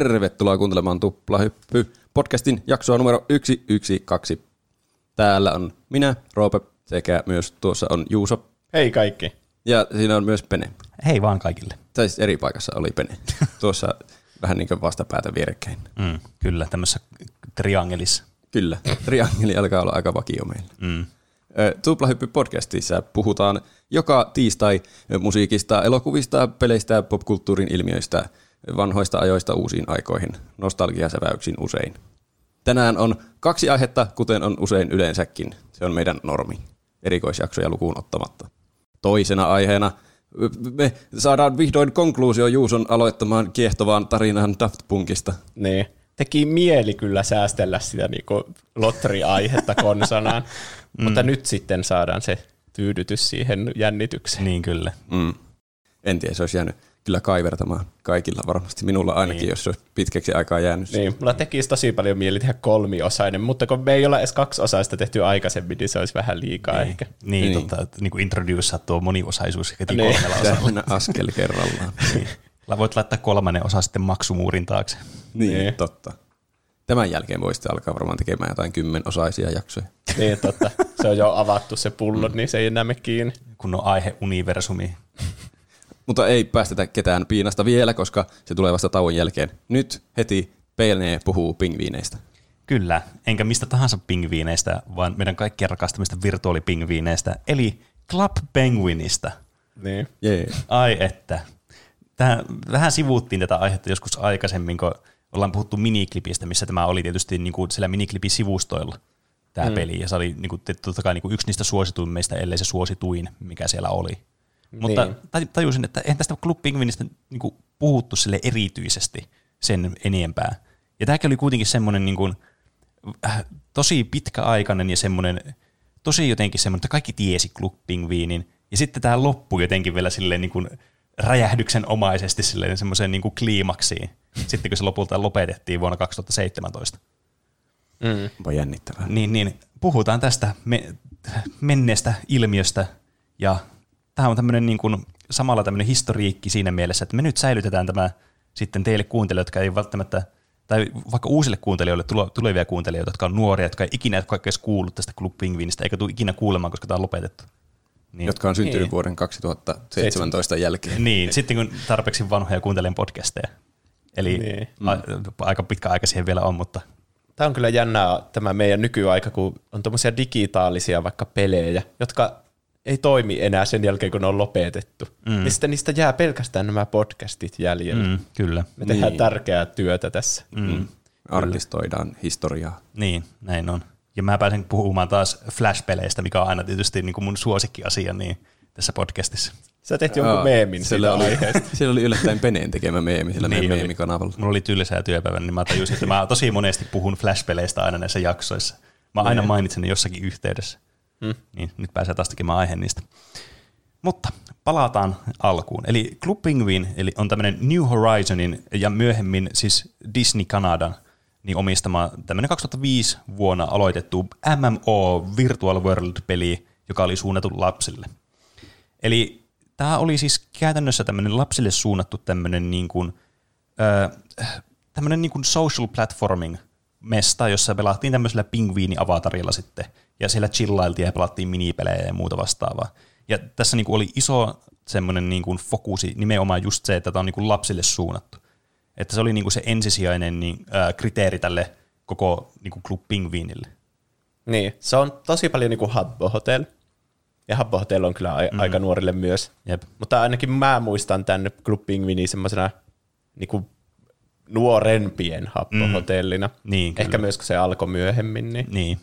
Tervetuloa kuuntelemaan Tuplahyppy podcastin jaksoa numero 112. Täällä on minä, Roope, sekä myös tuossa on Juuso. Hei kaikki. Ja siinä on myös Pene. Hei vaan kaikille. Tai siis eri paikassa oli Pene. Tuossa vähän niin kuin vastapäätä vierekkäin. Mm, kyllä, tämmöisessä triangelissa. Kyllä, triangeli alkaa olla aika vakio meillä. Mm. Tuplahyppy podcastissa puhutaan joka tiistai musiikista, elokuvista, peleistä, popkulttuurin ilmiöistä, vanhoista ajoista uusiin aikoihin, nostalgiasäväyksin usein. Tänään on kaksi aihetta, kuten on usein yleensäkin. Se on meidän normi, erikoisjaksoja lukuun ottamatta. Toisena aiheena me saadaan vihdoin konkluusio Juuson aloittamaan kiehtovaan tarinaan Daft Punkista. Niin. Teki mieli kyllä säästellä sitä niinku lotri-aihetta konsanaan, mm. mutta nyt sitten saadaan se tyydytys siihen jännitykseen. Niin kyllä. Mm. En tiedä, se olisi jäänyt kyllä kaivertamaan kaikilla varmasti. Minulla ainakin, niin. jos se olisi pitkäksi aikaa jäänyt. Niin, mulla tekisi tosi paljon mieli tehdä kolmiosainen, mutta kun me ei olla edes kaksiosaista tehty aikaisemmin, niin se olisi vähän liikaa niin. ehkä. Niin, niin. Tota, niin kuin introduce tuo moniosaisuus heti niin. kolmella osalla. askel kerrallaan. niin. Voit laittaa kolmannen osa sitten maksumuurin taakse. Niin, niin. totta. Tämän jälkeen voisitte alkaa varmaan tekemään jotain kymmenosaisia jaksoja. Niin, totta. Se on jo avattu se pullo, mm. niin se ei enää me kiinni. Kun on aihe universumi. Mutta ei päästetä ketään piinasta vielä, koska se tulee vasta tauon jälkeen. Nyt heti PLNE puhuu pingviineistä. Kyllä, enkä mistä tahansa pingviineistä, vaan meidän kaikkien rakastamista virtuaalipingviineistä, eli Club Penguinista. Niin. Yeah. Ai että. Tähän, vähän sivuuttiin tätä aihetta joskus aikaisemmin, kun ollaan puhuttu miniklipistä, missä tämä oli tietysti niin kuin siellä miniklipi-sivustoilla tämä mm. peli, ja se oli niin kuin, totta kai niin kuin yksi niistä suosituimmista, ellei se suosituin, mikä siellä oli. Niin. Mutta tajusin, että eihän tästä Club Penguinista niin kuin, puhuttu sille erityisesti sen enempää. Ja tämäkin oli kuitenkin semmoinen niin kuin, äh, tosi pitkäaikainen ja semmoinen, tosi jotenkin semmoinen, että kaikki tiesi Club Penguinin, ja sitten tämä loppui jotenkin vielä silleen niin kuin, räjähdyksen omaisesti silleen semmoiseen niin kuin kliimaksiin, sitten kun se lopulta lopetettiin vuonna 2017. Mm. Onpa jännittävää. Niin, niin, puhutaan tästä me, menneestä ilmiöstä, ja tämä on tämmöinen niin kuin, samalla tämmöinen historiikki siinä mielessä, että me nyt säilytetään tämä sitten teille kuuntelijoille, jotka ei välttämättä, tai vaikka uusille kuuntelijoille, tulevia kuuntelijoita, jotka on nuoria, jotka ei ikinä edes kuullut tästä Club Penguinista, eikä tule ikinä kuulemaan, koska tämä on lopetettu. Niin. Jotka on syntynyt niin. vuoden 2017 jälkeen. Niin, sitten kun tarpeeksi vanhoja kuuntelen podcasteja. Eli niin. a, aika pitkä aika siihen vielä on, mutta... Tämä on kyllä jännää tämä meidän nykyaika, kun on tuommoisia digitaalisia vaikka pelejä, jotka ei toimi enää sen jälkeen, kun ne on lopetettu. Mm. Niin sitten niistä jää pelkästään nämä podcastit jäljellä. Mm, kyllä. Me tehdään niin. tärkeää työtä tässä. Mm. Mm. Arkistoidaan historiaa. Niin, näin on. Ja mä pääsen puhumaan taas Flash-peleistä, mikä on aina tietysti niin kuin mun suosikkiasia niin tässä podcastissa. Sä teet jonkun Joo, meemin sillä oli, Siellä oli yllättäen Peneen tekemä meemi sillä niin meidän meemikanavalla. Mulla oli tylsää työpäivä, niin mä tajusin, että mä tosi monesti puhun Flash-peleistä aina näissä jaksoissa. Mä aina niin. mainitsen ne jossakin yhteydessä. Hmm. Niin, nyt pääsee taas tekemään aiheen niistä. Mutta palataan alkuun. Eli Club Penguin eli on tämmöinen New Horizonin ja myöhemmin siis Disney Kanadan – niin omistama tämmöinen 2005 vuonna aloitettu MMO Virtual World-peli, joka oli suunnattu lapsille. Eli tämä oli siis käytännössä tämmöinen lapsille suunnattu tämmöinen niin kuin, äh, tämmöinen niin kuin social platforming mesta, jossa pelattiin tämmöisellä pingviini-avatarilla sitten, ja siellä chillailtiin ja pelattiin minipelejä ja muuta vastaavaa. Ja tässä niin kuin oli iso semmoinen niin kuin fokusi nimenomaan just se, että tämä on niin kuin lapsille suunnattu. Että se oli niinku se ensisijainen niin, ää, kriteeri tälle koko niinku Club Pingviinille. Niin, se on tosi paljon niinku Habbo Hotel. Ja Habbo Hotel on kyllä a- mm. aika nuorille myös. Jep. Mutta ainakin mä muistan tänne Club Pingviinin semmoisena niinku nuorempien Habbo Hotellina. Mm. Niin, Ehkä myös kun se alkoi myöhemmin. Niin. niin.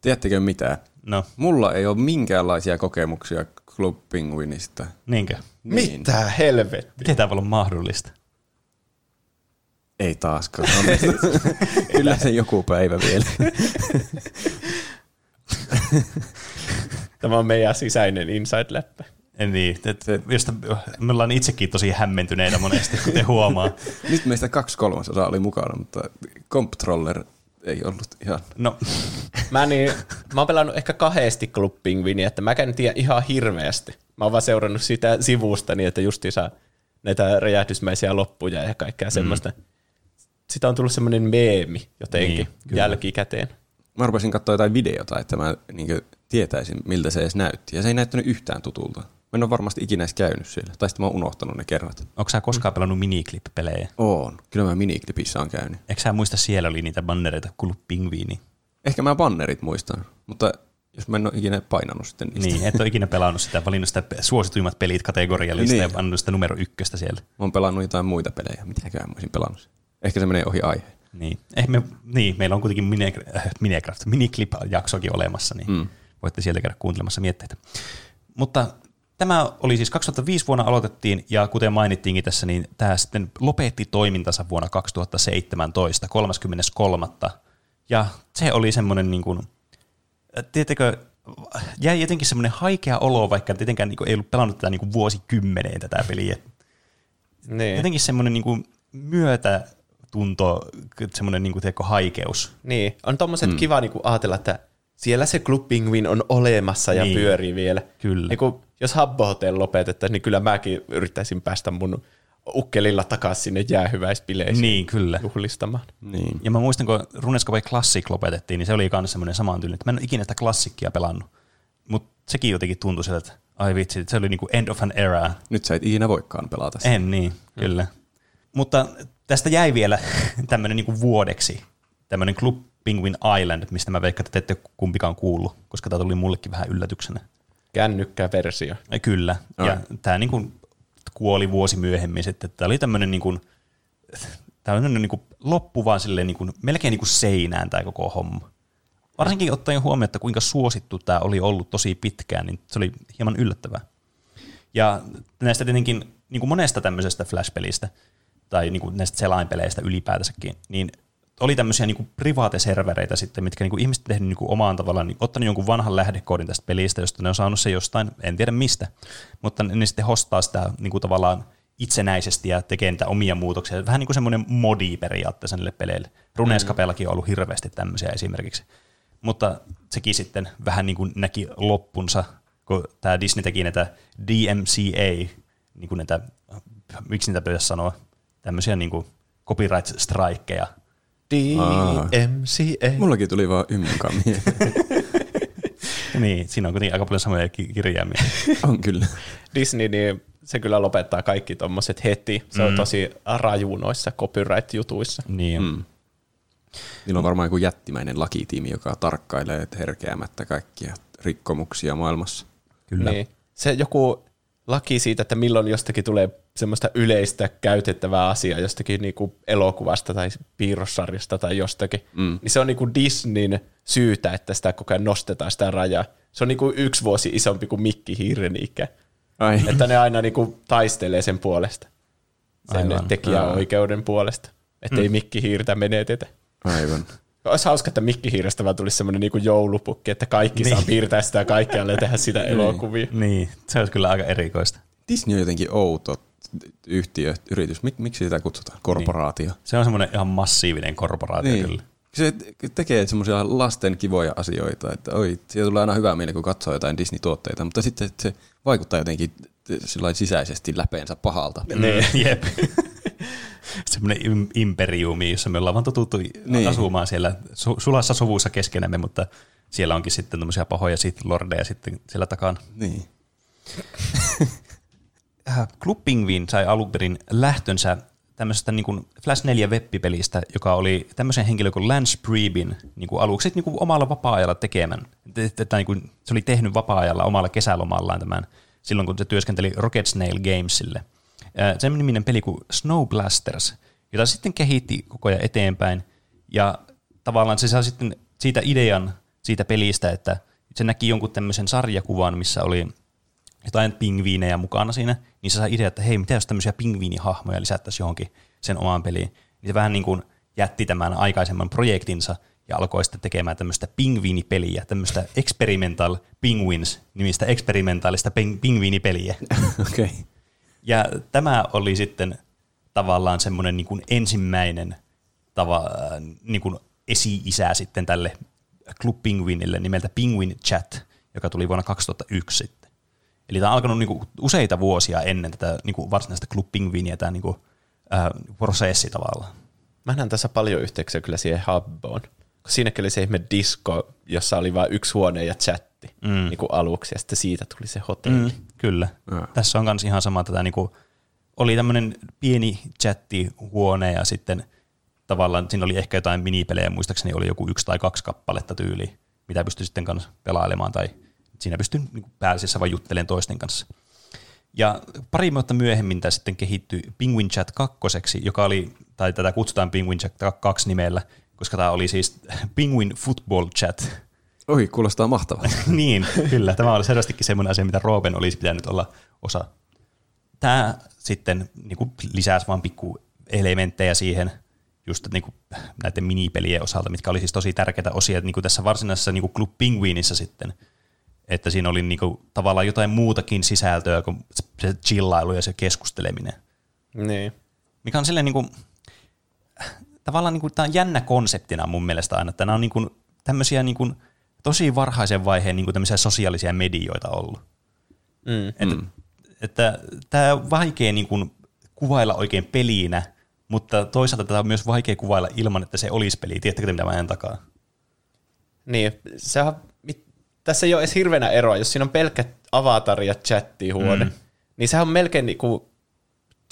Tiedättekö mitä? No. Mulla ei ole minkäänlaisia kokemuksia Club Penguinista. Niinkö? Niin. Mitä helvettiä? Miten tämä voi olla mahdollista? Ei taaskaan. Kyllä se joku päivä vielä. Tämä on meidän sisäinen inside-läppä. Niin, että josta me ollaan itsekin tosi hämmentyneitä monesti, kuten huomaa. Nyt meistä kaksi kolmasosaa oli mukana, mutta Comptroller ei ollut ihan. No. mä, niin, mä oon pelannut ehkä kahdesti Club Penguinia, että mä en tiedä ihan hirveästi. Mä oon vaan seurannut sitä sivusta niin, että justiinsa näitä räjähdysmäisiä loppuja ja kaikkea mm. semmoista sitä on tullut semmoinen meemi jotenkin Niin, niin, kyllä. jälkikäteen. Mä rupesin katsoa jotain videota, että mä niin tietäisin, miltä se edes näytti. Ja se ei näyttänyt yhtään tutulta. Mä en ole varmasti ikinä edes käynyt siellä. Tai sitten mä oon unohtanut ne kerrat. Onko sä koskaan pelannut miniclip-pelejä? Oon. Kyllä mä miniklipissä on käynyt. Eikö sä muista siellä oli niitä bannereita, kuulu pingviini? Ehkä mä bannerit muistan, mutta jos mä en ole ikinä painanut sitten niistä. Niin, et ole ikinä pelannut sitä, valinnut sitä suosituimmat pelit kategorialista Niin. ja valinnut sitä numero ykköstä siellä. Mä oon pelannut jotain muita pelejä. Mitäköhän mä olisin pelannut? Ehkä se menee ohi aihe. Niin. Eh, me, niin, meillä on kuitenkin mini, äh, Minecraft, miniclip-jaksokin olemassa, niin mm. voitte sieltä käydä kuuntelemassa mietteitä. Mutta tämä oli siis 2005 vuonna aloitettiin, ja kuten mainittiinkin tässä, niin tämä sitten lopetti toimintansa vuonna 2017, 33. Ja se oli semmoinen, niin kuin, tiedättekö, jäi jotenkin semmoinen haikea olo, vaikka tietenkään niin kuin, ei ollut pelannut tätä niin kuin vuosikymmeneen tätä peliä. Niin. Jotenkin semmoinen niin kuin, myötätunto, semmoinen niin kuin, tiedätkö, haikeus. Niin, on tommoset mm. kiva niinku ajatella, että siellä se Club Penguin on olemassa ja Niin. niin. pyörii vielä. Kyllä. Niinku, jos Habbo Hotel lopetettaisiin, niin kyllä mäkin yrittäisin päästä mun ukkelilla takaisin sinne jäähyväispileisiin Niin, kyllä. juhlistamaan. Niin. Ja mä muistan, kun Runescape Classic lopetettiin, niin se oli myös semmoinen saman että mä en ole ikinä sitä klassikkia pelannut. Mutta sekin jotenkin tuntui sieltä, että ai vitsi, että se oli niinku end of an era. Nyt sä et ikinä voikaan pelata sitä. En niin, kyllä. Mutta tästä jäi vielä tämmöinen niinku vuodeksi, tämmöinen Club Penguin Island, mistä mä veikkaan, että te ette kumpikaan kuullut, koska tämä tuli mullekin vähän yllätyksenä. Kännykkäversio. Kyllä. Ai. Ja tämä niin kuin kuoli vuosi myöhemmin sitten. Tämä oli tämmöinen niin kuin, tämmöinen niin kuin loppu vaan silleen niin kuin, melkein niin kuin seinään tämä koko homma. Varsinkin ottaen huomioon, että kuinka suosittu tämä oli ollut tosi pitkään, niin se oli hieman yllättävää. Ja näistä tietenkin niin kuin monesta tämmöisestä Flash-pelistä, tai niin kuin näistä selainpeleistä ylipäätänsäkin, niin oli tämmöisiä niin privaateservereitä sitten, mitkä niin kuin ihmiset tehnyt niin kuin omaan tavallaan, niin ottanut jonkun vanhan lähdekoodin tästä pelistä, josta ne on saanut se jostain, en tiedä mistä, mutta ne, ne sitten hostaa sitä niin kuin tavallaan itsenäisesti ja tekee niitä omia muutoksia. Vähän niin kuin semmoinen modi periaatteessa niille peleille. Runescapellakin on ollut hirveästi tämmöisiä esimerkiksi. Mutta sekin sitten vähän niin kuin näki loppunsa, kun tämä Disney teki näitä DMCA, niin kuin näitä, miksi niitä pitäisi sanoa, tämmöisiä niin kuin copyright-strikeja. DMCA. Mullakin tuli vaan mieleen. Niin, siinä on kuitenkin aika paljon samoja ki- kirjaimia. On kyllä. Disney, niin se kyllä lopettaa kaikki tommoset heti. Se mm. on tosi raju noissa copyright-jutuissa. niin. Mm. Niillä on varmaan joku jättimäinen lakitiimi, joka tarkkailee herkeämättä kaikkia rikkomuksia maailmassa. Kyllä. Niin. Se joku laki siitä, että milloin jostakin tulee semmoista yleistä käytettävää asiaa jostakin niinku elokuvasta tai piirrossarjasta tai jostakin, mm. niin se on niinku Disneyn syytä, että sitä koko ajan nostetaan sitä rajaa. Se on niinku yksi vuosi isompi kuin Mikki Hiiren ikä. Ai. Että ne aina niinku taistelee sen puolesta. Sen Aivan. tekijäoikeuden puolesta. Että ei Mikki Hiirtä menetetä. Aivan. Olisi hauska, että Mikki Hiirestä vaan tulisi semmoinen niinku joulupukki, että kaikki niin. saa piirtää sitä kaikkialle ja tehdä sitä elokuvia. Niin, se olisi kyllä aika erikoista. Disney on jotenkin outo yhtiö, yritys. Mik, miksi sitä kutsutaan? Korporaatio. Se on semmoinen ihan massiivinen korporaatio Niin. kyllä. Se tekee semmoisia lasten kivoja asioita, että oi, siitä tulee aina hyvä mieli, kun katsoo jotain Disney-tuotteita, mutta sitten se vaikuttaa jotenkin sisäisesti läpeensä pahalta. Niin. Jep. semmoinen im- imperiumi, jossa me ollaan vaan totuttu Niin. asumaan siellä su- sulassa sovussa keskenämme, mutta siellä onkin sitten tämmöisiä pahoja sit lordeja sitten siellä takana. Niin. Äh, Club Penguin sai alun perin lähtönsä tämmöisestä niin kuin Flash 4 webbipelistä, joka oli tämmöisen henkilön kuin Lance Priebin niin kuin aluksi niin kuin omalla vapaa-ajalla tekemän. Että niin kuin, se oli tehnyt vapaa-ajalla omalla kesälomallaan tämän silloin, kun se työskenteli Rocket Snail Gamesille. Sen niminen peli kuin Snow Blasters, jota sitten kehitti koko ajan eteenpäin. Ja tavallaan se sai sitten siitä idean siitä pelistä, että se näki jonkun tämmöisen sarjakuvan, missä oli jotain pingviinejä mukana siinä, niin se sai idea, että hei, mitä jos tämmöisiä pingviinihahmoja lisättäisiin johonkin sen omaan peliin. Niin se vähän niin kuin jätti tämän aikaisemman projektinsa ja alkoi sitten tekemään tämmöistä pingviinipeliä, tämmöistä Experimental Penguins nimistä eksperimentaalista ping- pingviinipeliä. Okei. Okay. Ja tämä oli sitten tavallaan semmoinen niin ensimmäinen tava, niin kuin esi-isä sitten tälle Club Penguinille nimeltä Penguin Chat, joka tuli vuonna 2001 sitten. Eli tämä on alkanut niin kuin useita vuosia ennen tätä niin kuin varsinaista Club Penguinia tämä niin kuin, äh, prosessi tavallaan. Mä näen tässä paljon yhteyksiä kyllä siihen Hubboon. Siinäkin oli se ihme disco, jossa oli vain yksi huone ja chatti mm. niin kuin aluksi, ja sitten siitä tuli se hotelli. Mm. Kyllä. Ja. Tässä on myös ihan sama tätä, niin kuin, oli tämmöinen pieni chattihuone ja sitten tavallaan siinä oli ehkä jotain minipelejä, muistaakseni oli joku yksi tai kaksi kappaletta tyyliä, mitä pystyi sitten kanssa pelailemaan tai siinä pystyi niin pääasiassa vain juttelemaan toisten kanssa. Ja pari vuotta myöhemmin tämä sitten kehittyi Penguin Chat 2, joka oli, tai tätä kutsutaan Penguin Chat 2 nimellä, koska tämä oli siis Penguin Football Chat. Oi, kuulostaa mahtavaa. niin, kyllä. Tämä oli selvästikin semmoinen asia, mitä Roopen olisi pitänyt olla osa. Tämä sitten niin kuin lisäsi vain pikku elementtejä siihen just niin kuin näiden minipelien osalta, mitkä oli siis tosi tärkeitä osia niin kuin tässä varsinaisessa niin kuin Club Penguinissa sitten – että siinä oli niinku tavallaan jotain muutakin sisältöä kuin se chillailu ja se keskusteleminen. Niin. Mikä on silleen niinku, tavallaan niinku, tämä on jännä konseptina mun mielestä aina, että nämä on niinku tämmöisiä niinku, tosi varhaisen vaiheen niinku tämmöisiä sosiaalisia medioita ollut. Mm. Että, mm. että tämä on vaikea niinku, kuvailla oikein peliinä, mutta toisaalta tätä on myös vaikea kuvailla ilman, että se olisi peli. Tiedättekö mitä mä en takaa? Niin, se on tässä ei ole edes hirveänä eroa, jos siinä on pelkkä avatar ja chatti-huone, mm. niin sehän on melkein niin kuin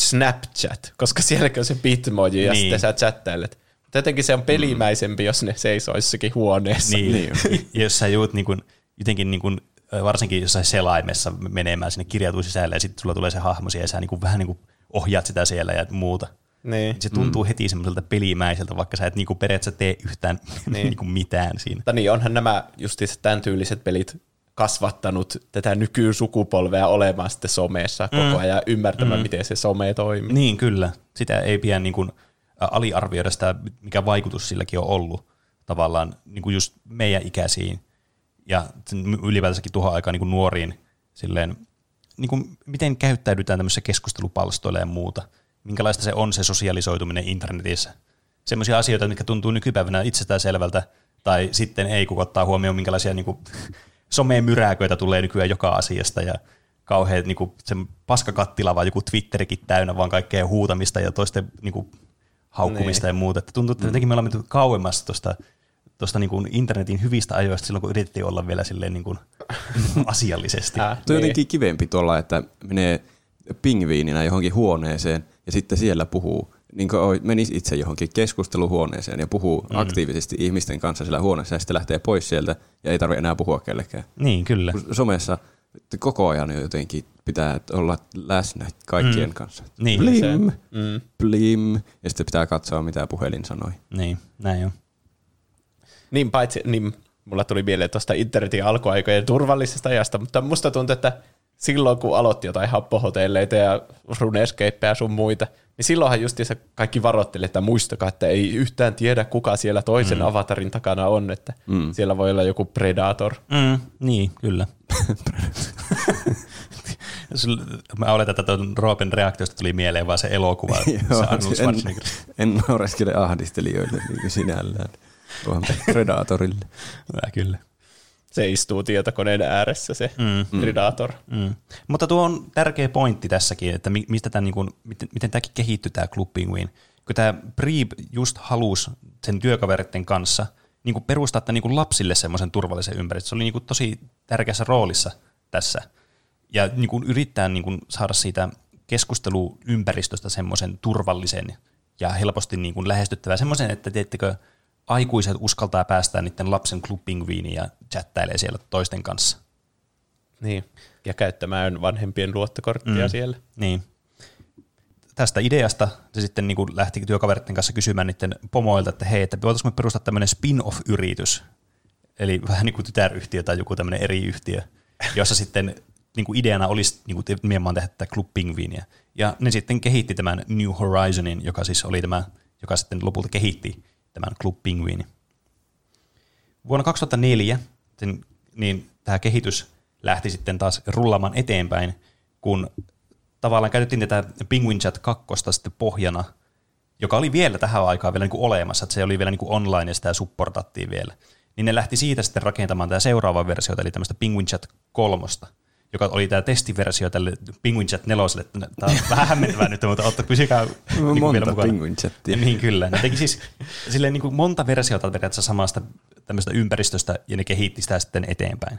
Snapchat, koska sielläkin on se bitmoji niin. ja sitten sä chattailet. Mutta jotenkin se on pelimäisempi, mm. jos ne seisoo jossakin huoneessa. Niin, niin. jos sä juut niin kuin, jotenkin niin kuin, varsinkin jossain selaimessa menemään sinne kirjautuu sisälle ja sitten sulla tulee se hahmo ja sä niin kuin, vähän niin kuin ohjaat sitä siellä ja muuta. Niin. Se tuntuu mm. heti semmoiselta pelimäiseltä, vaikka sä et niinku periaatteessa tee yhtään niin. niinku mitään siinä. Mutta niin, onhan nämä justiinsa tämän tyyliset pelit kasvattanut tätä nykysukupolvea olemaan sitten somessa mm. koko ajan ymmärtämään, mm. miten se some toimii. Niin, kyllä. Sitä ei pidä niin kuin aliarvioida sitä, mikä vaikutus silläkin on ollut tavallaan niin kuin just meidän ikäisiin ja ylipäätänsäkin tuohon aikaan niin kuin nuoriin silleen, niin kuin miten käyttäydytään tämmöisissä keskustelupalstoilla ja muuta – minkälaista se on se sosialisoituminen internetissä. Sellaisia asioita, mitkä tuntuu nykypäivänä itsestään selvältä, tai sitten ei, kun ottaa huomioon, minkälaisia niin somemyräköitä tulee nykyään joka asiasta, ja kauhean niin kuin, se paskakattila, vaan joku Twitterikin täynnä, vaan kaikkea huutamista ja toisten niin kuin, haukkumista niin. ja muuta. Että tuntuu, että jotenkin me ollaan menty kauemmas tuosta tuosta niin kuin internetin hyvistä ajoista silloin, kun yritettiin olla vielä silleen niin kuin asiallisesti. Äh, Tuo on jotenkin kivempi tuolla, että menee pingviininä johonkin huoneeseen ja sitten siellä puhuu, niin kuin menisi itse johonkin keskusteluhuoneeseen ja puhuu mm. aktiivisesti ihmisten kanssa siellä huoneessa ja sitten lähtee pois sieltä ja ei tarvitse enää puhua kellekään. Niin, kyllä. Somessa koko ajan jotenkin pitää olla läsnä kaikkien mm. kanssa. Niin, blim, mm. blim, ja sitten pitää katsoa, mitä puhelin sanoi. Niin, näin on. Niin, paitsi, niin mulla tuli mieleen tuosta internetin alkuaikojen turvallisesta ajasta, mutta musta tuntuu, että silloin, kun aloitti jotain happohotelleita ja runescapeja sun muita, niin silloinhan just se kaikki varoitteli, että muistakaa, että ei yhtään tiedä, kuka siellä toisen mm. avatarin takana on, että mm. siellä voi olla joku Predator. Mm, niin, kyllä. Mä oletan, että tuon Roopen reaktiosta tuli mieleen vaan se elokuva, Joo, se Arnold Schwarzenegger. En, en naureskele ahdistelijoille niin sinällään tuohon Predatorille. Mä kyllä se istuu tietokoneen ääressä se mm. Predator. Mm. Mutta tuo on tärkeä pointti tässäkin, että mistä tämä, niin kuin, miten, miten tämäkin kehittyy tämä Club Penguin. Kun tämä Preeb just halusi sen työkaveritten kanssa niin kuin perustaa tämän niin kuin lapsille semmoisen turvallisen ympäristön. Se oli niin kuin tosi tärkeässä roolissa tässä. Ja niin kuin yrittää niin kuin saada siitä keskusteluympäristöstä semmoisen turvallisen ja helposti niin kuin lähestyttävää. Semmoisen, että teettekö – aikuiset uskaltaa päästää niiden lapsen klubbingviiniin ja chattailee siellä toisten kanssa. Niin, ja käyttämään vanhempien luottokorttia mm. siellä. Niin. Tästä ideasta se sitten niin kuin lähti työkaveritten kanssa kysymään niiden pomoilta, että hei, että voitaisiinko me perustaa tämmöinen spin-off-yritys, eli vähän niin kuin tytäryhtiö tai joku tämmöinen eri yhtiö, jossa sitten niin kuin ideana olisi niin kuin nimenomaan tehdä tätä Club Penguinia. Ja ne sitten kehitti tämän New Horizonin, joka siis oli tämä, joka sitten lopulta kehitti tämän Club Penguin. Vuonna 2004 niin tämä kehitys lähti sitten taas rullaamaan eteenpäin, kun tavallaan käytettiin tätä Penguin Chat 2 sitten pohjana, joka oli vielä tähän aikaan vielä niin kuin olemassa, että se oli vielä niin kuin online ja sitä supportattiin vielä. Niin ne lähti siitä sitten rakentamaan tämä seuraava versio, eli tämmöistä Penguin Chat 3, joka oli tämä testiversio tälle Penguin Chat 4. Tämä on vähän hämmentävää nyt, mutta otta, pysykää niin kuin vielä Monta mukana. Penguin Chatia. Niin kyllä. Ne teki siis silleen niin kuin monta versiota periaatteessa samasta tämmöistä ympäristöstä, ja ne kehitti sitä sitten eteenpäin.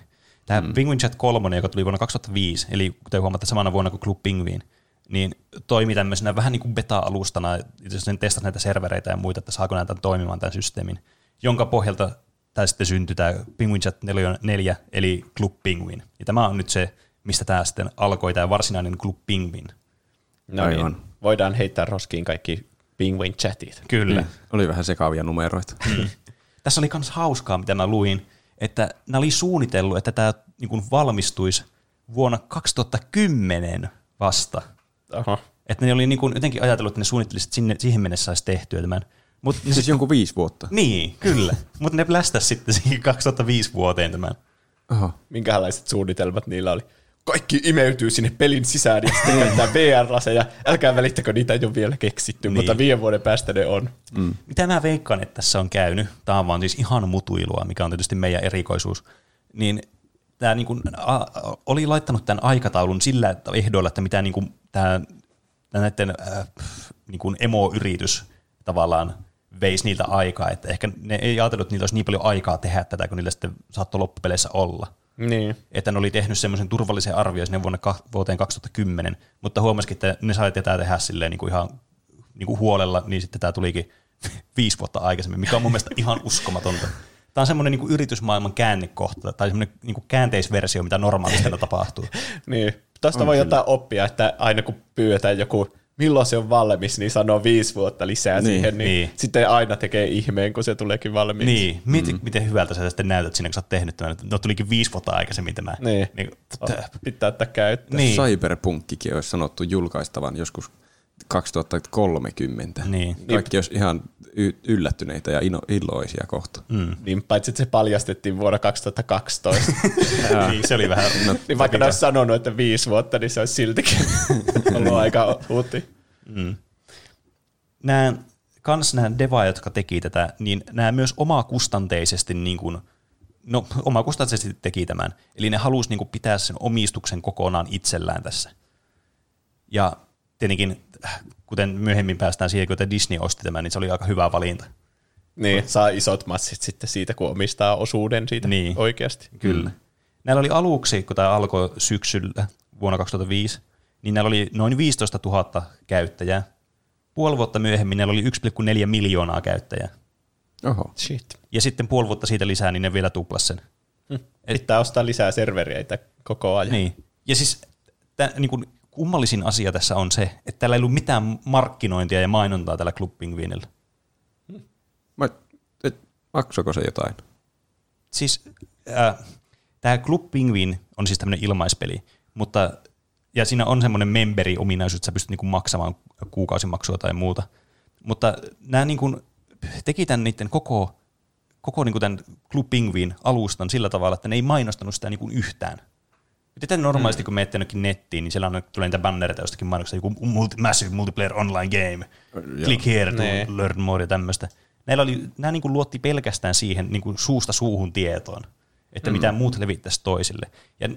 Tämä mm. Penguin Chat 3, joka tuli vuonna 2005, eli kuten huomaatte samana vuonna kuin Club Penguin, niin toimi tämmöisenä vähän niin kuin beta-alustana, jos sen testasi näitä servereitä ja muita, että saako näitä toimimaan tämän systeemin, jonka pohjalta tämä sitten syntyi tämä Penguin Chat 4, eli Club Penguin. Ja tämä on nyt se, mistä tämä sitten alkoi, tämä varsinainen Club Penguin. No Aivan. niin, voidaan heittää roskiin kaikki Penguin chatit. Kyllä. Niin. Oli vähän sekavia numeroita. Tässä oli myös hauskaa, mitä mä luin, että nämä oli suunnitellut, että tämä niin kuin valmistuisi vuonna 2010 vasta. Oho. Että ne oli niin kuin jotenkin ajatellut, että ne suunnittelisivat, että sinne, siihen mennessä saisi tehtyä tämän. Mut, Siis jonkun viisi vuotta. Niin, kyllä. Mutta ne plästäs sitten siihen 2005 vuoteen tämän. Oho. Minkälaiset suunnitelmat niillä oli? Kaikki imeytyy sinne pelin sisään ja sitten käyttää VR-laseja. Älkää välittäkö, niitä ei ole vielä keksitty, niin. mutta viiden vuoden päästä ne on. Mitä mä veikkaan, että tässä on käynyt, tämä on vaan siis ihan mutuilua, mikä on tietysti meidän erikoisuus, niin tämä niin kuin, a, a, oli laittanut tämän aikataulun sillä että ehdoilla, että mitä niin kuin, tämä, näiden äh, niin kuin emo-yritys tavallaan veisi niiltä aikaa, että ehkä ne ei ajatellut, että niillä olisi niin paljon aikaa tehdä tätä, kun niillä sitten saattoi loppupeleissä olla. Niin. Että ne oli tehnyt semmoisen turvallisen arvion sinne vuonna, vuoteen 2010, mutta huomasikin, että ne sai tätä tehdä silleen niin kuin ihan niin kuin huolella, niin sitten tämä tulikin viisi vuotta aikaisemmin, mikä on mun mielestä ihan uskomatonta. Tämä on semmoinen niin kuin yritysmaailman käännekohta, tai semmoinen niin kuin käänteisversio, mitä normaalisti tapahtuu. Niin. Tuosta voi jotain oppia, että aina kun pyydetään joku, milloin se on valmis, niin sanoo viisi vuotta lisää Niin, siihen, niin, niin. sitten aina tekee ihmeen, kun se tuleekin valmiiksi. Niin, mieti, mm. miten hyvältä sä sitten näytät siinä, kun sä oot tehnyt tämän. No tulikin viisi vuotta aikaisemmin tämä. Niin. niin t- Pitää ottaa käyttöön. Niin. Cyberpunkkikin olisi sanottu julkaistavan joskus 2030. Niin. Kaikki olisi ihan yllättyneitä ja ino- iloisia kohta. mm. Niin, paitsi että se paljastettiin vuonna 2012. niin, se oli vähän... No, niin vaikka ne olisi sanonut, että viisi vuotta, niin se olisi siltikin ollut aika huutti. Mm. Nämä, kans nämä deva, jotka teki tätä, niin nämä myös omakustanteisesti, niin kuin, no omakustanteisesti teki tämän. Eli ne halusi niin kuin pitää sen omistuksen kokonaan itsellään tässä. Ja tietenkin, kuten myöhemmin päästään siihen, kun Disney osti tämän, niin se oli aika hyvä valinta. Niin, saa isot massit sitten siitä, kun omistaa osuuden siitä Niin. oikeasti. Kyllä. Mm. Näillä oli aluksi, kun tämä alkoi syksyllä vuonna 2005, niin näillä oli noin 15 000 käyttäjää. Puoli vuotta myöhemmin näillä oli 1,4 miljoonaa käyttäjää. Oho. Shit. Ja sitten puoli vuotta siitä lisää, niin ne vielä tuplas sen. Pitää ostaa lisää servereitä koko ajan. Niin. Ja siis tää, niin kuin, kummallisin asia tässä on se, että täällä ei ollut mitään markkinointia ja mainontaa tällä Club Penguinilla. Mä, et, maksoiko se jotain? Siis äh, tämä Club Penguin on siis tämmöinen ilmaispeli, mutta ja siinä on semmoinen memberi-ominaisuus, että sä pystyt niinku maksamaan kuukausimaksua tai muuta. Mutta nämä niinku teki tämän niiden koko, koko niinku tämän Club Penguin alustan sillä tavalla, että ne ei mainostanut sitä niinku yhtään. Miten normaalisti, kun menette jonnekin nettiin, niin siellä on, tulee niitä bannereita jostakin mainoksista, joku multi, massive multiplayer online game, Joo. click here to Niin. learn more ja tämmöistä. Näillä oli, nämä niin kuin luotti pelkästään siihen niin kuin suusta suuhun tietoon, että mm. mitä muut levittäisi toisille. Ja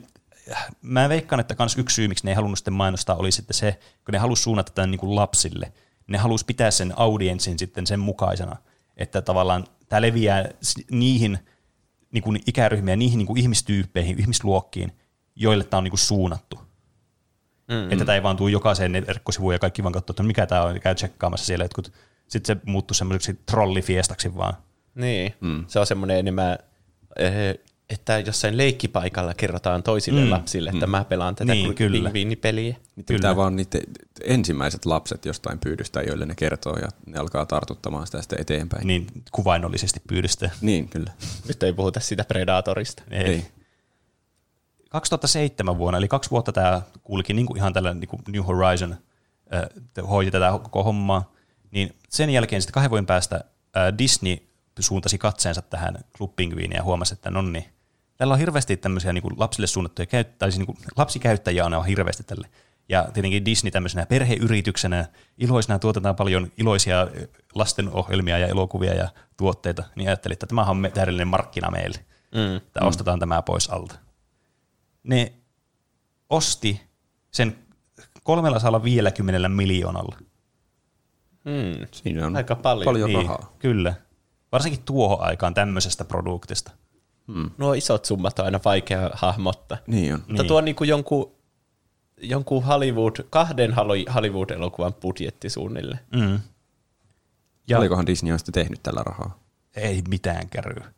äh, mä veikkaan, että kans yksi syy, miksi ne ei halunnut sitten mainostaa, oli sitten se, kun ne halusi suunnata tämän niin kuin lapsille. Ne halusi pitää sen audienssin sitten sen mukaisena, että tavallaan tämä leviää niihin niin kuin ikäryhmiin ja niihin niin kuin ihmistyyppeihin, ihmisluokkiin, joille tämä on niin kuin suunnattu. Mm-hmm. Että tämä ei vaan tule jokaiseen verkkosivuun ja kaikki vaan katsoo, että no mikä tämä on, ja käy tsekkaamassa siellä jotkut. Sitten se muuttuu semmoiseksi trollifiestaksi vaan. Niin, mm. se on semmoinen enemmän, eh, että jossain leikkipaikalla kerrotaan toisille Mm. mm. lapsille, että mä pelaan tätä Niin, niin, kyllä. pingviinipeliä. Kyllä. pitää vaan niiden ensimmäiset lapset jostain pyydystää, joille ne kertoo ja ne alkaa tartuttamaan sitä sitten eteenpäin. Niin kuvainnollisesti pyydystää. niin kyllä. Nyt ei puhuta siitä Predatorista. Ei. Ei. 2007 vuonna, eli kaksi vuotta tämä kuulikin niin kuin ihan tällä niin kuin New Horizon äh, hoiti tätä koko hommaa, niin sen jälkeen sitten kahden vuoden päästä äh, Disney suuntasi katseensa tähän Club Penguiniin ja huomasi, että no niin, tällä on hirveästi tämmöisiä niin kuin lapsille suunnattuja käyttäjiä, tai siis niin kuin lapsikäyttäjiä on hirveästi tälle. Ja tietenkin Disney tämmöisenä perheyrityksenä, iloisena tuotetaan paljon iloisia lastenohjelmia ja elokuvia ja tuotteita, niin ajattelin, että tämä on täydellinen markkina meille. Mm. Että ostetaan tämä pois alta. Ne osti sen 350 miljoonalla. Hmm. Siinä on Aika paljon. paljon niin, rahaa. Kyllä. Varsinkin tuohon aikaan tämmöisestä produktista. Nuo isot summat on aina vaikea hahmottaa. Niin on. Mutta Niin. tuo on niin kuin jonkun, jonkun Hollywood, kahden Holly- Hollywood-elokuvan budjetti suunnilleen. Mm. Ja Paljonkohan Disney on sitten tehnyt tällä rahaa? ei mitään käryä.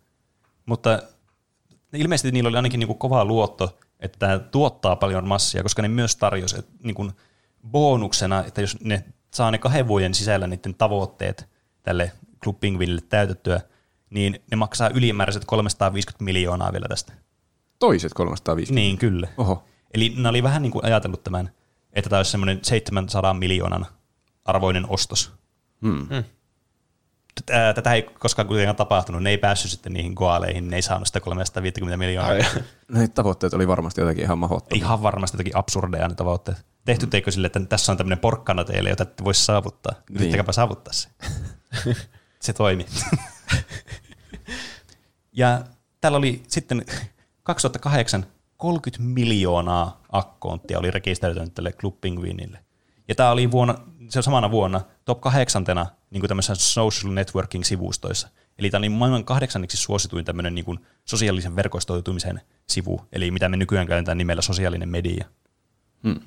Mutta ilmeisesti niillä oli ainakin niinku kova luotto, että tämä tuottaa paljon massia, koska ne myös tarjosi että niinku bonuksena, että jos ne saa ne kahden vuoden sisällä niiden tavoitteet tälle Club Penguinille täytettyä, niin ne maksaa ylimääräiset 350 miljoonaa vielä tästä. Toiset 350. Niin, kyllä. Oho. Eli ne oli vähän niin kuin ajatellut tämän, että tämä olisi semmoinen 700 miljoonan arvoinen ostos. Hmm. Tätä, tätä ei koskaan kuitenkaan tapahtunut. Ne ei päässyt sitten niihin goaleihin, ne ei saanut sitä 350 miljoonaa. Ai, Ne tavoitteet oli varmasti jotakin ihan mahdottomia. Ihan varmasti jotakin absurdeja ne tavoitteet. Tehty teikö sille, että tässä on tämmöinen porkkana teille, jota ette voisi saavuttaa. Niin. Yrittäkääpä saavuttaa se. se toimi. ja täällä oli sitten 2008 30 miljoonaa akkoonttia oli rekisteröitynyt tälle Club Penguinille. Ja tämä oli vuonna, se samana vuonna top kahdeksantena niin kuin social networking-sivustoissa. Eli tämä oli maailman kahdeksanniksi suosituin tämmöinen niin kuin sosiaalisen verkostoitumisen sivu, eli mitä me nykyään käytetään nimellä sosiaalinen media. Hmm.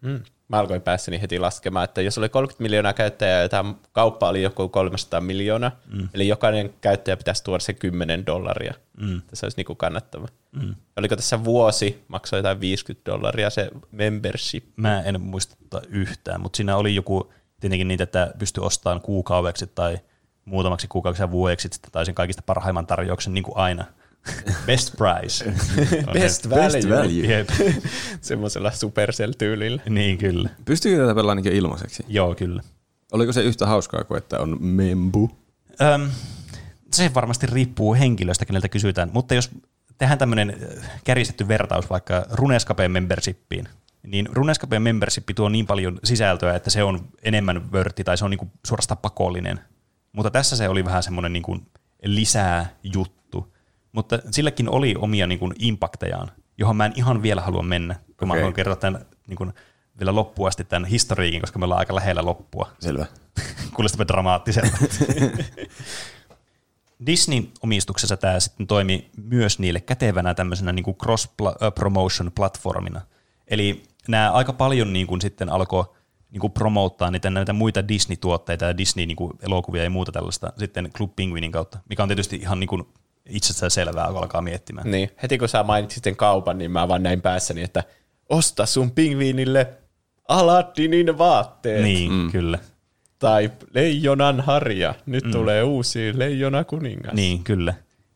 Mm. Mä alkoin päässäni heti laskemaan, että jos oli 30 miljoonaa käyttäjää ja tämä kauppa oli joku 300 miljoonaa, mm. eli jokainen käyttäjä pitäisi tuoda se 10 dollaria. Mm. Tässä olisi niinku kannattava. Mm. Oliko tässä vuosi, maksoi jotain 50 dollaria se membership? Mä en muista yhtään, mutta siinä oli joku tietenkin niitä, että pystyi ostamaan kuukaudeksi tai muutamaksi kuukaudeksi ja vuodeksi sitten tai sen kaikista parhaimman tarjouksen, niin kuin aina. Best price. Best value. Best value. Jep. Semmoisella Supercell-tyylillä. niin kyllä. Pystyykö tätä pelaamaan ainakin ilmaiseksi? Joo, kyllä. Oliko se yhtä hauskaa kuin että on membu? Öm, se varmasti riippuu henkilöstä, keneltä kysytään, mutta jos tehdään tämmöinen kärjistetty vertaus vaikka Runescape membershipiin, niin Runescape membership tuo niin paljon sisältöä, että se on enemmän vörtti tai se on niinku suorastaan pakollinen. Mutta tässä se oli vähän semmoinen niinku lisää juttu. Mutta silläkin oli omia niinku impactejaan, johon mä en ihan vielä halua mennä, kun mä Okei. haluan kertoa tämän niinku vielä loppuun asti tämän historiikin, koska me ollaan aika lähellä loppua. Selvä. Kuulostamme dramaattiselta. Disney-omistuksessa tämä sitten toimi myös niille kätevänä tämmöisenä niin kuin cross-promotion-platformina. Eli nämä aika paljon niin kuin sitten alkoi niin kuin promouttaa niitä näitä muita Disney-tuotteita ja Disney-elokuvia ja muuta tällaista sitten Club Penguinin kautta, mikä on tietysti ihan niin kuin itsestään selvää, kun alkaa miettimään. Niin, heti kun sä mainitsit sen kaupan, niin mä vaan näin päässäni, että osta sun pingviinille Aladdinin vaatteet. Niin, mm. kyllä. Tai leijonan harja. Nyt mm. tulee uusi leijona kuningas. Niin, kyllä.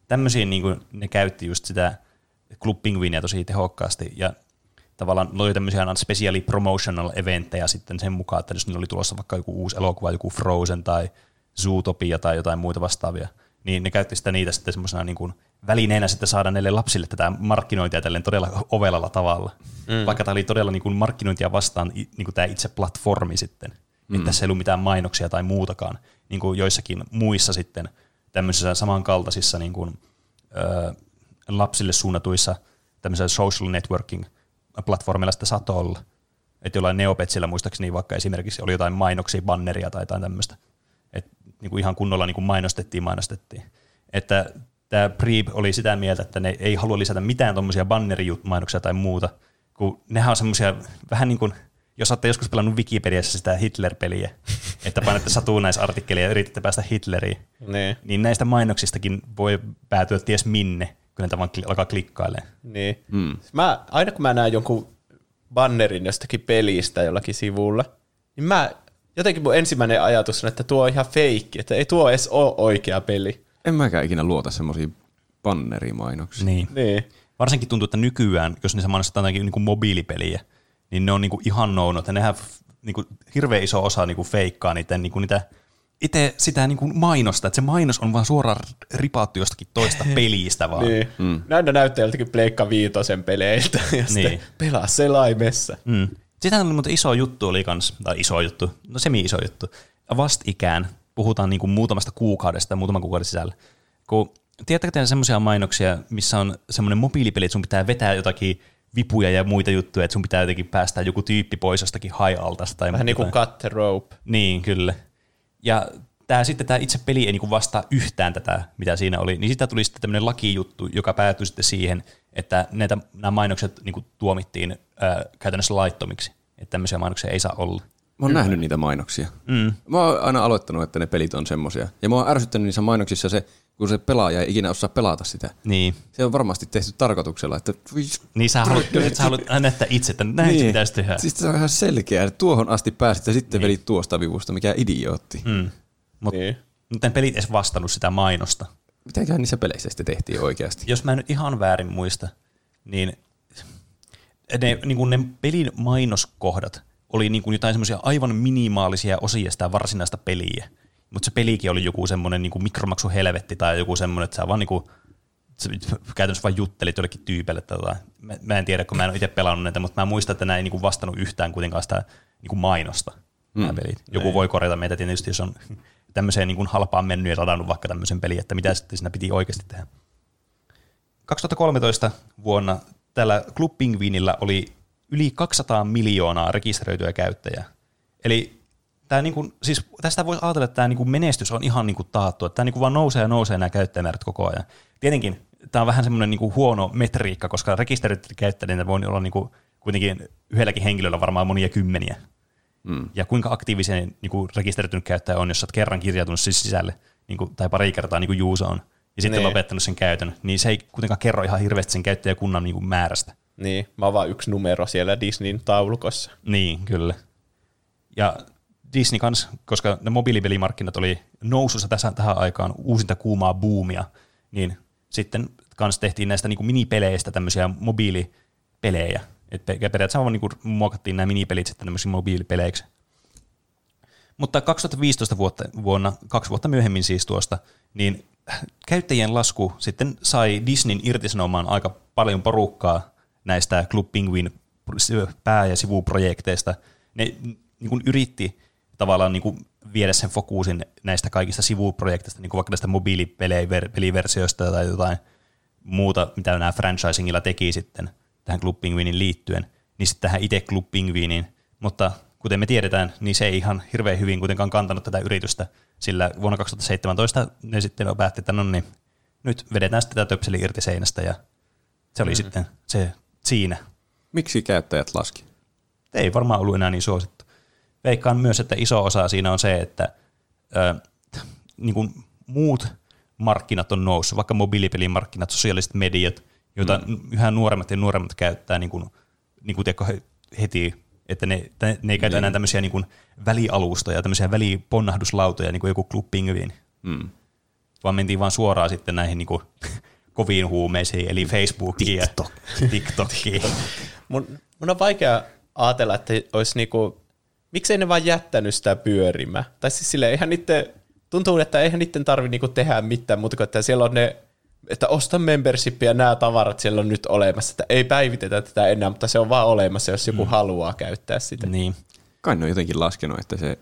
Tämmöisiä niin kuin, ne käytti just sitä Club Penguinia tosi tehokkaasti ja tavallaan oli tämmöisiä aina specially promotional eventtejä sitten sen mukaan, että jos niillä oli tulossa vaikka joku uusi elokuva, joku Frozen tai Zootopia tai jotain muita vastaavia, niin ne käytti sitä niitä sitten semmoisena niin kuin välineenä sitten saada näille lapsille tätä markkinointia tälleen todella ovelalla tavalla. Mm. Vaikka tämä oli todella niin kuin markkinointia vastaan niin kuin tämä itse platformi sitten. Mm. Että tässä ei ollut mitään mainoksia tai muutakaan, niin kuin joissakin muissa sitten tämmöisissä samankaltaisissa niin kuin, ö, lapsille suunnatuissa tämmöisillä social networking platformeilla sitä saattoi olla. Että jollain Neopetsillä muistaakseni vaikka esimerkiksi oli jotain mainoksia, banneria tai jotain tämmöistä. Että niin kuin ihan kunnolla niin kuin mainostettiin, mainostettiin. Että tämä Preep oli sitä mieltä, että ne ei halua lisätä mitään tuommoisia bannerimainoksia tai muuta, kun nehän on semmoisia vähän niin kuin, jos olette joskus pelannut Wikipediassa sitä Hitler-peliä, että painatte satunnaisartikkelia ja yritätte päästä Hitleriin, Niin. niin näistä mainoksistakin voi päätyä ties minne, kun ne vaan alkaa klikkailemaan. Niin. Mm. Mä, aina kun mä näen jonkun bannerin jostakin pelistä jollakin sivulla, niin mä, jotenkin mun ensimmäinen ajatus on, että tuo on ihan feikki, että ei tuo edes ole oikea peli. En mäkään ikinä luota semmoisia bannerimainoksia. Niin. Niin. Varsinkin tuntuu, että nykyään, jos niissä mainostetaan jotakin niin kuin mobiilipeliä, niin ne on niin kuin ihan nounut, että nehän niin kuin hirveän iso osa niin kuin feikkaa niitä, niin kuin niitä itse sitä niin kuin mainosta, että se mainos on vaan suoraan ripaattu jostakin toista pelistä vaan. Niin. Mm. Näin näyttää joltakin Pleikka Viitosen peleiltä ja sitten Niin. pelaa selaimessa. Mm. Sitä oli muuten iso juttu oli kans, tai iso juttu, no semi-iso juttu. Vastikään puhutaan niin kuin muutamasta kuukaudesta, muutaman kuukauden sisällä. Kun, tiedättekö te semmoisia mainoksia, missä on semmoinen mobiilipeli, että sun pitää vetää jotakin vipuja ja muita juttuja, että sun pitää jotenkin päästää joku tyyppi pois jostakin high-altasta. Tai Vähän niin kuin cut the rope. Niin, kyllä. Ja tämä sitten tämä itse peli ei niinku vastaa yhtään tätä, mitä siinä oli, niin sitä tuli sitten tämmöinen lakijuttu, joka päätyi sitten siihen, että näitä, nämä mainokset niinku tuomittiin ää, käytännössä laittomiksi, että tämmöisiä mainoksia ei saa olla. Mä oon nähnyt niitä mainoksia. Mm. Mä oon aina aloittanut, että ne pelit on semmosia. Ja mä oon ärsyttänyt niissä mainoksissa se, kun se pelaaja ei ikinä osaa pelata sitä. Niin. Se on varmasti tehty tarkoituksella, että... Niin sä haluat, sä haluat näyttää itse, että näin niin. se pitäisi tehdä. Siis se on ihan selkeä, että tuohon asti pääsit ja sitten niin. vedit tuosta vivusta, mikä idiootti. Mm. Mutta Niin. ne pelit edes vastannut sitä mainosta. Mitäköhän niissä peleissä sitten tehtiin oikeasti? Jos mä en nyt ihan väärin muista, niin ne, niin kuin ne pelin mainoskohdat oli niin kuin jotain semmoisia aivan minimaalisia osia sitä varsinaista peliä. Mutta se pelikin oli joku semmoinen niin mikromaksuhelvetti tai joku semmoinen, että sä vaan niin kuin, sä käytännössä vain juttelit jollekin tyypelle. Tai jotain. Mä, mä, en tiedä, kun mä en ole itse pelannut näitä, mutta mä muistan, että nämä ei niin kuin vastannut yhtään kuitenkaan sitä niin kuin mainosta. Mm. Pelit. Joku voi korjata meitä tietysti, jos on tämmöiseen niin kuin halpaan mennyt ja ladannut vaikka tämmöisen pelin, että mitä sitten siinä piti oikeasti tehdä. 2013 vuonna tällä Club Penguinillä oli yli 200 miljoonaa rekisteröityä käyttäjää. Eli tämä niinku, siis tästä voisi ajatella, että tämä niinku menestys on ihan niinku taattu, että tämä niinku vaan nousee ja nousee nämä käyttäjämäärät koko ajan. Tietenkin tämä on vähän semmoinen niinku huono metriikka, koska rekisteröityjä käyttäjiä voi olla niinku kuitenkin yhdelläkin henkilöllä varmaan monia kymmeniä. Mm. Ja kuinka aktiivisen niinku rekisteröitynyt käyttäjä on, jos olet kerran kirjautunut siis sisälle, niinku, tai pari kertaa niin kuin Juuso on, ja sitten Niin. lopettanut sen käytön, niin se ei kuitenkaan kerro ihan hirveästi sen käyttäjäkunnan niinku määrästä. Niin, mä oon vaan yksi numero siellä Disneyn taulukossa. Niin, kyllä. Ja Disney kans, koska ne mobiilipelimarkkinat oli nousussa tässä, tähän aikaan uusinta kuumaa buumia, niin sitten kans tehtiin näistä niin minipeleistä tämmöisiä mobiilipelejä. Et pe- periaatteessa vaan niin muokattiin nämä minipelit sitten tämmöisiin mobiilipeleiksi. Mutta 2015 vuotta, vuonna, kaksi vuotta myöhemmin siis tuosta, niin käyttäjien lasku sitten sai Disneyn irtisanomaan aika paljon porukkaa näistä Club Penguin pää- ja sivuprojekteista. Ne niin kuin yritti tavallaan niin kuin viedä sen fokusin näistä kaikista sivuprojekteista, niin kuin vaikka näistä mobiilipeliversioista tai jotain muuta, mitä nämä franchisingilla teki sitten tähän Club Penguinin liittyen, niin sitten tähän itse Club Penguiniin. Mutta kuten me tiedetään, niin se ei ihan hirveän hyvin kuitenkaan kantanut tätä yritystä, sillä vuonna 2017 ne sitten päätti, että no niin, nyt vedetään sitten tätä töpseli irti seinästä ja se oli mm. sitten se siinä. Miksi käyttäjät laski? Ei varmaan ollut enää niin suosittu. Veikkaan myös, että iso osa siinä on se, että ö, niin kuin muut markkinat on noussut, vaikka mobiilipelimarkkinat, sosiaaliset mediat, joita mm. yhä nuoremmat ja nuoremmat käyttää niin kuin, niin kuin tiedätkö, heti, että ne, ne, ei käytä enää tämmöisiä niin kuin välialustoja, tämmöisiä väliponnahduslautoja, niin kuin joku Club Penguin, Mm. vaan mentiin vaan suoraan sitten näihin niin kuin, koviin huumeisiin, eli Facebookiin ja TikTokiin. Mun, mun on vaikea ajatella, että olisi niinku, miksei ne vaan jättänyt sitä pyörimään. Tai siis sille eihän niiden, tuntuu, että eihän niiden tarvi niinku tehdä mitään muuta kuin, että siellä on ne, että osta membership ja nämä tavarat siellä on nyt olemassa, että ei päivitetä tätä enää, mutta se on vaan olemassa, jos joku mm. haluaa käyttää sitä. Niin. Kai ne on jotenkin laskenut, että se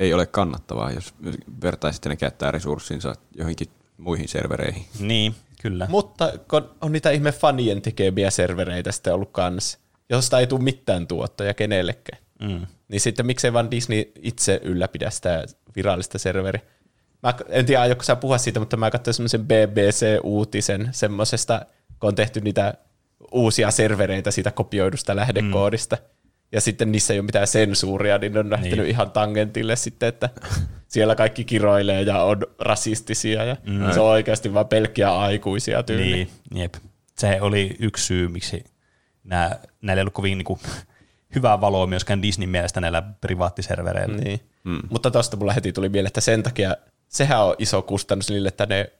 ei ole kannattavaa, jos vertaisitte ne käyttää resurssinsa johonkin muihin servereihin. Niin, kyllä. Mutta kun on niitä ihme fanien tekemiä servereitä sitten ollut kanssa, josta ei tule mitään tuottoja kenellekään. Mm. Niin sitten miksei vaan Disney itse ylläpidä sitä virallista serveriä. Mä en tiedä, aiotko sä puhua siitä, mutta mä katsoin semmoisen BBC-uutisen semmoisesta, kun on tehty niitä uusia servereitä siitä kopioidusta lähdekoodista. Mm. Ja sitten niissä ei ole mitään sensuuria, niin ne on lähtenyt Niin. ihan tangentille sitten, että siellä kaikki kiroilee ja on rasistisia ja mm. se on oikeasti vaan pelkkiä aikuisia tyyliä. Niin, jep. Se oli yksi syy, miksi nämä, näillä ei ollut kovin niin kuin, hyvää valoa myöskään Disneyn mielestä näillä privaattiservereillä. Niin. Mm. Mutta tuosta mulla heti tuli mieleen, että sen takia sehän on iso kustannus niille, että ne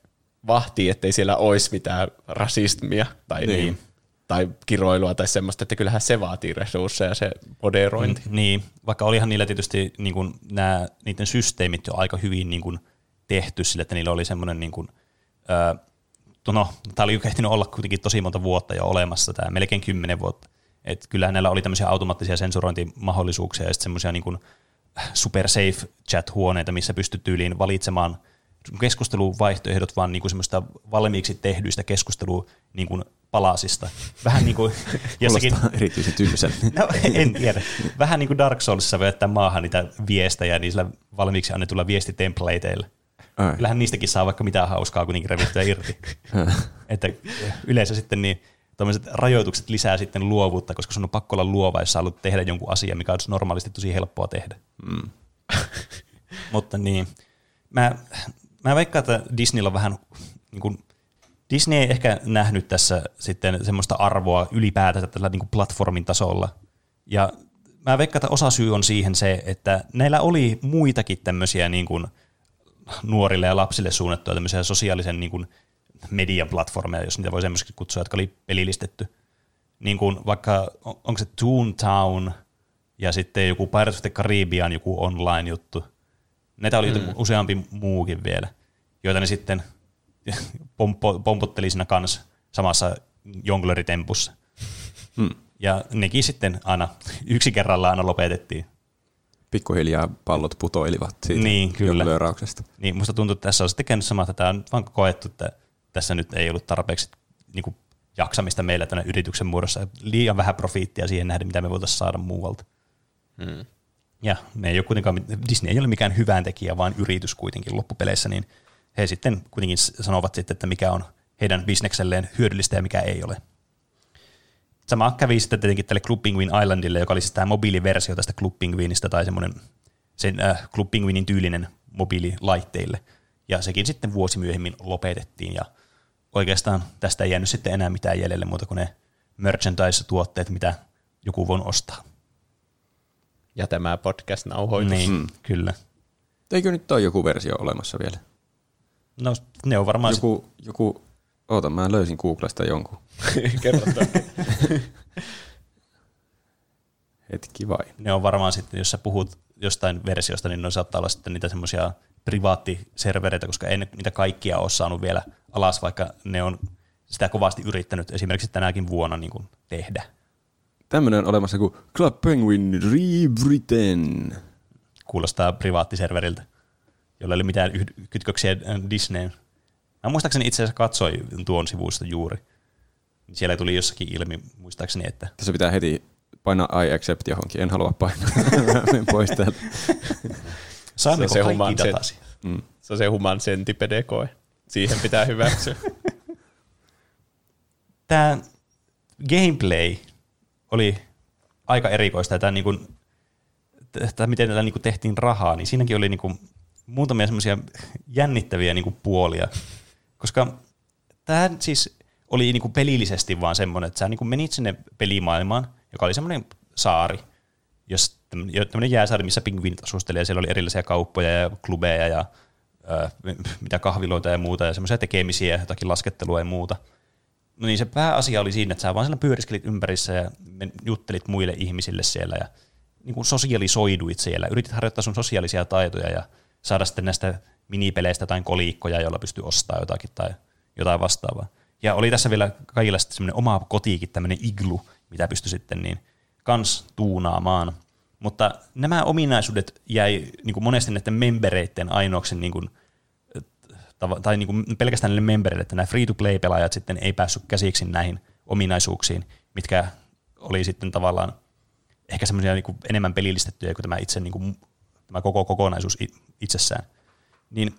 vahtii, ettei siellä olisi mitään rasismia tai, Niin. niin. tai kiroilua tai semmoista, että kyllähän se vaatii resursseja, se moderointi. Mm. Niin, vaikka olihan niillä tietysti niin kuin, nämä, niiden systeemit jo aika hyvin niin kuin, tehty sille, että niillä oli semmoinen, niin kuin, ää, no, tämä oli ehtinyt olla kuitenkin tosi monta vuotta jo olemassa, tämä melkein kymmenen vuotta. Et kyllähän näillä oli tämmöisiä automaattisia sensurointimahdollisuuksia ja sitten semmoisia niin kuin super safe chat-huoneita, missä pystyt tyyliin valitsemaan keskusteluvaihtoehdot vaan niin kuin semmoista valmiiksi tehdyistä keskustelu niin kuin palasista. Vähän niin kuin jossakin... Erityisen tylsältä. No, en tiedä. Vähän niin kuin Dark Soulsissa voi jättää maahan niitä viestejä niillä valmiiksi annetulla viestitemplateilla. Ai. Kyllähän niistäkin saa vaikka mitään hauskaa kuitenkin revittyä irti. että yleensä sitten niin tuommoiset rajoitukset lisää sitten luovuutta, koska sun on pakko olla luova, jos sä haluat tehdä jonkun asian, mikä olisi normaalisti tosi helppoa tehdä. Mm. Mutta niin, mä, mä veikkaan, että Disneyllä on vähän, niin kuin, Disney ei ehkä nähnyt tässä sitten semmoista arvoa ylipäätänsä tällä niin kuin platformin tasolla. Ja mä veikkaan, että osa syy on siihen se, että näillä oli muitakin tämmöisiä niin kuin nuorille ja lapsille suunnattuja tämmöisiä sosiaalisen niin kuin median platformeja, jos niitä voi semmoisesti kutsua, jotka oli pelillistetty. Niin kuin vaikka, on- onko se Toontown ja sitten joku Pirates of the Caribbean joku online-juttu. Näitä oli mm. useampi muukin vielä, joita ne sitten pompo, pompotteli siinä kanssa samassa jongleritempussa. Hmm. Ja nekin sitten aina yksi kerrallaan aina lopetettiin. Pikkuhiljaa pallot putoilivat siitä Niin, kyllä. jonglöörauksesta. Niin musta tuntuu, että tässä on sitten käynyt sama, että tämä on vaan koettu, että tässä nyt ei ollut tarpeeksi niin kuin, jaksamista meillä tänne yrityksen muodossa. Liian vähän profiittia siihen nähden, mitä me voitaisiin saada muualta. Hmm. Ja ne ei ole kuitenkaan, Disney ei ole mikään hyvän tekijä, vaan yritys kuitenkin loppupeleissä, niin he sitten kuitenkin sanovat sitten, että mikä on heidän bisnekselleen hyödyllistä ja mikä ei ole. Sama kävi sitten tietenkin tälle Club Penguin Islandille, joka oli siis tämä mobiiliversio tästä Club Penguinista tai semmoinen sen äh, Club Penguinin tyylinen mobiililaitteille. Ja sekin sitten vuosi myöhemmin lopetettiin ja oikeastaan tästä ei jäänyt sitten enää mitään jäljelle muuta kuin ne merchandise-tuotteet, mitä joku voi ostaa. Ja tämä podcast-nauhoitus. Niin, mm. kyllä. Eikö nyt ole joku versio olemassa vielä? No ne on varmaan Joku, joku, oota mä löysin Googlesta jonkun. Kerro toi. Hetki vain. ne on varmaan sitten, jos sä puhut jostain versiosta, niin ne saattaa olla sitten niitä semmoisia privaattiservereitä, koska ei ne- niitä kaikkia ole saanut vielä alas, vaikka ne on sitä kovasti yrittänyt esimerkiksi tänäkin vuonna niin kuin tehdä. Tämmönen on olemassa kuin Club Penguin Rewritten. Kuulostaa privaattiserveriltä, jolla ei ole mitään yh- kytköksiä Disneyn. Mä muistaakseni itse asiassa katsoin tuon sivuista juuri. Siellä tuli jossakin ilmi, muistaakseni, että Tässä pitää heti painaa I accept johonkin. En halua painaa. Mä menen pois täältä. Saammeko se kaikki human sen- datasi? Mm. Se on se human centipede-koe. Siihen pitää hyväksyä. tämä gameplay oli aika erikoista, tämä niin kuin, tämä, miten tällä niin kuin tehtiin rahaa, niin siinäkin oli niin kuin muutamia semmoisia jännittäviä niin kuin puolia, koska tämä siis oli niin kuin pelillisesti vaan semmoinen, että sä niin kuin menit sinne pelimaailmaan, joka oli semmoinen saari, jos tämmöinen jääsaari, missä pingviinit asusteli, ja siellä oli erilaisia kauppoja ja klubeja ja mitä kahviloita ja muuta, ja semmoisia tekemisiä, jotakin laskettelua ja muuta. No niin se pääasia oli siinä, että sä vaan siellä pyöriskelit ympärissä ja juttelit muille ihmisille siellä ja niin kuin sosialisoiduit siellä. Yritit harjoittaa sun sosiaalisia taitoja ja saada sitten näistä minipeleistä jotain kolikkoja, joilla pystyy ostamaan jotakin tai jotain vastaavaa. Ja oli tässä vielä kaikilla sitten semmoinen oma kotiikin, tämmöinen iglu, mitä pystyi sitten niin kans tuunaamaan. Mutta nämä ominaisuudet jäi niin kuin monesti näiden membereiden ainoaksi niin kuin tai niin kuin pelkästään niille membereille, että nämä free-to-play-pelaajat sitten ei päässyt käsiksi näihin ominaisuuksiin, mitkä oli sitten tavallaan ehkä semmoisia niin enemmän pelillistettyjä kuin tämä itse niin kuin, tämä koko kokonaisuus itsessään. Niin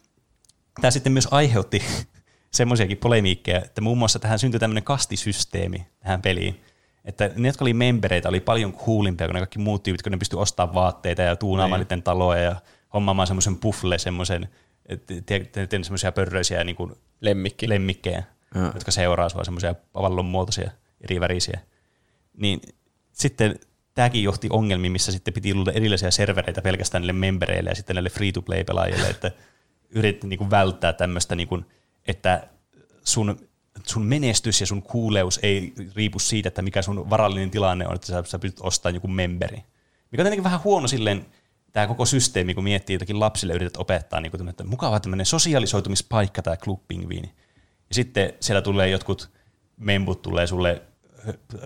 tämä sitten myös aiheutti semmoisiakin polemiikkeja, että muun muassa tähän syntyi tämmöinen kastisysteemi tähän peliin, että ne, jotka oli membereitä, oli paljon coolimpia kuin ne kaikki muut tyypit, kun ne pystyi ostamaan vaatteita ja tuunaamaan niiden taloja ja hommaamaan semmoisen puffle, semmoisen, semmoisia pörröisiä niin kuin Lemmikki. lemmikkejä, Joo. jotka seuraa sua, semmoisia pallonmuotoisia, eri värisiä. Niin sitten tämäkin johti ongelmiin, missä sitten piti luoda erilaisia servereitä pelkästään niille membereille ja sitten näille free-to-play-pelaajille, että yritti niin kuin välttää tämmöistä, niin kuin, että sun, sun menestys ja sun kuuleus ei riipu siitä, että mikä sun varallinen tilanne on, että sä, sä pystyt ostamaan joku memberi. Mikä on tietenkin vähän huono silleen, tämä koko systeemi, kun miettii jotakin lapsille yrität opettaa, niin kuin, että mukava tämmöinen sosiaalisoitumispaikka tämä Club Pingviini. Ja sitten siellä tulee jotkut membut tulee sulle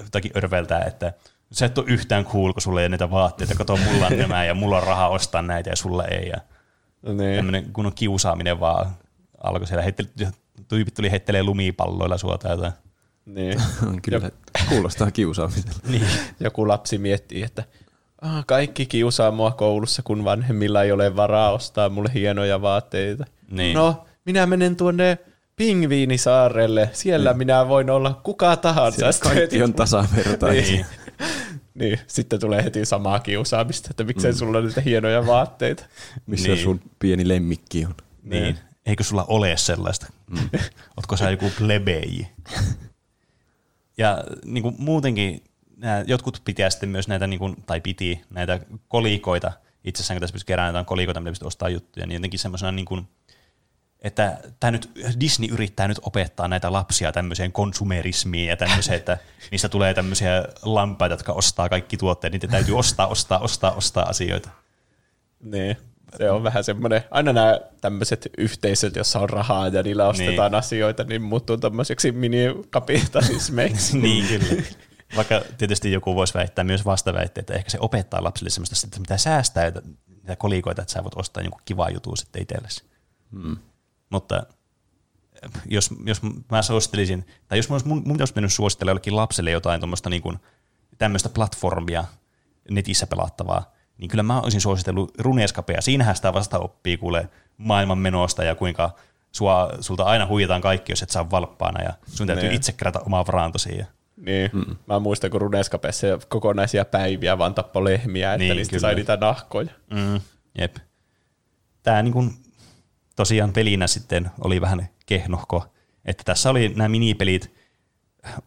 jotakin örveltää, että sä et ole yhtään cool, kun sulla ei näitä vaatteita, kato mulla on nämä ja mulla on rahaa ostaa näitä ja sulla ei. Ja No niin. tämmöinen kunnon kiusaaminen vaan alkoi siellä. Heitteli, tyypit tuli heittelee lumipalloilla sua tai jotain. Niin. On kyllä, kuulostaa kiusaamiselta. niin. Joku lapsi miettii, että ah, kaikki kiusaa mua koulussa, kun vanhemmilla ei ole varaa ostaa mulle hienoja vaatteita. Niin. No, minä menen tuonne Pingviinisaarelle. Siellä minä voin olla kuka tahansa. Siellä Sitten kaikki heti- on tasavertaisia. Niin. niin, sitten tulee heti samaa kiusaamista, että Mm. miksei sulla ole niitä hienoja vaatteita. Missä Niin. sun pieni lemmikki on. Niin. Eikö sulla ole sellaista? Mm. Ootko sä joku plebeji? ja niin kuin muutenkin nämä, jotkut pitää sitten myös näitä, niin kuin, tai piti näitä kolikoita, itsessään kun tässä pystyy keräämään jotain kolikoita, mitä pystyy ostamaan juttuja, niin jotenkin semmoisena niin kuin, että tämä nyt, Disney yrittää nyt opettaa näitä lapsia tämmöiseen konsumerismiin ja tämmöiseen, että niistä tulee tämmöisiä lampaita, jotka ostaa kaikki tuotteet, niitä täytyy ostaa, ostaa, ostaa, ostaa asioita. Niin. Se on vähän semmoinen, aina nämä tämmöiset yhteisöt, jossa on rahaa ja niillä ostetaan niin. asioita, niin muuttuu tämmöiseksi minikapitalismeiksi. niin, kyllä. Vaikka tietysti joku voisi väittää myös vastaväitteet, että ehkä se opettaa lapsille semmoista, että mitä säästää joita- niitä kolikoita, että sä voit ostaa jonkun kivaa jutun sitten itsellesi. Mm. Mutta jos, jos mä suosittelisin, tai jos mun, mun, mun olisi mennyt suositella jollekin lapselle jotain tuommoista niin kuin, tämmöistä platformia netissä pelattavaa, niin kyllä mä olisin suositellut Runescapea. Siinähän sitä vasta oppii kuule maailman menosta ja kuinka sua, sulta aina huijataan kaikki, jos et saa valppaana ja sun täytyy Niin. itse kerätä omaa varantosi. Ja, Niin. Mm. Mä muistan, kun Runescapessa kokonaisia päiviä vaan tappoi lehmiä, että Niin, niistä kyllä. sai niitä nahkoja. mm, jep. Tää niin kuin, tosiaan pelinä sitten oli vähän kehnohko, että tässä oli nämä minipelit,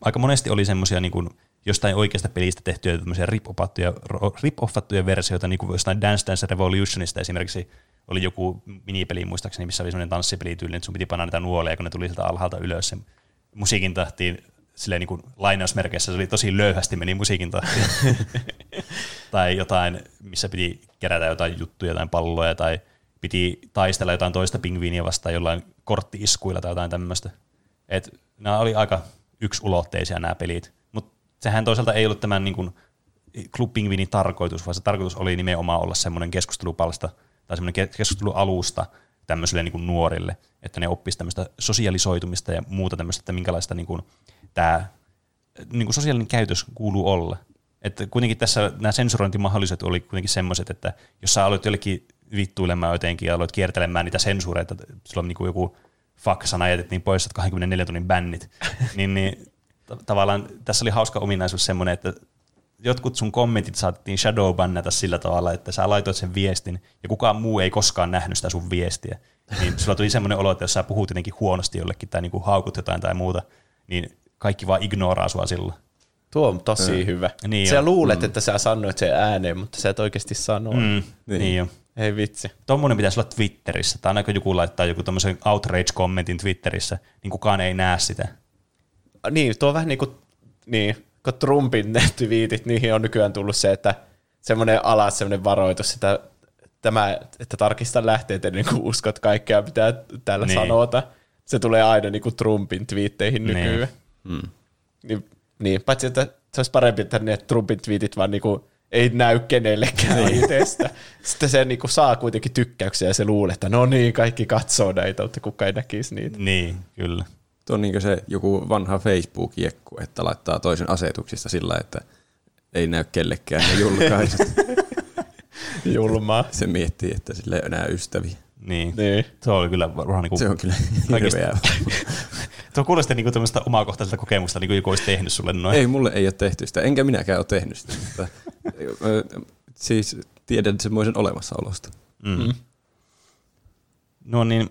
aika monesti oli semmoisia niin kuin jostain oikeasta pelistä tehtyjä tämmöisiä rip-offattuja, versioita, niin kuin jostain Dance Dance Revolutionista esimerkiksi oli joku minipeli muistaakseni, missä oli semmoinen tanssipelityyli, että sun piti panna niitä nuoleja, kun ne tuli sieltä alhaalta ylös sen musiikin tahtiin silleen niin kuin lainausmerkeissä, se oli tosi löyhästi meni musiikin tahtiin. tai jotain, missä piti kerätä jotain juttuja, jotain palloja, tai piti taistella jotain toista pingviiniä vastaan jollain korttiiskuilla tai jotain tämmöistä. Et nämä oli aika yksulotteisia nämä pelit, sehän toisaalta ei ollut tämän niin kuin tarkoitus, vaan se tarkoitus oli nimenomaan olla semmoinen keskustelupalsta tai semmoinen ke- keskustelualusta tämmöisille niin kuin nuorille, että ne oppisivat tämmöistä sosialisoitumista ja muuta tämmöistä, että minkälaista niin kuin tämä niin kuin sosiaalinen käytös kuuluu olla. Että kuitenkin tässä nämä sensurointimahdollisuudet oli kuitenkin semmoiset, että jos sä aloit jollekin vittuilemaan jotenkin ja aloit kiertelemään niitä sensureita, että sulla on niin kuin joku fuck-sana jätettiin pois, että 24 tunnin bännit, niin, niin tavallaan tässä oli hauska ominaisuus semmoinen, että jotkut sun kommentit saatettiin shadowbannata sillä tavalla, että sä laitoit sen viestin ja kukaan muu ei koskaan nähnyt sitä sun viestiä. Niin sulla tuli semmoinen olo, että jos sä puhut jotenkin huonosti jollekin tai niinku haukut jotain tai muuta, niin kaikki vaan ignoraa sua silloin. Tuo on tosi hyvä. Niin sä on. luulet, että sä sanoit sen ääneen, mutta sä et oikeasti sano. Mm. Mm, niin. niin jo. Ei vitsi. Tuommoinen pitäisi olla Twitterissä. Tai aina kun joku laittaa joku tämmöisen outrage-kommentin Twitterissä, niin kukaan ei näe sitä. Niin, tuo on vähän niin kuin, niin, kun Trumpin ne twiitit, niihin on nykyään tullut se, että semmoinen alas, semmoinen varoitus, että, tämä, että tarkista lähteet ennen kuin uskot kaikkea, mitä täällä Niin. niin. sanota. Se tulee aina niin kuin Trumpin twiitteihin Niin. nykyään. Mm. Niin, niin, paitsi että se olisi parempi, että ne Trumpin twiitit vaan niinku ei näy kenellekään niin. itsestä. Sitten se niinku saa kuitenkin tykkäyksiä ja se luulee, että no niin, kaikki katsoo näitä, mutta kukaan ei näkisi niitä. Niin, kyllä. Tuo on niin se joku vanha Facebook-jekku, että laittaa toisen asetuksista sillä, että ei näy kellekään ne julkaisut. Julmaa. se miettii, että sillä ei ole enää ystäviä. Niin. Niin. Se oli kyllä varmaan niinku, Se on kyllä hirveää. Tuo kuulosti niinku tämmöistä omakohtaiselta kokemusta, niin kuin joku olisi tehnyt sulle noin. Ei, mulle ei ole tehty sitä, enkä minäkään ole tehnyt sitä. Mutta, siis tiedän semmoisen olemassaolosta. Mm. No niin,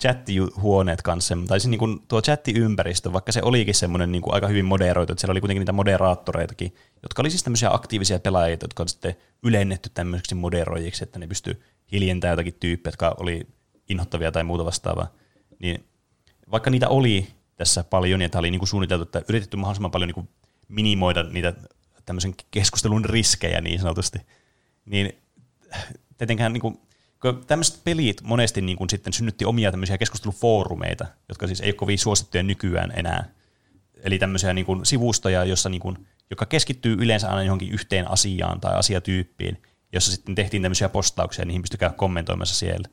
chattihuoneet kanssa, tai siis niin kuin tuo chattiympäristö, vaikka se olikin semmoinen niin kuin aika hyvin moderoitu, että siellä oli kuitenkin niitä moderaattoreitakin, jotka oli siis tämmöisiä aktiivisia pelaajia, jotka on sitten ylennetty tämmöisiksi moderoijiksi, että ne pystyy hiljentämään jotakin tyyppejä, jotka oli inhottavia tai muuta vastaavaa. Niin vaikka niitä oli tässä paljon, ja tämä oli niin kuin suunniteltu, että yritetty mahdollisimman paljon niin kuin minimoida niitä tämmöisen keskustelun riskejä niin sanotusti, niin tietenkään niin kuin, tämmöiset pelit monesti niin kuin sitten synnytti omia tämmöisiä keskustelufoorumeita, jotka siis ei ole kovin suosittuja nykyään enää. Eli tämmöisiä niin kuin sivustoja, jossa niin kuin, joka keskittyy yleensä aina johonkin yhteen asiaan tai asiatyyppiin, jossa sitten tehtiin tämmöisiä postauksia, niihin pystyi käydä kommentoimassa siellä.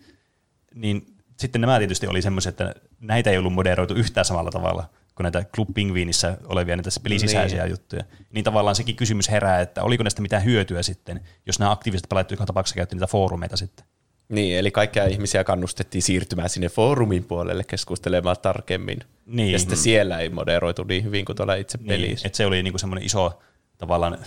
Niin sitten nämä tietysti oli semmoisia, että näitä ei ollut moderoitu yhtään samalla tavalla kuin näitä Club Penguinissä olevia näitä pelisisäisiä niin. juttuja. Niin tavallaan sekin kysymys herää, että oliko näistä mitään hyötyä sitten, jos nämä aktiiviset pelaajat joka tapauksessa käytti niitä foorumeita sitten. Niin, eli kaikkia ihmisiä kannustettiin siirtymään sinne foorumin puolelle keskustelemaan tarkemmin. Niin. Ja sitten siellä ei moderoitu niin hyvin kuin tuolla itse Niin, pelissä. että se oli niinku semmoinen iso tavallaan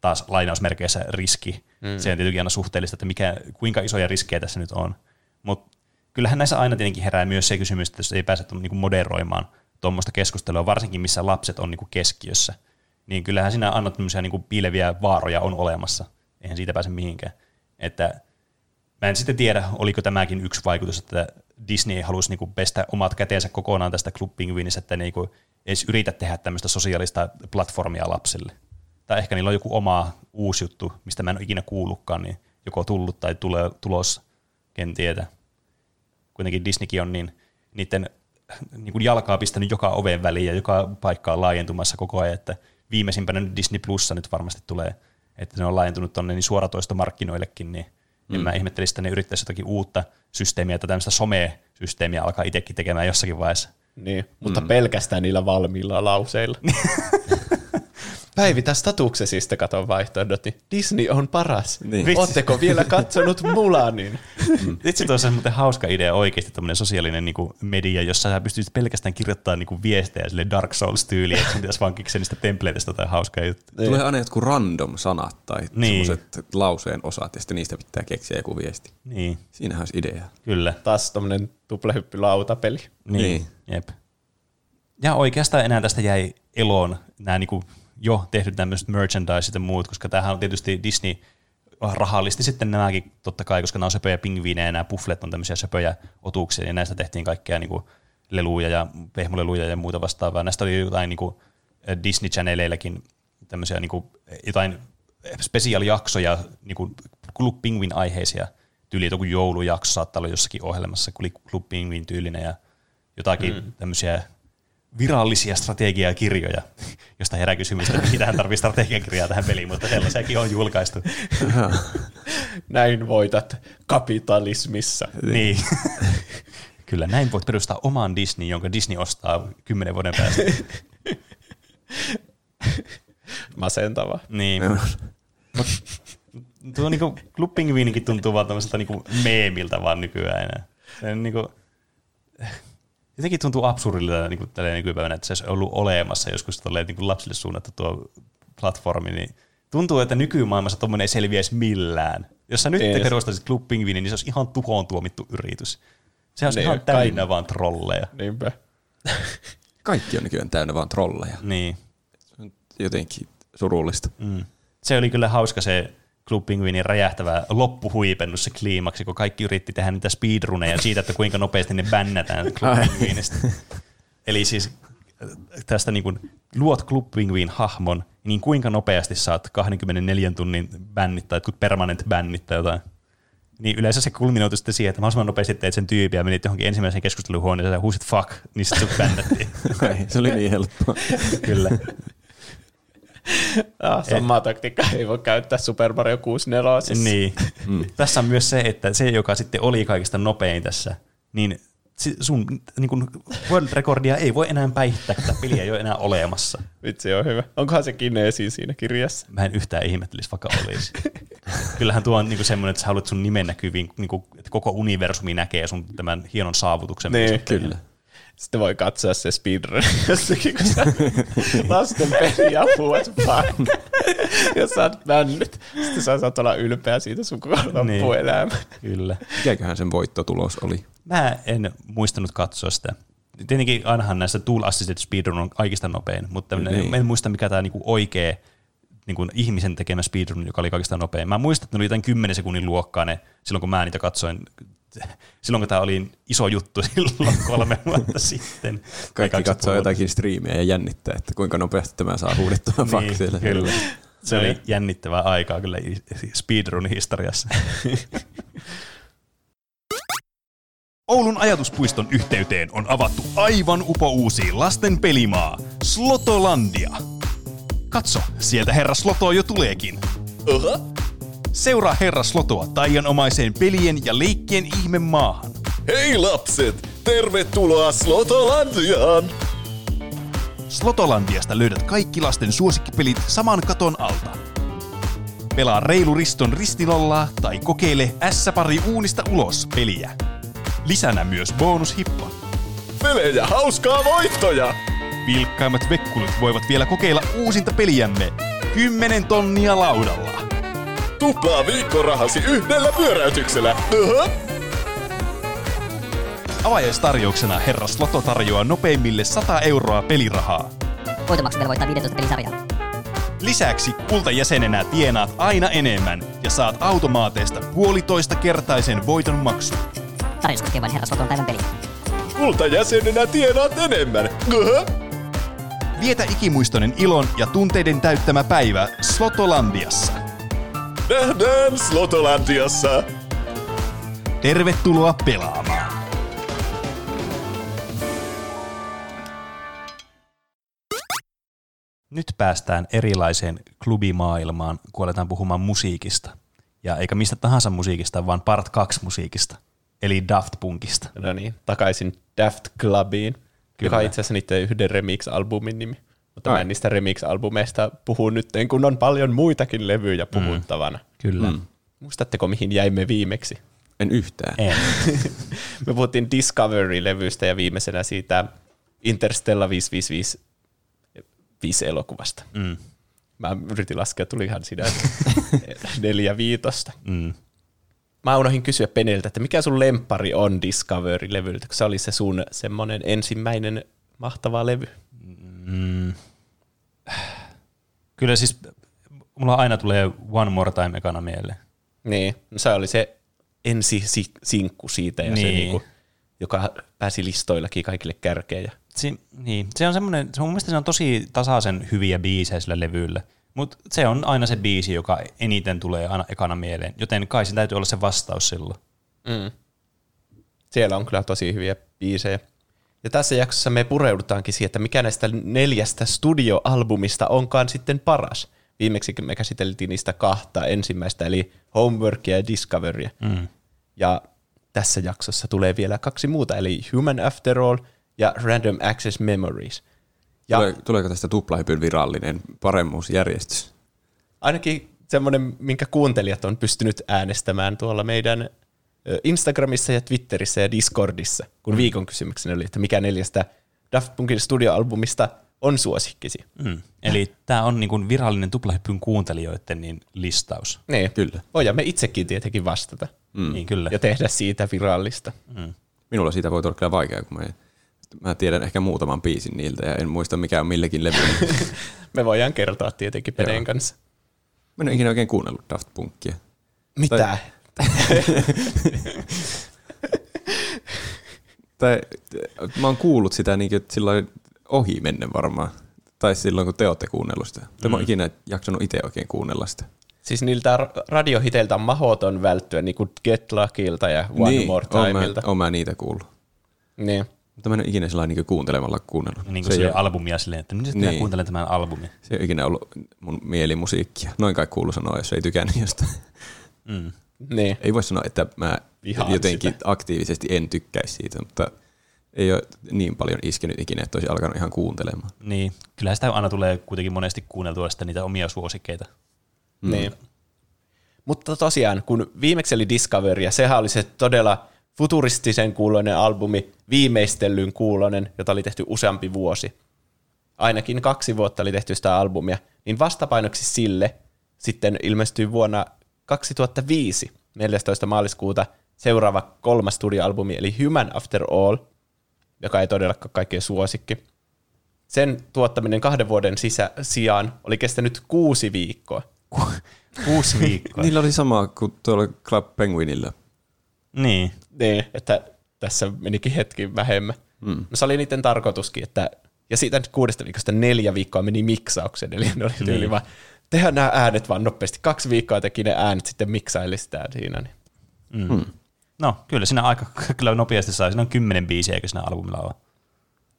taas lainausmerkeissä riski. Mm. Se on tietenkin aina suhteellista, että mikä, kuinka isoja riskejä tässä nyt on. Mutta kyllähän näissä aina tietenkin herää myös se kysymys, että jos ei pääse niinku moderoimaan tuommoista keskustelua, varsinkin missä lapset on niinku keskiössä, niin kyllähän siinä aina tämmöisiä niinku piileviä vaaroja on olemassa. Eihän siitä pääse mihinkään. Että mä en sitten tiedä, oliko tämäkin yksi vaikutus, että Disney halusi niinku pestä omat käteensä kokonaan tästä Club Penguinista, että niinku edes yritä tehdä tämmöistä sosiaalista platformia lapsille. Tai ehkä niillä on joku oma uusi juttu, mistä mä en ole ikinä kuullutkaan, niin joko tullut tai tulee, tulos, ken tietää. Kuitenkin Disneykin on niin, niiden niin kuin jalkaa pistänyt joka oven väliin ja joka paikka on laajentumassa koko ajan, että viimeisimpänä Disney Plussa nyt varmasti tulee, että ne on laajentunut tuonne niin suoratoistomarkkinoillekin, niin mm. en mä ihmettelisi, että ne yrittäisi jotakin uutta systeemiä tai tämmöistä some-systeemiä alkaa itsekin tekemään jossakin vaiheessa. Niin, mutta mm. pelkästään niillä valmiilla lauseilla. Päivitä statuksesista katon vaihtoehdot, niin Disney on paras. Niin. Ootteko vielä katsonut Mulanin? Itse tuossa on muuten hauska idea oikeasti tämmöinen sosiaalinen niin kuin media, jossa sä pystyt pelkästään kirjoittamaan niin kuin viestejä sille Dark Souls-tyyliin, että sun pitäisi vaan keksiä niistä templateista tai hauskaa juttu. Tulee aina jotkut random sanat tai Niin. semmoiset lauseen osat, ja sitten niistä pitää keksiä joku viesti. Niin, Siinähän olisi idea. kyllä. Taas tommonen tuplahyppylautapeli. Niin, Niin. jep. Ja oikeastaan enää tästä jäi eloon nämä niin jo tehdyt tämmöiset merchandise ja muut, koska tämähän on tietysti Disney rahallisti sitten nämäkin totta kai, koska nämä on söpöjä pingviinejä ja nämä pufflet on tämmöisiä söpöjä otuksia, ja näistä tehtiin kaikkea niin kuin leluja ja pehmoleluja ja muuta vastaavaa. Näistä oli jotain niin kuin Disney Channeleilläkin tämmöisiä niin kuin jotain spesiaalijaksoja, niin kuin Club Penguin aiheisia tyyli, joku joulujakso saattaa olla jossakin ohjelmassa, kun oli Club Penguin tyylinen ja jotakin mm. tämmöisiä virallisia strategiakirjoja, josta herää kysymys, että mitähän tarvii strategiakirjaa tähän peliin, mutta sellaisiakin on julkaistu. Näin voitat kapitalismissa. Niin. Kyllä, näin voit perustaa oman Disney, jonka Disney ostaa kymmenen vuoden päästä. Masentava. Niin. Mut, tuo niinku, Club tuntuu vaan tämmöiseltä niinku meemiltä vaan nykyään enää. Se on niinku, jotenkin tuntuu absurdilta niinku, tälleen nykypäivänä, että se olisi ollut olemassa joskus tolleen, niinku lapsille suunnattu tuo platformi, niin tuntuu, että nykymaailmassa tuommoinen ei selviäisi millään. Jos sä nyt perustaisit Club Penguinin, niin se olisi ihan tuhoon tuomittu yritys. Se olisi Niin, ihan kai- täynnä vaan trolleja. Niinpä. Kaikki on nykyään täynnä vaan trolleja. Niin. Jotenkin surullista. Mm. Se oli kyllä hauska se Club Penguinin räjähtävä loppuhuipennus, se kliimaksi, kun kaikki yritti tehdä niitä speedruneja siitä, että kuinka nopeasti ne bännätään Club. Penguinista. Eli siis tästä niin kuin, luot Club Penguin hahmon, niin kuinka nopeasti saat 24 tunnin bännit tai permanent bännit tai jotain. Niin yleensä se kulminoitu sitten siihen, että mahdollisimman nopeasti teit sen tyypin ja menit johonkin ensimmäiseen keskusteluhuoneeseen ja huusit fuck, niin sitten sut bännättiin. Se oli niin helppoa. Kyllä. Ah, samaa taktiikkaa ei voi käyttää Super Mario 64. Niin. Mm. Tässä on myös se, että se, joka sitten oli kaikista nopein tässä, niin sun niin kun world recordia ei voi enää päihittää, kun tämä peli ei ole enää olemassa. Vitsi on hyvä. Onkohan se Kineesi siinä kirjassa? Mä en yhtään ihmettelisi, vaikka olisi. Kyllähän tuo on niin semmoinen, että sä haluat sun nimen näkyviin, niin kuin, että koko universumi näkee sun tämän hienon saavutuksen. Niin. Kyllä. Sitten voi katsoa se speedrun jossakin, kun sä lasten peli ja what fuck. Jos sä oot männyt, sitten sä saat olla ylpeä siitä sun koko loppuelämä. Kyllä. Mikäköhän sen voittotulos oli? Mä en muistanut katsoa sitä. Tietenkin ainahan näissä tool assisted speedrun on kaikista nopein, mutta niin. Niin. en muista mikä tämä niinku oikea niinku ihmisen tekemä speedrun, joka oli kaikista nopein. Mä muistan, että ne oli jotain 10 sekunnin luokkaa ne, silloin kun mä niitä katsoin, silloin kun tämä oli iso juttu silloin kolme vuotta sitten. Kaikki katsoo jotakin striimiä ja jännittää, että kuinka nopeasti tämä saa huudettua vuotta. niin, kyllä. Se oli jännittävää aikaa kyllä speedrun historiassa. Oulun ajatuspuiston yhteyteen on avattu aivan upouusi lasten pelimaa, Slotolandia. Katso, sieltä herra Sloto jo tuleekin. Oha. Seuraa herra Slotoa taianomaiseen pelien ja leikkien ihme maahan. Hei lapset, tervetuloa Slotolandiaan! Slotolandiasta löydät kaikki lasten suosikkipelit saman katon alta. Pelaa reilu riston ristilollaa tai kokeile S-pari uunista ulos peliä. Lisänä myös bonushippa. Pelejä, hauskaa voittoja! Vilkkaimmat vekkulit voivat vielä kokeilla uusinta peliämme. 10 tonnia laudalla. Tuplaa viikkorahasi yhdellä pyöräytyksellä. Avajaistarjouksena herra Sloto tarjoaa nopeimmille 100 euroa pelirahaa. Voitomaksu velvoittaa 15 pelisarjaa. Lisäksi kultajäsenenä tienaat aina enemmän ja saat automaateista puolitoista kertaisen voiton maksun. Tarjous koskee vain herra Sloton päivän peliä. Kultajäsenenä tienaat enemmän. Öhö. Vietä ikimuistoinen ilon ja tunteiden täyttämä päivä Slotolandiassa. Nähdään Slotolandiassa. Tervetuloa pelaamaan! Nyt päästään erilaiseen klubimaailmaan, kun aletaan puhumaan musiikista. Ja eikä mistä tahansa musiikista, vaan part 2 musiikista, eli Daft Punkista. No niin, takaisin Daft Clubiin, Kyllä. joka on itse asiassa niiden yhden remix-albumin nimi. Mutta Ai. mä en niistä remix-albumeista puhu nyt, kun on paljon muitakin levyjä puhuttavana. Mm. Kyllä. Mm. Muistatteko, mihin jäimme viimeksi? En yhtään. En. Me puhuttiin Discovery-levystä ja viimeisenä siitä Interstellar 555 viisi elokuvasta. Mm. Mä yritin laskea, tulihan siinä neljä viitosta. Mm. Mä unohdin kysyä Peniltä, että mikä sun lempari on Discovery-levyltä, kun se oli se sun semmoinen ensimmäinen mahtava levy. Mm. Kyllä siis mulla aina tulee One More Time ekana mieleen. Niin, no se oli se ensi sinkku siitä ja niin. se niinku, joka pääsi listoillakin kaikille kärkeen. Ja... Si- niin. Se on semmoinen, se on mun mielestä se on tosi tasaisen hyviä biisejä sillä levyllä. Mutta se on aina se biisi, joka eniten tulee aina ekana mieleen, joten kai sen täytyy olla se vastaus silloin. Mm. Siellä on kyllä tosi hyviä biisejä. Ja tässä jaksossa me pureudutaankin siihen, että mikä näistä neljästä studioalbumista onkaan sitten paras. Viimeksi me käsiteltiin niistä kahta ensimmäistä, eli Homeworkia ja Discoverya. Mm. Ja tässä jaksossa tulee vielä kaksi muuta, eli Human After All ja Random Access Memories. Ja Tule, tuleeko tästä tuplahypyn virallinen paremmuusjärjestys? ainakin semmoinen, minkä kuuntelijat on pystynyt äänestämään tuolla meidän Instagramissa ja Twitterissä ja Discordissa, kun viikon kysymyksenä oli, että mikä neljästä Daft Punkin studioalbumista on suosikkisi. Mm. Eli tämä on niinku virallinen tuplahyppyn kuuntelijoiden niin listaus. Niin, Kyllä. voidaan me itsekin tietenkin vastata Mm. Niin kyllä. ja tehdä siitä virallista. Minulla siitä voi olla kyllä vaikea, kun mä, mä tiedän ehkä muutaman biisin niiltä ja en muista mikä on millekin levyllä. Me voidaan kertoa tietenkin Peneen kanssa. mä en ole ikinä oikein kuunnellut Daft Punkia. Mitä? Tai mä oon kuullut sitä niin silloin ohi menne varmaan. Tai silloin, kun te olette kuunnellut sitä. Mm. Mä oon ikinä jaksanut itse oikein kuunnella sitä. Siis niiltä ra- radiohiteiltä on mahoton välttyä, niin kuin Get Luckilta ja One niin, More oon Timeilta. mä, oon mä niitä kuullut. Niin. Mutta mä en ole ikinä sellainen niin kuuntelemalla kuunnellut. Niin kuin se, se ei ole, albumia silleen, että nyt Niin. niin. kuuntelen tämän albumin. se ei ole ikinä ollut mun mielimusiikkia. Noin kai kuulu sanoa, jos ei tykännyt jostain. Mm. Niin. Ei voi sanoa, että mä Vihaan jotenkin sitä. aktiivisesti en tykkäisi siitä, mutta ei ole niin paljon iskenyt ikinä, että olisi alkanut ihan kuuntelemaan. Niin, kyllä sitä aina tulee kuitenkin monesti kuunneltua sitä niitä omia suosikkeita. Mm. Niin. Mutta tosiaan, kun viimeksi oli Discovery, ja sehän oli se todella futuristisen kuuloinen albumi, viimeistellyn kuuloinen, jota oli tehty useampi vuosi. Ainakin kaksi vuotta oli tehty sitä albumia. Niin vastapainoksi sille sitten ilmestyi vuonna 2005, 14. maaliskuuta, seuraava kolmas studioalbumi, eli Human After All, joka ei todellakaan kaikkien suosikki. Sen tuottaminen kahden vuoden sisä, sijaan oli kestänyt kuusi viikkoa. Kuusi viikkoa. Niillä oli sama kuin tuolla Club Penguinilla. niin. Niin, että tässä menikin hetki vähemmän. Mm. No se oli niiden tarkoituskin, että ja siitä nyt kuudesta viikosta neljä viikkoa meni miksauksen, eli ne oli Niin. vaan, tehdään nämä äänet vaan nopeasti. Kaksi viikkoa teki ne äänet, sitten miksaili sitä siinä. Niin. Mm. No, kyllä siinä aika kyllä nopeasti sai. Siinä on kymmenen biisiä, eikö siinä albumilla ole?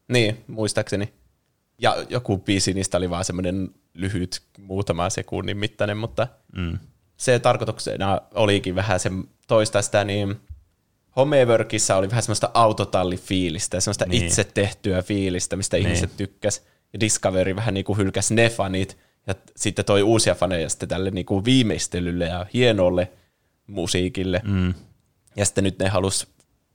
Niin, muistaakseni. Ja joku biisi niistä oli vaan semmoinen lyhyt, muutama sekunnin mittainen, mutta Mm. se tarkoituksena olikin vähän se toista sitä, niin Homeworkissa oli vähän semmoista autotallifiilistä ja semmoista Niin. itse tehtyä fiilistä, mistä Niin. ihmiset tykkäs. ja Discovery vähän niin kuin hylkäsi ne fanit, ja sitten toi uusia faneja sitten tälle niin kuin viimeistelylle ja hienolle musiikille. Mm. Ja sitten nyt ne halus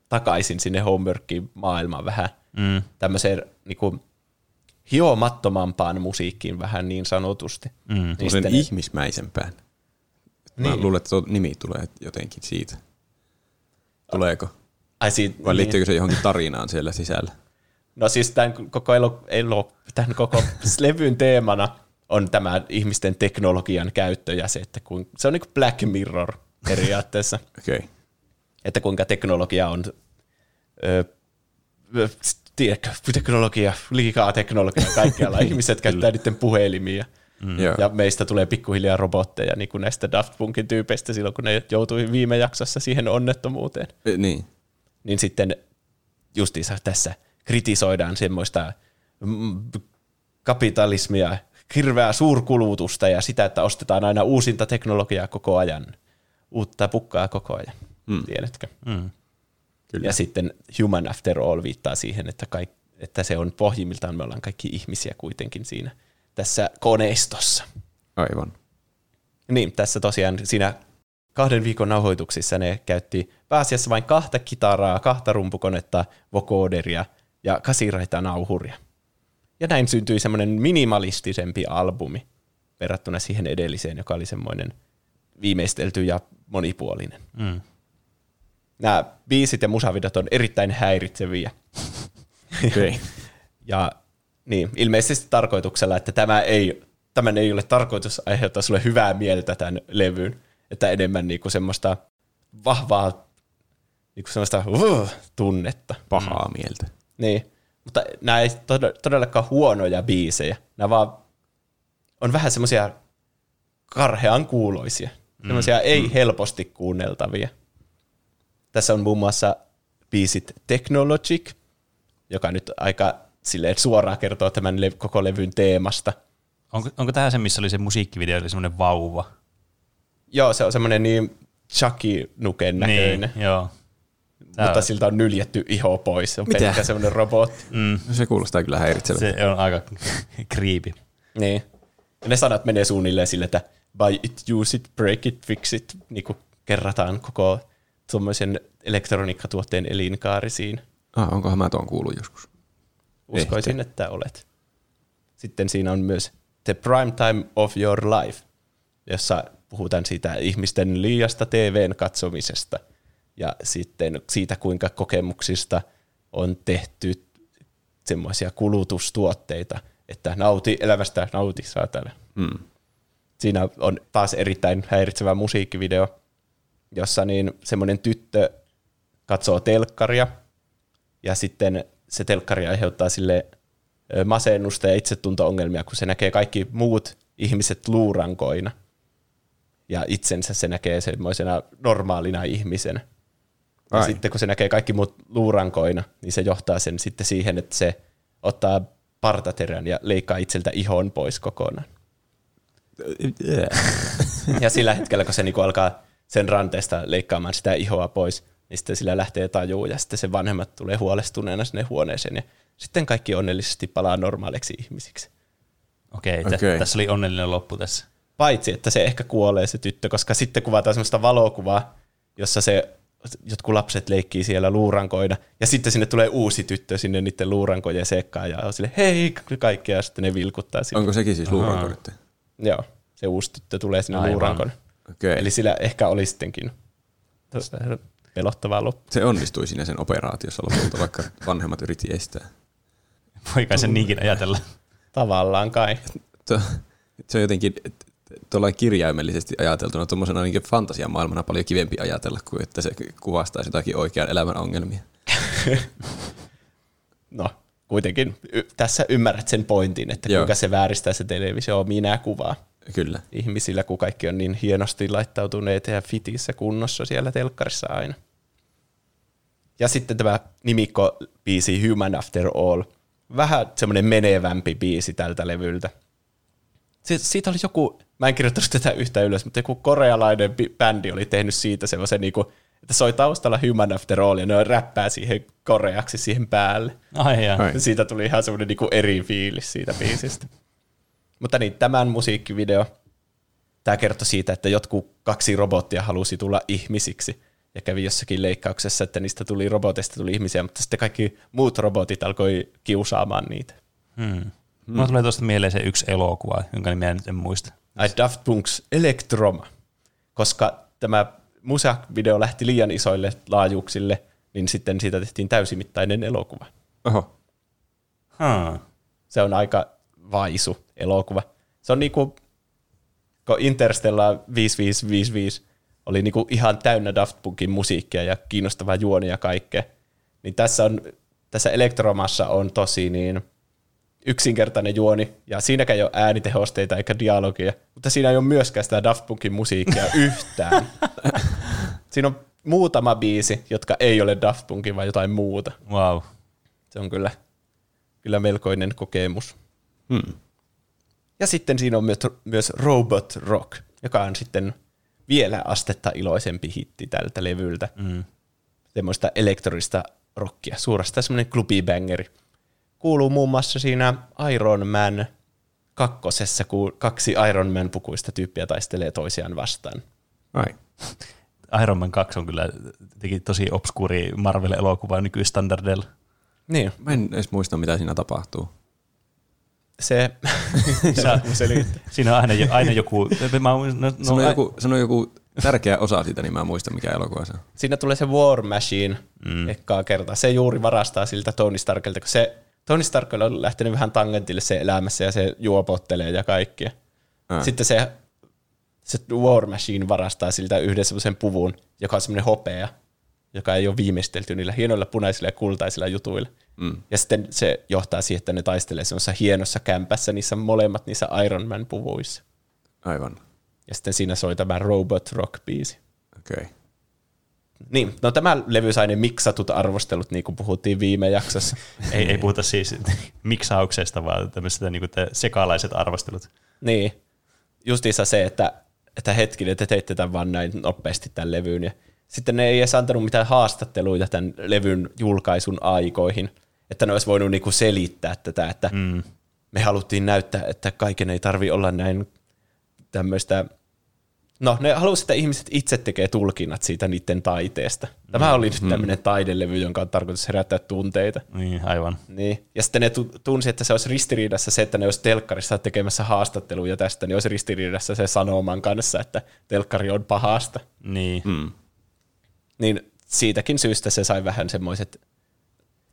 takaisin sinne homeworkin maailmaan vähän mm. tämmöiseen niin kuin, hiomattomampaan musiikkiin vähän niin sanotusti. Mm. Niin sen sitten, ihmismäisempään. Mä niin. luulen, että tuo nimi tulee jotenkin siitä. Tuleeko? Ai siitä, Vai niin. liittyykö se johonkin tarinaan siellä sisällä? No siis tämän koko, elo, elo, tämän koko levyn teemana on tämä ihmisten teknologian käyttö ja se, että kun, se on niin kuin Black Mirror periaatteessa. okay. Että kuinka teknologia on ö, tiedätkö, teknologia, liikaa teknologiaa kaikkialla. Ihmiset käyttää niiden puhelimia. Mm. Ja meistä tulee pikkuhiljaa robotteja, niin kuin näistä Daft Punkin tyypeistä silloin, kun ne joutui viime jaksossa siihen onnettomuuteen. E, niin. Niin sitten justiinsa tässä kritisoidaan semmoista mm, kapitalismia, hirveää suurkulutusta ja sitä, että ostetaan aina uusinta teknologiaa koko ajan, uutta pukkaa koko ajan, mm. tiedätkö? Mm. Kyllä. Ja sitten human after all viittaa siihen, että, kaik, että se on pohjimmiltaan, me ollaan kaikki ihmisiä kuitenkin siinä tässä koneistossa. Aivan. Niin, tässä tosiaan siinä kahden viikon nauhoituksissa ne käytti pääasiassa vain kahta kitaraa, kahta rumpukonetta, vocoderia ja kasiraita nauhuria. Ja näin syntyi semmoinen minimalistisempi albumi verrattuna siihen edelliseen, joka oli semmoinen viimeistelty ja monipuolinen. Mm nämä biisit ja musavidot on erittäin häiritseviä. Okay. ja niin, ilmeisesti tarkoituksella, että tämä ei, tämän ei ole tarkoitus aiheuttaa sulle hyvää mieltä tämän levyn, että enemmän niinku semmoista vahvaa niinku semmoista uh, tunnetta. Pahaa mieltä. Niin, mutta nämä ei todellakaan huonoja biisejä. Nämä vaan on vähän semmoisia karhean kuuloisia. Semmoisia mm. ei mm. helposti kuunneltavia. Tässä on muun muassa biisit Technologic, joka nyt aika silleen suoraan kertoo tämän le- koko levyn teemasta. Onko, onko tämä se, missä oli se musiikkivideo, oli semmoinen vauva? Joo, se on semmoinen niin Chucky-nuken näköinen. Niin, joo. Tää Mutta siltä on nyljetty iho pois. Se on Mitä? pelkkä semmoinen robotti. Mm. Se kuulostaa kyllä häiritsevältä. Se on aika creepy. Niin. Ja ne sanat menee suunnilleen sille, että buy it, use it, break it, fix it, niin kuin kerrataan koko tuommoisen elektroniikkatuotteen elinkaari siinä. Ah, onkohan mä tuon kuullut joskus? Uskoisin, Ehkä. että olet. Sitten siinä on myös The Prime Time of Your Life, jossa puhutaan siitä ihmisten liiasta TVn katsomisesta ja sitten siitä, kuinka kokemuksista on tehty semmoisia kulutustuotteita, että nauti elämästä, nauti saatana. Hmm. Siinä on taas erittäin häiritsevä musiikkivideo, jossa niin semmoinen tyttö katsoo telkkaria ja sitten se telkkari aiheuttaa sille masennusta ja itsetunto-ongelmia, kun se näkee kaikki muut ihmiset luurankoina. Ja itsensä se näkee semmoisena normaalina ihmisenä. Ja Ai. sitten kun se näkee kaikki muut luurankoina, niin se johtaa sen sitten siihen, että se ottaa partaterän ja leikkaa itseltä ihon pois kokonaan. ja sillä hetkellä, kun se niinku alkaa sen ranteesta leikkaamaan sitä ihoa pois, niin sitten sillä lähtee tajuu ja sitten se vanhemmat tulee huolestuneena sinne huoneeseen ja sitten kaikki onnellisesti palaa normaaliksi ihmisiksi. Okei, okay, okay. tässä oli onnellinen loppu tässä. Paitsi, että se ehkä kuolee se tyttö, koska sitten kuvataan semmoista valokuvaa, jossa se jotkut lapset leikkii siellä luurankoina, ja sitten sinne tulee uusi tyttö sinne niiden luurankojen sekkaan, ja on sille hei kaikkea, ja sitten ne vilkuttaa sinne. Onko sekin siis luuranko Joo, se uusi tyttö tulee sinne luurankon. Okay. Eli sillä ehkä oli sittenkin pelottavaa loppu. Se onnistui siinä sen operaatiossa lopulta, vaikka vanhemmat yritti estää. Voi kai sen niinkin ajatella. Tavallaan kai. Se on jotenkin tuollain kirjaimellisesti ajateltuna tuommoisena niin fantasiamaailmana paljon kivempi ajatella kuin että se kuvastaisi jotakin oikean elämän ongelmia. no, kuitenkin y- tässä ymmärrät sen pointin, että Joo. kuinka se vääristää se televisio minä kuvaa. Kyllä. ihmisillä, kun kaikki on niin hienosti laittautuneet ja fitissä kunnossa siellä telkkarissa aina. Ja sitten tämä nimikko-biisi Human After All. Vähän semmoinen menevämpi biisi tältä levyltä. siitä oli joku, mä en kirjoittanut tätä yhtä ylös, mutta joku korealainen bändi oli tehnyt siitä semmoisen, niinku, Että soi taustalla Human After All ja ne räppää siihen koreaksi siihen päälle. Ai. Ai. Siitä tuli ihan semmoinen niinku eri fiilis siitä biisistä. Mutta niin, tämän musiikkivideo, tämä kertoi siitä, että jotkut kaksi robottia halusi tulla ihmisiksi ja kävi jossakin leikkauksessa, että niistä tuli roboteista tuli ihmisiä, mutta sitten kaikki muut robotit alkoi kiusaamaan niitä. Hmm. Mulla tulee tuosta mieleen se yksi elokuva, jonka nimeä nyt en muista. Ai Daft Punk's Electroma, koska tämä musavideo lähti liian isoille laajuuksille, niin sitten siitä tehtiin täysimittainen elokuva. Oho. Hmm. Se on aika vaisu elokuva. Se on niinku, kun Interstellar 5555 oli niinku ihan täynnä Daft Punkin musiikkia ja kiinnostavaa juonia ja kaikkea, niin tässä, on, tässä Elektromassa on tosi niin yksinkertainen juoni, ja siinäkään ei ole äänitehosteita eikä dialogia, mutta siinä ei ole myöskään sitä Daft Punkin musiikkia yhtään. Siinä on muutama biisi, jotka ei ole Daft Punkin, vaan jotain muuta. Wow. Se on kyllä, kyllä melkoinen kokemus. Hmm. Ja sitten siinä on myös, myös Robot Rock, joka on sitten vielä astetta iloisempi hitti tältä levyltä. Mm. Semmoista elektronista rockia, suorastaan semmoinen klubibangeri. Kuuluu muun muassa siinä Iron Man kakkosessa, kun kaksi Iron Man pukuista tyyppiä taistelee toisiaan vastaan. Ai. Iron Man 2 on kyllä teki tosi obskuuri Marvel-elokuva nykystandardeilla. Niin, Mä en edes muista, mitä siinä tapahtuu. se... Sä-. Siinä on aina, aina joku... Mä, no, no, Sano, joku, sano joku tärkeä osa siitä, niin mä en muista, mikä elokuva se on. Siinä tulee se War Machine mm. ekkaa kertaa. Se juuri varastaa siltä Tony Starkilta, kun se Tony Stark on lähtenyt vähän tangentille se elämässä ja se juopottelee ja kaikkia. Ää. Sitten se, se War Machine varastaa siltä yhden semmoisen puvun, joka on semmoinen hopea, joka ei ole viimeistelty niillä hienoilla punaisilla ja kultaisilla jutuilla. Mm. Ja sitten se johtaa siihen, että ne taistelee semmoisessa hienossa kämpässä, niissä molemmat niissä Iron Man puvuissa. Aivan. Ja sitten siinä soi tämä Robot Rock-biisi. Okei. Okay. Niin, no tämä levy sai ne miksatut arvostelut, niin kuin puhuttiin viime jaksossa. ei, ei puhuta siis miksauksesta, vaan tämmöisestä niin sekalaiset arvostelut. niin, justiinsa se, että, että hetkinen, te teitte tämän vaan näin nopeasti tämän levyyn. Ja sitten ne ei edes antanut mitään haastatteluita tämän levyn julkaisun aikoihin, että ne olisi voinut niinku selittää tätä, että mm. me haluttiin näyttää, että kaiken ei tarvi olla näin tämmöistä No, ne halusivat, että ihmiset itse tekee tulkinnat siitä niiden taiteesta. Tämä oli nyt tämmöinen taidelevy, jonka on tarkoitus herättää tunteita. Niin, aivan. Niin. Ja sitten ne tu- tunsi, että se olisi ristiriidassa se, että ne olisi telkkarissa tekemässä haastatteluja tästä, niin olisi ristiriidassa se sanoman kanssa, että telkkari on pahasta. Niin. Mm. Niin siitäkin syystä se sai vähän semmoiset,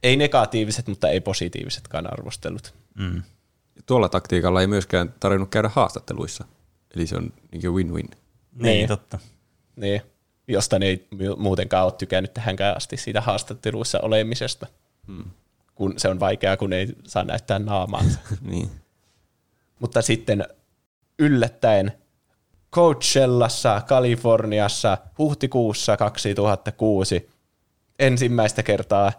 ei negatiiviset, mutta ei positiivisetkaan arvostelut. Mm. Tuolla taktiikalla ei myöskään tarvinnut käydä haastatteluissa. Eli se on niin win-win. Niin, Niin. totta. Niin. Jostain ei mu- muutenkaan ole tykännyt tähänkään asti siitä haastatteluissa olemisesta. Hmm. Kun se on vaikeaa, kun ei saa näyttää naamaansa. Niin. Mutta sitten yllättäen Coachellassa, Kaliforniassa, huhtikuussa 2006 ensimmäistä kertaa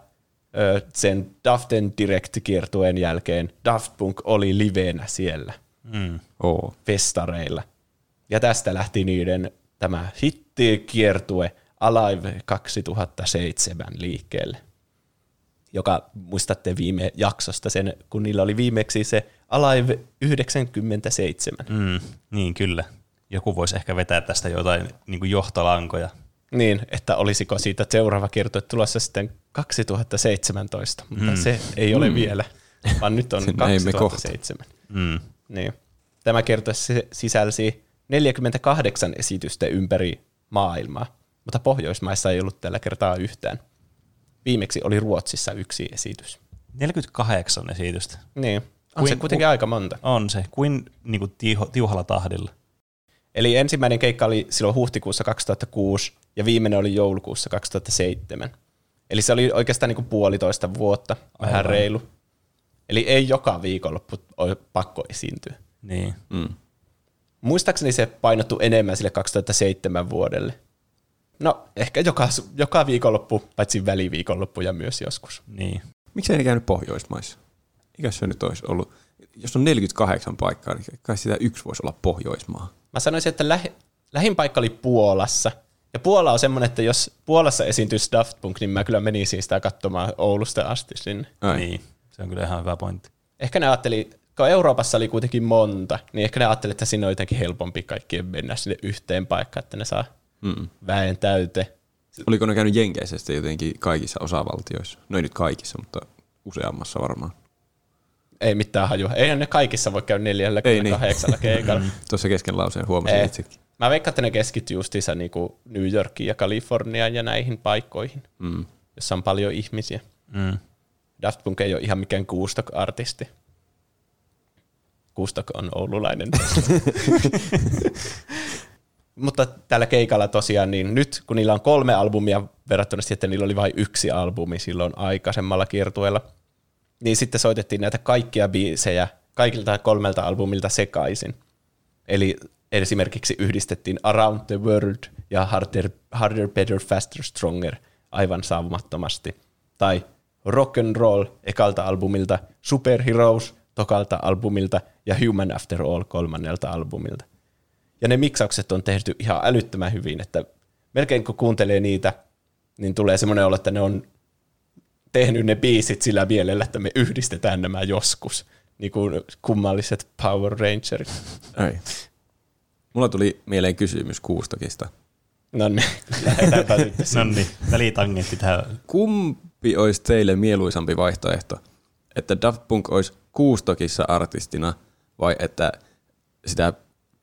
sen Daften Direct-kiertueen jälkeen Daft Punk oli liveenä siellä Mm. Oo. festareilla. Ja tästä lähti niiden tämä hittikiertue Alive 2007 liikkeelle, joka muistatte viime jaksosta sen, kun niillä oli viimeksi se Alive 97. Mm. Niin, kyllä. Joku voisi ehkä vetää tästä jotain niin kuin johtolankoja. Niin, että olisiko siitä seuraava kiertue tulossa sitten 2017, mutta mm. se ei ole mm. vielä, vaan nyt on Sen näimme 2007. Mm. Niin. Tämä kiertue si- sisälsi 48 esitystä ympäri maailmaa, mutta Pohjoismaissa ei ollut tällä kertaa yhtään. Viimeksi oli Ruotsissa yksi esitys. 48 esitystä. Niin. On se Kuin- kuitenkin aika monta. On se. Kuin, niin kuin tiuho, tiuhalla tahdilla. Eli ensimmäinen keikka oli silloin huhtikuussa 2006 ja viimeinen oli joulukuussa 2007. Eli se oli oikeastaan niin kuin puolitoista vuotta, vähän Aivan. reilu. Eli ei joka viikonloppu ole pakko esiintyä. Niin. Mm. Muistaakseni se painottu enemmän sille 2007 vuodelle. No, ehkä joka, joka viikonloppu, paitsi väliviikonloppuja myös joskus. niin. Miksei ne käynyt Pohjoismaissa? Mikä se nyt olisi ollut? Jos on 48 paikkaa, niin kai sitä yksi voisi olla Pohjoismaa. Mä sanoisin, että lähi, lähin paikka oli Puolassa, Ja Puola on semmoinen, että jos Puolassa esiintyisi Daft Punk, niin mä kyllä menisin sitä katsomaan Oulusta asti sinne. Ai. Niin, se on kyllä ihan hyvä pointti. Ehkä ne ajatteli, kun Euroopassa oli kuitenkin monta, niin ehkä ne ajatteli, että sinne on jotenkin helpompi kaikkien mennä sinne yhteen paikkaan, että ne saa Mm. väen täyte. Oliko ne käynyt Jenkeissä sitten jotenkin kaikissa osavaltioissa? No ei nyt kaikissa, mutta useammassa varmaan. Ei mitään hajua. Eihän ne kaikissa voi käydä neljällä Ei niin. kahdeksalla keikalla. Tuossa kesken lauseen huomasin Ei. itsekin. Mä veikkaan, että ne keskittyy justiinsa niinku New Yorkiin ja Kaliforniaan ja näihin paikkoihin, Mm. jossa on paljon ihmisiä. Mm. Daft Punk ei ole ihan mikään Kuustok-artisti. Kuustok on oululainen. Mutta tällä keikalla tosiaan, niin nyt kun niillä on kolme albumia verrattuna siihen, että niillä oli vain yksi albumi silloin aikaisemmalla kiertueella, niin sitten soitettiin näitä kaikkia biisejä kaikilta kolmelta albumilta sekaisin. Eli esimerkiksi yhdistettiin Around the World ja Harder, Harder Better, Faster, Stronger aivan saavumattomasti. Tai Rock and Roll ekalta albumilta, Superheroes tokalta albumilta ja Human After All kolmannelta albumilta. Ja ne miksaukset on tehty ihan älyttömän hyvin, että melkein kun kuuntelee niitä, niin tulee semmoinen olo, että ne on tehnyt ne biisit sillä mielellä, että me yhdistetään nämä joskus, niin kuin kummalliset Power Rangerit. Ai. Mulla tuli mieleen kysymys Kuustokista. No niin, lähdetäänpä nyt. No niin, välitangentti tähän. Kumpi olisi teille mieluisampi vaihtoehto? Että Daft Punk olisi Kuustokissa artistina vai että sitä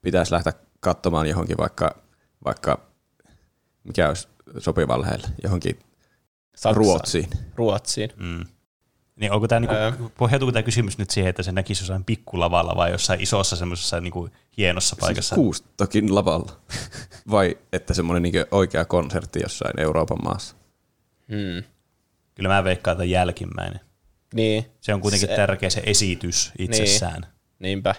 pitäisi lähteä katsomaan johonkin vaikka, vaikka mikä olisi sopivan lähellä, johonkin Saksaan. Ruotsiin. Ruotsiin. Mm. Niin onko tämä, Öö. niinku, pohjautuuko tämä kysymys nyt siihen, että se näkisi jossain pikkulavalla vai jossain isossa semmoisessa niinku, hienossa paikassa? Siis Kuustokin lavalla. vai että semmoinen niin oikea konsertti jossain Euroopan maassa. Hmm. Kyllä mä veikkaan tämän jälkimmäinen. Niin, Se on kuitenkin Se- tärkeä se esitys itsessään. Niin. niinpä.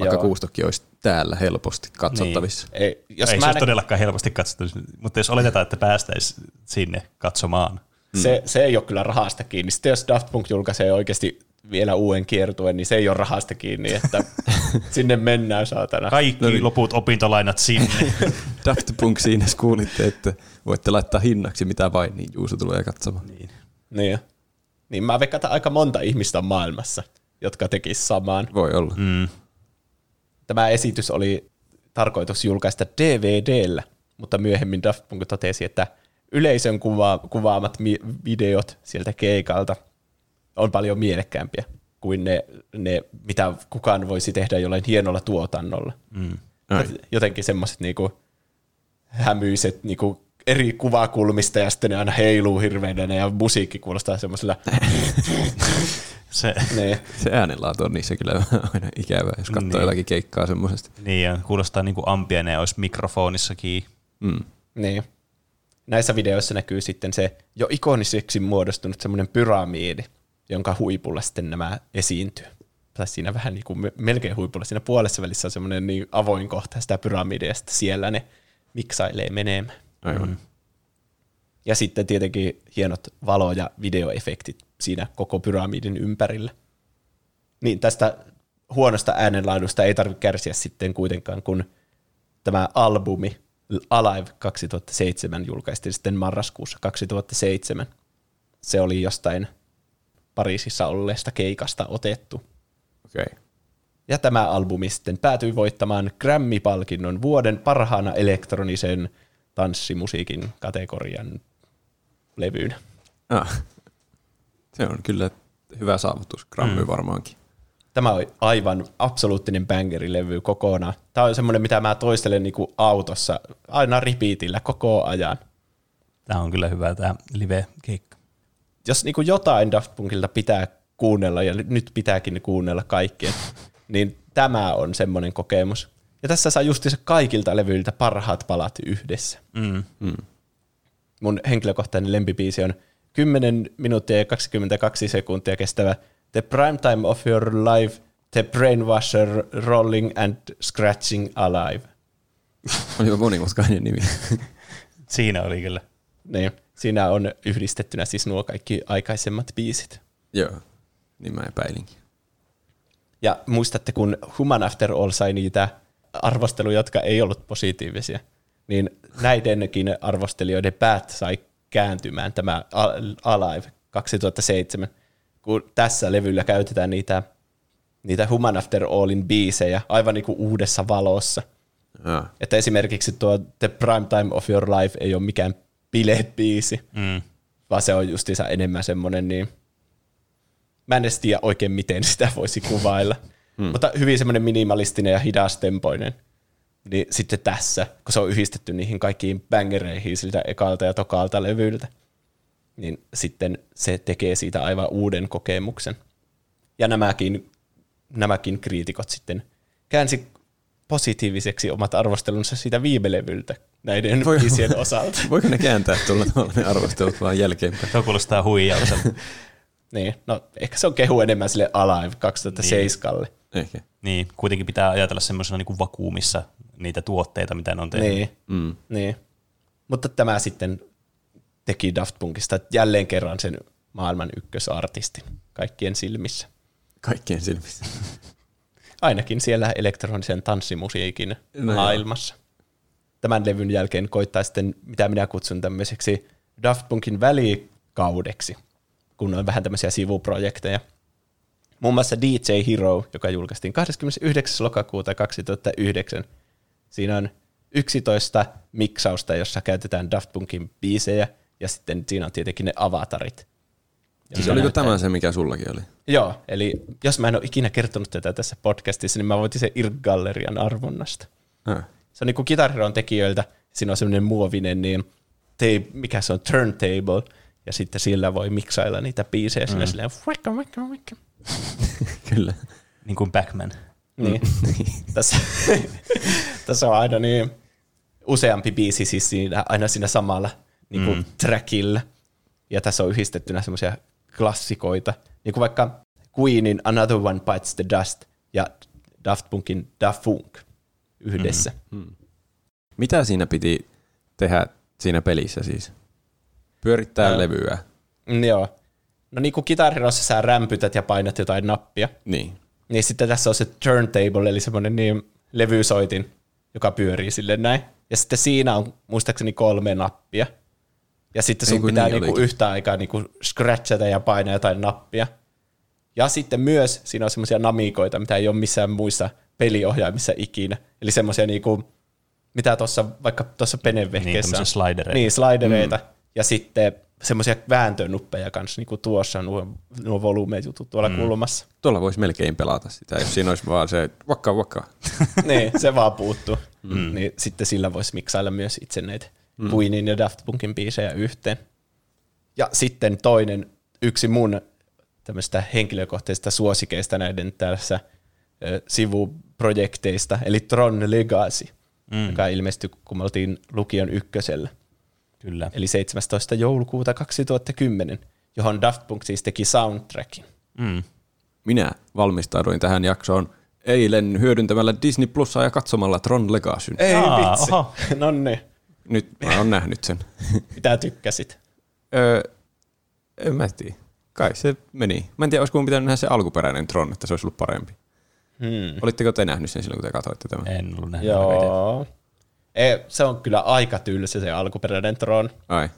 Vaikka Joo. Kuustokki olisi täällä helposti katsottavissa. Niin. Ei, jos Ei mä se olisi nä- todellakaan helposti katsottu, mutta jos oletetaan, että päästäisiin sinne katsomaan. se, se ei ole kyllä rahasta kiinni. Sitten jos Daft Punk julkaisee oikeasti vielä uuden kiertueen, niin se ei ole rahasta kiinni, että sinne mennään saatana. Kaikki no niin. loput opintolainat sinne. Daft Punk siinä kuulitte, että voitte laittaa hinnaksi mitä vain, niin Juuso tulee katsomaan. niin. Niin. Niin mä veikkaan, että aika monta ihmistä on maailmassa, jotka tekis samaan. Voi olla. Mm. Tämä esitys oli tarkoitus julkaista DVDllä, mutta myöhemmin Daft Punk totesi, että yleisön kuva- kuvaamat mi- videot sieltä keikalta on paljon mielekkäämpiä kuin ne, ne, mitä kukaan voisi tehdä jollain hienolla tuotannolla. Mm. Jotenkin semmoiset niinku hämyiset niinku eri kuvakulmista ja sitten ne aina heiluu hirveänä ja musiikki kuulostaa semmoisella, Se, ne, Se äänenlaatu on niissä kyllä aina ikävää, jos katsoo Niin. jotakin keikkaa semmoisesta. niin, ja kuulostaa niin kuin ampiene olisi mikrofonissakin. Mm. Niin. Näissä videoissa näkyy sitten se jo ikoniseksi muodostunut semmoinen pyramidi, jonka huipulla sitten nämä esiintyy. Tai siinä vähän niin kuin me- melkein huipulla, siinä puolessa välissä on semmoinen niin avoin kohta sitä pyramidia, ja sitten siellä ne miksailee menemään. Aivan. Mm. Ja sitten tietenkin hienot valo- ja videoefektit siinä koko pyramidin ympärillä. Niin tästä huonosta äänenlaadusta ei tarvitse kärsiä sitten kuitenkaan, kun tämä albumi Alive 2007 julkaistiin sitten marraskuussa 2007. Se oli jostain Pariisissa olleesta keikasta otettu. Okei. Okay. Ja tämä albumi sitten päätyi voittamaan Grammy-palkinnon vuoden parhaana elektronisen tanssimusiikin kategorian levyyn. Ah. Se on kyllä hyvä saavutus, Grammy mm. varmaankin. Tämä on aivan absoluuttinen bangerilevy kokonaan. Tämä on semmoinen, mitä mä toistelen niinku autossa aina repeatillä koko ajan. Tämä on kyllä hyvä tämä live-keikka. Jos niinku jotain Daft Punkilta pitää kuunnella, ja nyt pitääkin kuunnella kaikkien, niin tämä on semmoinen kokemus. Ja tässä saa justiinsa kaikilta levyiltä parhaat palat yhdessä. Mm. mun henkilökohtainen lempibiisi on 10 minuuttia ja 22 sekuntia kestävä The Prime Time of Your Life, The Brainwasher Rolling and Scratching Alive. Olipa monimutkainen nimi. Siinä oli kyllä. Niin, siinä on yhdistettynä siis nuo kaikki aikaisemmat biisit. Joo, niin mä epäilinkin. Ja muistatte, kun Human After All sai niitä arvosteluja, jotka ei ollut positiivisia, niin näidenkin arvostelijoiden päät sai kääntymään tämä Al- Alive 2007, kun tässä levyllä käytetään niitä, niitä Human After Allin biisejä aivan niin kuin uudessa valossa. Jaa. Että esimerkiksi tuo The Prime Time of Your Life ei ole mikään bilebiisi, Mm. vaan se on justiinsa enemmän semmoinen niin, mä en edes tiedä oikein miten sitä voisi kuvailla, hmm. mutta hyvin semmoinen minimalistinen ja hidastempoinen. Niin sitten tässä, kun se on yhdistetty niihin kaikkiin bangereihin siltä ekalta ja tokalta levyltä, niin sitten se tekee siitä aivan uuden kokemuksen. Ja nämäkin, nämäkin kriitikot sitten käänsi positiiviseksi omat arvostelunsa siitä viime levyltä näiden Voi- biisien osalta. Voiko ne kääntää tuolla ne arvostelut vaan jälkeenpäin? Tuo kuulostaa huijaukselta. Niin, no ehkä se on kehu enemmän sille Alive 2007. Ehkä. niin, kuitenkin pitää ajatella semmoisena niin vakuumissa niitä tuotteita, mitä ne on tehnyt. Niin, Mm. niin. Mutta tämä sitten teki Daft Punkista jälleen kerran sen maailman ykkösartistin kaikkien silmissä. Kaikkien silmissä. Ainakin siellä elektronisen tanssimusiikin No no joo. maailmassa. Tämän levyn jälkeen koittaa sitten, mitä minä kutsun tämmöiseksi Daft Punkin välikaudeksi, kun on vähän tämmöisiä sivuprojekteja. Muun muassa DJ Hero, joka julkaistiin 29. lokakuuta 2009. Siinä on 11 miksausta, jossa käytetään Daft Punkin biisejä, ja sitten siinä on tietenkin ne avatarit. Siis oliko tämä se, mikä sullakin oli? Joo, eli jos mä en ole ikinä kertonut tätä tässä podcastissa, niin mä voitin sen IRC-gallerian arvonnasta. Ah. Se on niin kuin Guitar tekijöiltä, siinä on semmoinen muovinen, niin tape, mikä se on, turntable, ja sitten sillä voi miksailla niitä biisejä mm. silleen, vaikka, vaikka, vaikka. Kyllä. Niin kuin Backman. Niin. tässä, tässä on aina niin useampi biisi siis siinä, aina siinä samalla niin kuin mm. trackillä. Ja tässä on yhdistettynä semmoisia klassikoita, niin kuin vaikka Queenin Another One Bites the Dust ja Daft Punkin Da Funk yhdessä. Mm. Mitä siinä piti tehdä siinä pelissä siis? Pyörittää Ää. levyä. Mm, joo. No niin kuin Guitar Herossa sä rämpytät ja painat jotain nappia, Niin. niin sitten tässä on se turntable, eli semmoinen niin levysoitin, joka pyörii sille näin. Ja sitten siinä on muistaakseni kolme nappia. Ja sitten sun Ei kun pitää niin niinku olikin. yhtä aikaa niinku scratchata ja painaa jotain nappia. Ja sitten myös siinä on semmoisia namikoita, mitä ei ole missään muissa peliohjaimissa ikinä. Eli semmoisia niinku, mitä tuossa vaikka tuossa penevehkeessä Niin, on. slidereita. Niin, slidereita. Mm. Ja sitten semmoisia vääntönuppeja kanssa, niin kuin tuossa nuo, nuo volumejutut tuolla mm. kulmassa. Tuolla voisi melkein pelata sitä, jos siinä olisi vaan se vakka vakka. niin, se vaan puuttuu. Mm. Niin sitten sillä voisi miksailla myös itse näitä mm. Queenin ja Daft Punkin biisejä yhteen. Ja sitten toinen, yksi mun tämmöistä henkilökohtaisista suosikeista näiden tässä sivuprojekteista, eli Tron Legacy, mm. joka ilmestyi, kun me oltiin lukion ykkösellä. Kyllä. Eli 17. joulukuuta 2010, johon Daft Punk siis teki soundtrackin. Mm. Minä valmistauduin tähän jaksoon eilen hyödyntämällä Disney Plusaa ja katsomalla Tron Legacyn. Ei Aa, vitsi. oho. no niin, Nyt mä oon nähnyt sen. mitä tykkäsit? öö, en mä tiedä. Kai se meni. Mä en tiedä, olisiko mun pitänyt nähdä se alkuperäinen Tron, että se olisi ollut parempi. Hmm. Olitteko te nähnyt sen silloin, kun te katsoitte tämän? En ollut nähnyt. Joo. Ei, se on kyllä aika tylsä se alkuperäinen Tron. Ai.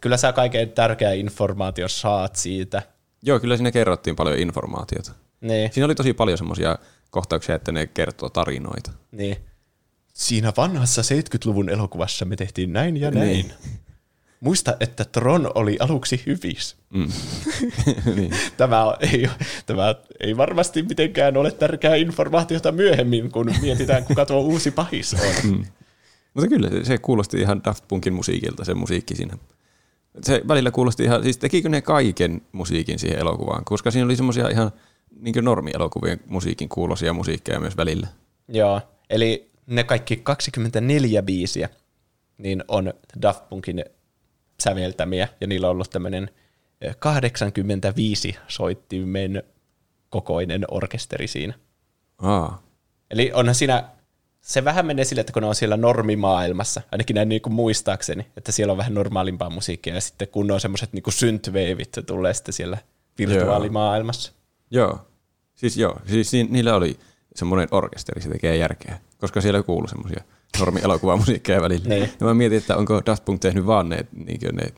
Kyllä sä kaikkein tärkeä informaatio saat siitä. Joo, kyllä siinä kerrottiin paljon informaatiota. Niin, Siinä oli tosi paljon semmoisia kohtauksia, että ne kertoo tarinoita. niin. Siinä vanhassa 70-luvun elokuvassa me tehtiin näin ja näin. Niin. Muista, että Tron oli aluksi hyvis. Mm. niin. Tämä ei, tämä ei varmasti mitenkään ole tärkeää informaatiota myöhemmin, kun mietitään, kuka tuo uusi pahis on. Mm. Mutta kyllä, se, se kuulosti ihan Daft Punkin musiikilta, se musiikki siinä. Se välillä kuulosti ihan, siis tekikö ne kaiken musiikin siihen elokuvaan? Koska siinä oli semmoisia ihan niin normielokuvien musiikin kuulosia musiikkeja myös välillä. Joo, eli ne kaikki 24 biisiä niin on Daft Punkin säveltämiä, ja niillä on ollut tämmöinen 85 soittimen kokoinen orkesteri siinä. Aa, Eli onhan siinä, se vähän menee sille, että kun ne on siellä normimaailmassa, ainakin näin niin kuin muistaakseni, että siellä on vähän normaalimpaa musiikkia, ja sitten kun on semmoiset niin synthwavet, se tulee sitten siellä virtuaalimaailmassa. joo. Siis joo, siis ni- niillä oli semmoinen orkesteri, se tekee järkeä. Koska siellä kuului semmoisia normi elokuvamusiikkia välillä. Niin. Ja mä mietin, että onko Daft Punk tehnyt vaan ne, niin ne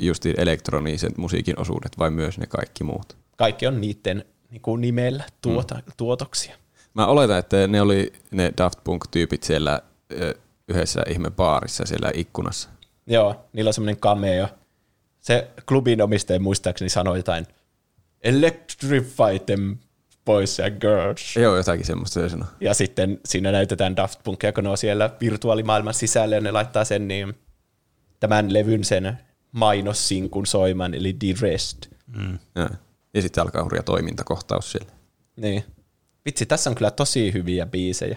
just elektroniset musiikin osuudet vai myös ne kaikki muut. Kaikki on niiden niin nimellä tuota, mm. tuotoksia. Mä oletan, että ne oli ne Daft Punk-tyypit siellä yhdessä ihme baarissa siellä ikkunassa. Joo, niillä on semmoinen cameo. Se klubin omistaja muistaakseni sanoi jotain, electrify them boys and girls. Joo, jotakin semmoista se sanoi. Ja sitten siinä näytetään Daft Punkia, kun ne on siellä virtuaalimaailman sisällä ja ne laittaa sen niin, tämän levyn sen mainossinkun soimaan, eli The Rest. Ja, ja sitten alkaa hurja toimintakohtaus siellä. Niin. Vitsi, tässä on kyllä tosi hyviä biisejä.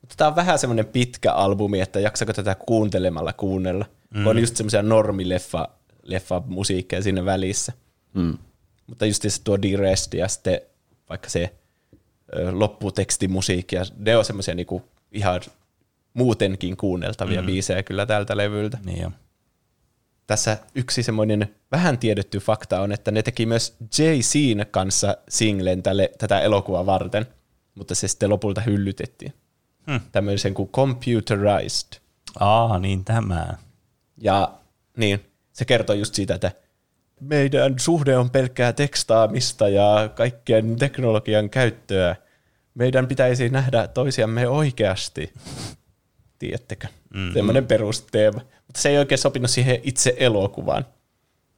Mutta tämä on vähän semmoinen pitkä albumi, että jaksako tätä kuuntelemalla kuunnella. Mm. On just semmoisia normileffa leffa musiikkeja siinä välissä. Mm. Mutta just se tuo D-Rest ja sitten vaikka se ö, lopputekstimusiikki, ja ne on semmoisia niinku ihan muutenkin kuunneltavia mm. biisejä kyllä tältä levyltä. Niin jo. Tässä yksi semmoinen vähän tiedetty fakta on, että ne teki myös Jay-Zin kanssa singlen tälle, tätä elokuvaa varten, mutta se sitten lopulta hyllytettiin. Hmm. Tämmöisen kuin Computerized. Aa, niin tämä. Ja niin, se kertoo just siitä, että meidän suhde on pelkkää tekstaamista ja kaikkien teknologian käyttöä. Meidän pitäisi nähdä toisiamme oikeasti. Tiedättekö? Mm. Semmoinen perusteema. Mutta se ei oikein sopinut siihen itse elokuvaan.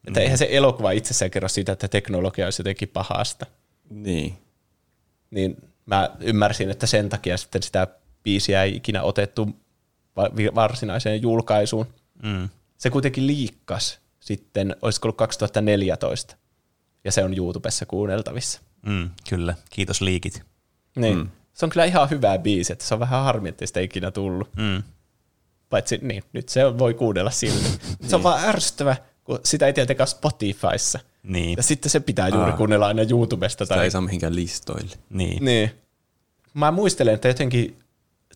Että eihän se elokuva itsessään kerro siitä, että teknologia olisi jotenkin pahasta. Niin. Niin mä ymmärsin, että sen takia sitten sitä biisiä ei ikinä otettu varsinaiseen julkaisuun. Mm. Se kuitenkin liikkas sitten, olisiko ollut 2014, ja se on YouTubessa kuunneltavissa. Mm, kyllä, kiitos liikit. Niin. Mm. Se on kyllä ihan hyvä biisi, että se on vähän harmi, että sitä ikinä tullut. Mm. Paitsi niin, nyt se voi kuunnella silti. Se on vaan ärsyttävä, kun sitä ei tietenkään Spotifyssa. Niin, Ja sitten se pitää juuri Aa. kuunnella aina YouTubesta. Sitä Tai... ei saa mihinkään listoille. niin. Niin. Mä muistelen, että jotenkin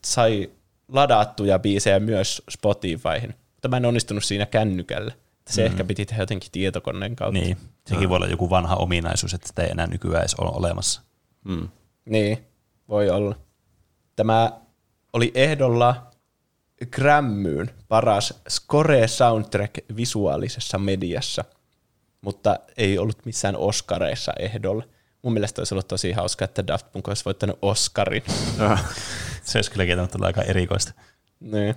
sai ladattuja biisejä myös Spotifyhin, mutta mä en onnistunut siinä kännykällä. Se mm. ehkä piti tehdä jotenkin tietokoneen kautta. niin. Sekin voi olla joku vanha ominaisuus, että sitä ei enää nykyään edes ole olemassa. Mm. Niin, voi olla. Tämä oli ehdolla Grammyyn paras score soundtrack visuaalisessa mediassa, mutta ei ollut missään Oscareissa ehdolla. Mun mielestä olisi ollut tosi hauska, että Daft Punk olisi voittanut Oscarin. Se olisi kyllä kieltämättä aika erikoista. niin.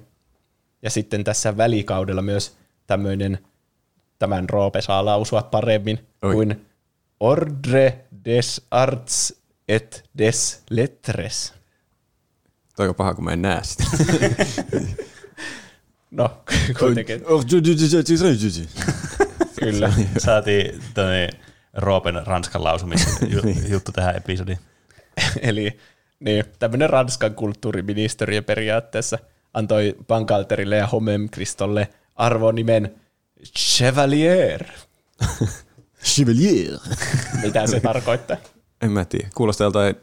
Ja sitten tässä välikaudella myös tämmöinen, tämän Roope saa lausua paremmin, Oi. kuin Ordre des Arts et des Lettres. Toi on paha, kun mä en näe sitä. No, kuitenkin. Kyllä. Saatiin tonne Roopen Ranskan lausumisen ju- juttu tähän episodiin. Eli niin, tämmöinen Ranskan kulttuuriministeriö periaatteessa antoi Bankalterille ja Homem Kristolle arvonimen Chevalier. Chevalier. Mitä se tarkoittaa? En mä tiedä. Kuulostaa jotain,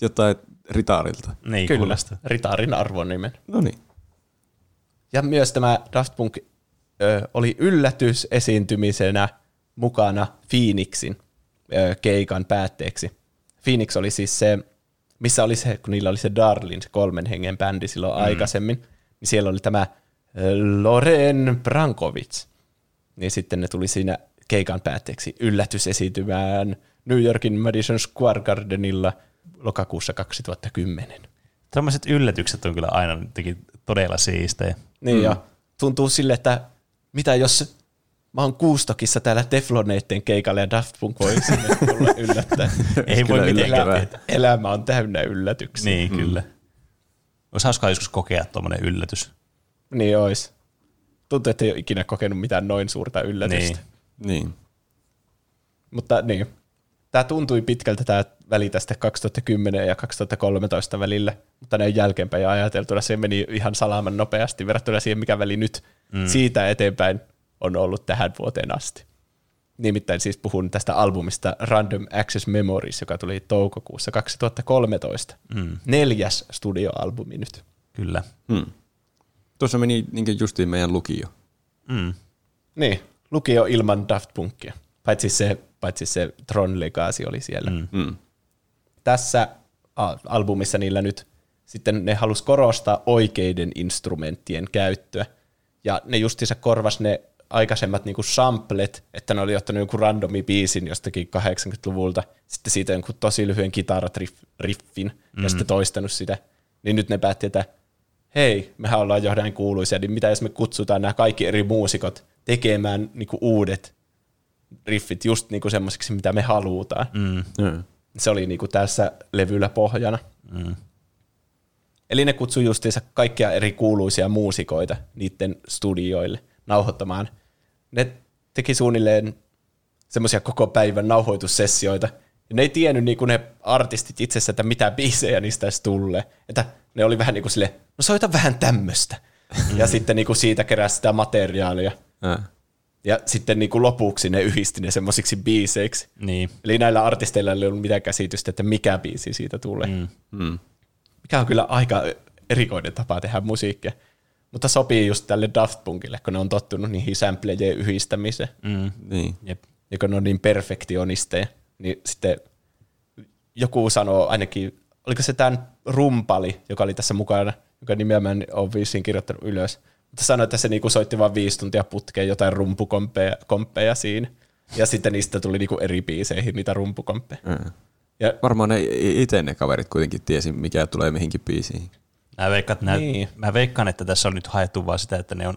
jotain ritaarilta. Niin, Kyllä, kuulostaa. ritaarin arvonimen. No niin. Ja myös tämä Daft Punk ö, oli yllätysesiintymisenä mukana Phoenixin ö, keikan päätteeksi. Phoenix oli siis se, missä oli se, kun niillä oli se Darlin, se kolmen hengen bändi silloin mm. aikaisemmin, niin siellä oli tämä Loren Brankovic. Niin sitten ne tuli siinä keikan päätteeksi yllätysesiintymään New Yorkin Madison Square Gardenilla lokakuussa 2010. Tämmöiset yllätykset on kyllä aina todella siistejä. Niin mm. ja tuntuu sille, että mitä jos mä oon Kuustokissa täällä Tefloneitten keikalla ja Daft Punk voi sinne tulla yllättää. Ei voi mitenkään. Elämä on täynnä yllätyksiä. Niin, mm. kyllä. Olisi hauskaa joskus kokea tuommoinen yllätys. Niin ois. Tuntuu, että ei ole ikinä kokenut mitään noin suurta yllätystä. Niin. Niin. Mutta niin, tämä tuntui pitkältä tämä väli tästä 2010 ja 2013 välillä, mutta näin jälkeenpäin ajateltuna se meni ihan salaman nopeasti verrattuna siihen, mikä väli nyt mm. siitä eteenpäin on ollut tähän vuoteen asti. Nimittäin siis puhun tästä albumista Random Access Memories, joka tuli toukokuussa 2013. Mm. Neljäs studioalbumi nyt. Kyllä. Hmm. Tuossa meni niin justiin meidän lukio. Mm. Niin, lukio ilman Daft Punkia. Paitsi se, paitsi se Tron Legacy oli siellä. Mm. Mm. tässä albumissa niillä nyt sitten ne halus korostaa oikeiden instrumenttien käyttöä. Ja ne justiinsa korvas ne aikaisemmat niinku samplet, että ne oli ottanut joku randomi biisin jostakin 80-luvulta, sitten siitä jonkun tosi lyhyen kitaratriffin mm. ja sitten toistanut sitä. Niin nyt ne päätti, että hei, mehän ollaan johdaan kuuluisia, niin mitä jos me kutsutaan nämä kaikki eri muusikot tekemään niinku uudet riffit just niinku semmoisiksi, mitä me halutaan. Mm. Mm. Se oli niinku tässä levyllä pohjana. Mm. Eli ne kutsui justiinsa kaikkia eri kuuluisia muusikoita niiden studioille nauhoittamaan. Ne teki suunnilleen semmoisia koko päivän nauhoitussessioita. Ja ne ei tiennyt niin kuin ne artistit itsessä, että mitä biisejä niistä edes tulee. Että ne oli vähän niin kuin silleen, no soita vähän tämmöistä. Ja sitten niin kuin siitä keräsi sitä materiaalia. Äh. Ja sitten niin kuin lopuksi ne yhdisti ne semmoisiksi biiseiksi. Niin. Eli näillä artisteilla ei ollut mitään käsitystä, että mikä biisi siitä tulee. Mm. Mm. Mikä on kyllä aika erikoinen tapa tehdä musiikkia. Mutta sopii just tälle Daft Punkille, kun ne on tottunut niihin samplejen yhdistämiseen. Mm. Niin. Jep. Ja kun ne on niin perfektionisteja, niin sitten joku sanoo ainakin, oliko se tämän rumpali, joka oli tässä mukana, joka nimeä mä en ole vissiin kirjoittanut ylös, sanoi, että se niinku soitti vain viisi tuntia putkeen jotain rumpukomppeja komppeja siinä. Ja sitten niistä tuli niinku eri biiseihin niitä rumpukomppeja. Äh. Ja Varmaan ne itse ne kaverit kuitenkin tiesi, mikä tulee mihinkin biisiin. Mä veikkaan, että, Niin. niin. mä veikkaan, että tässä on nyt haettu vaan sitä, että ne on,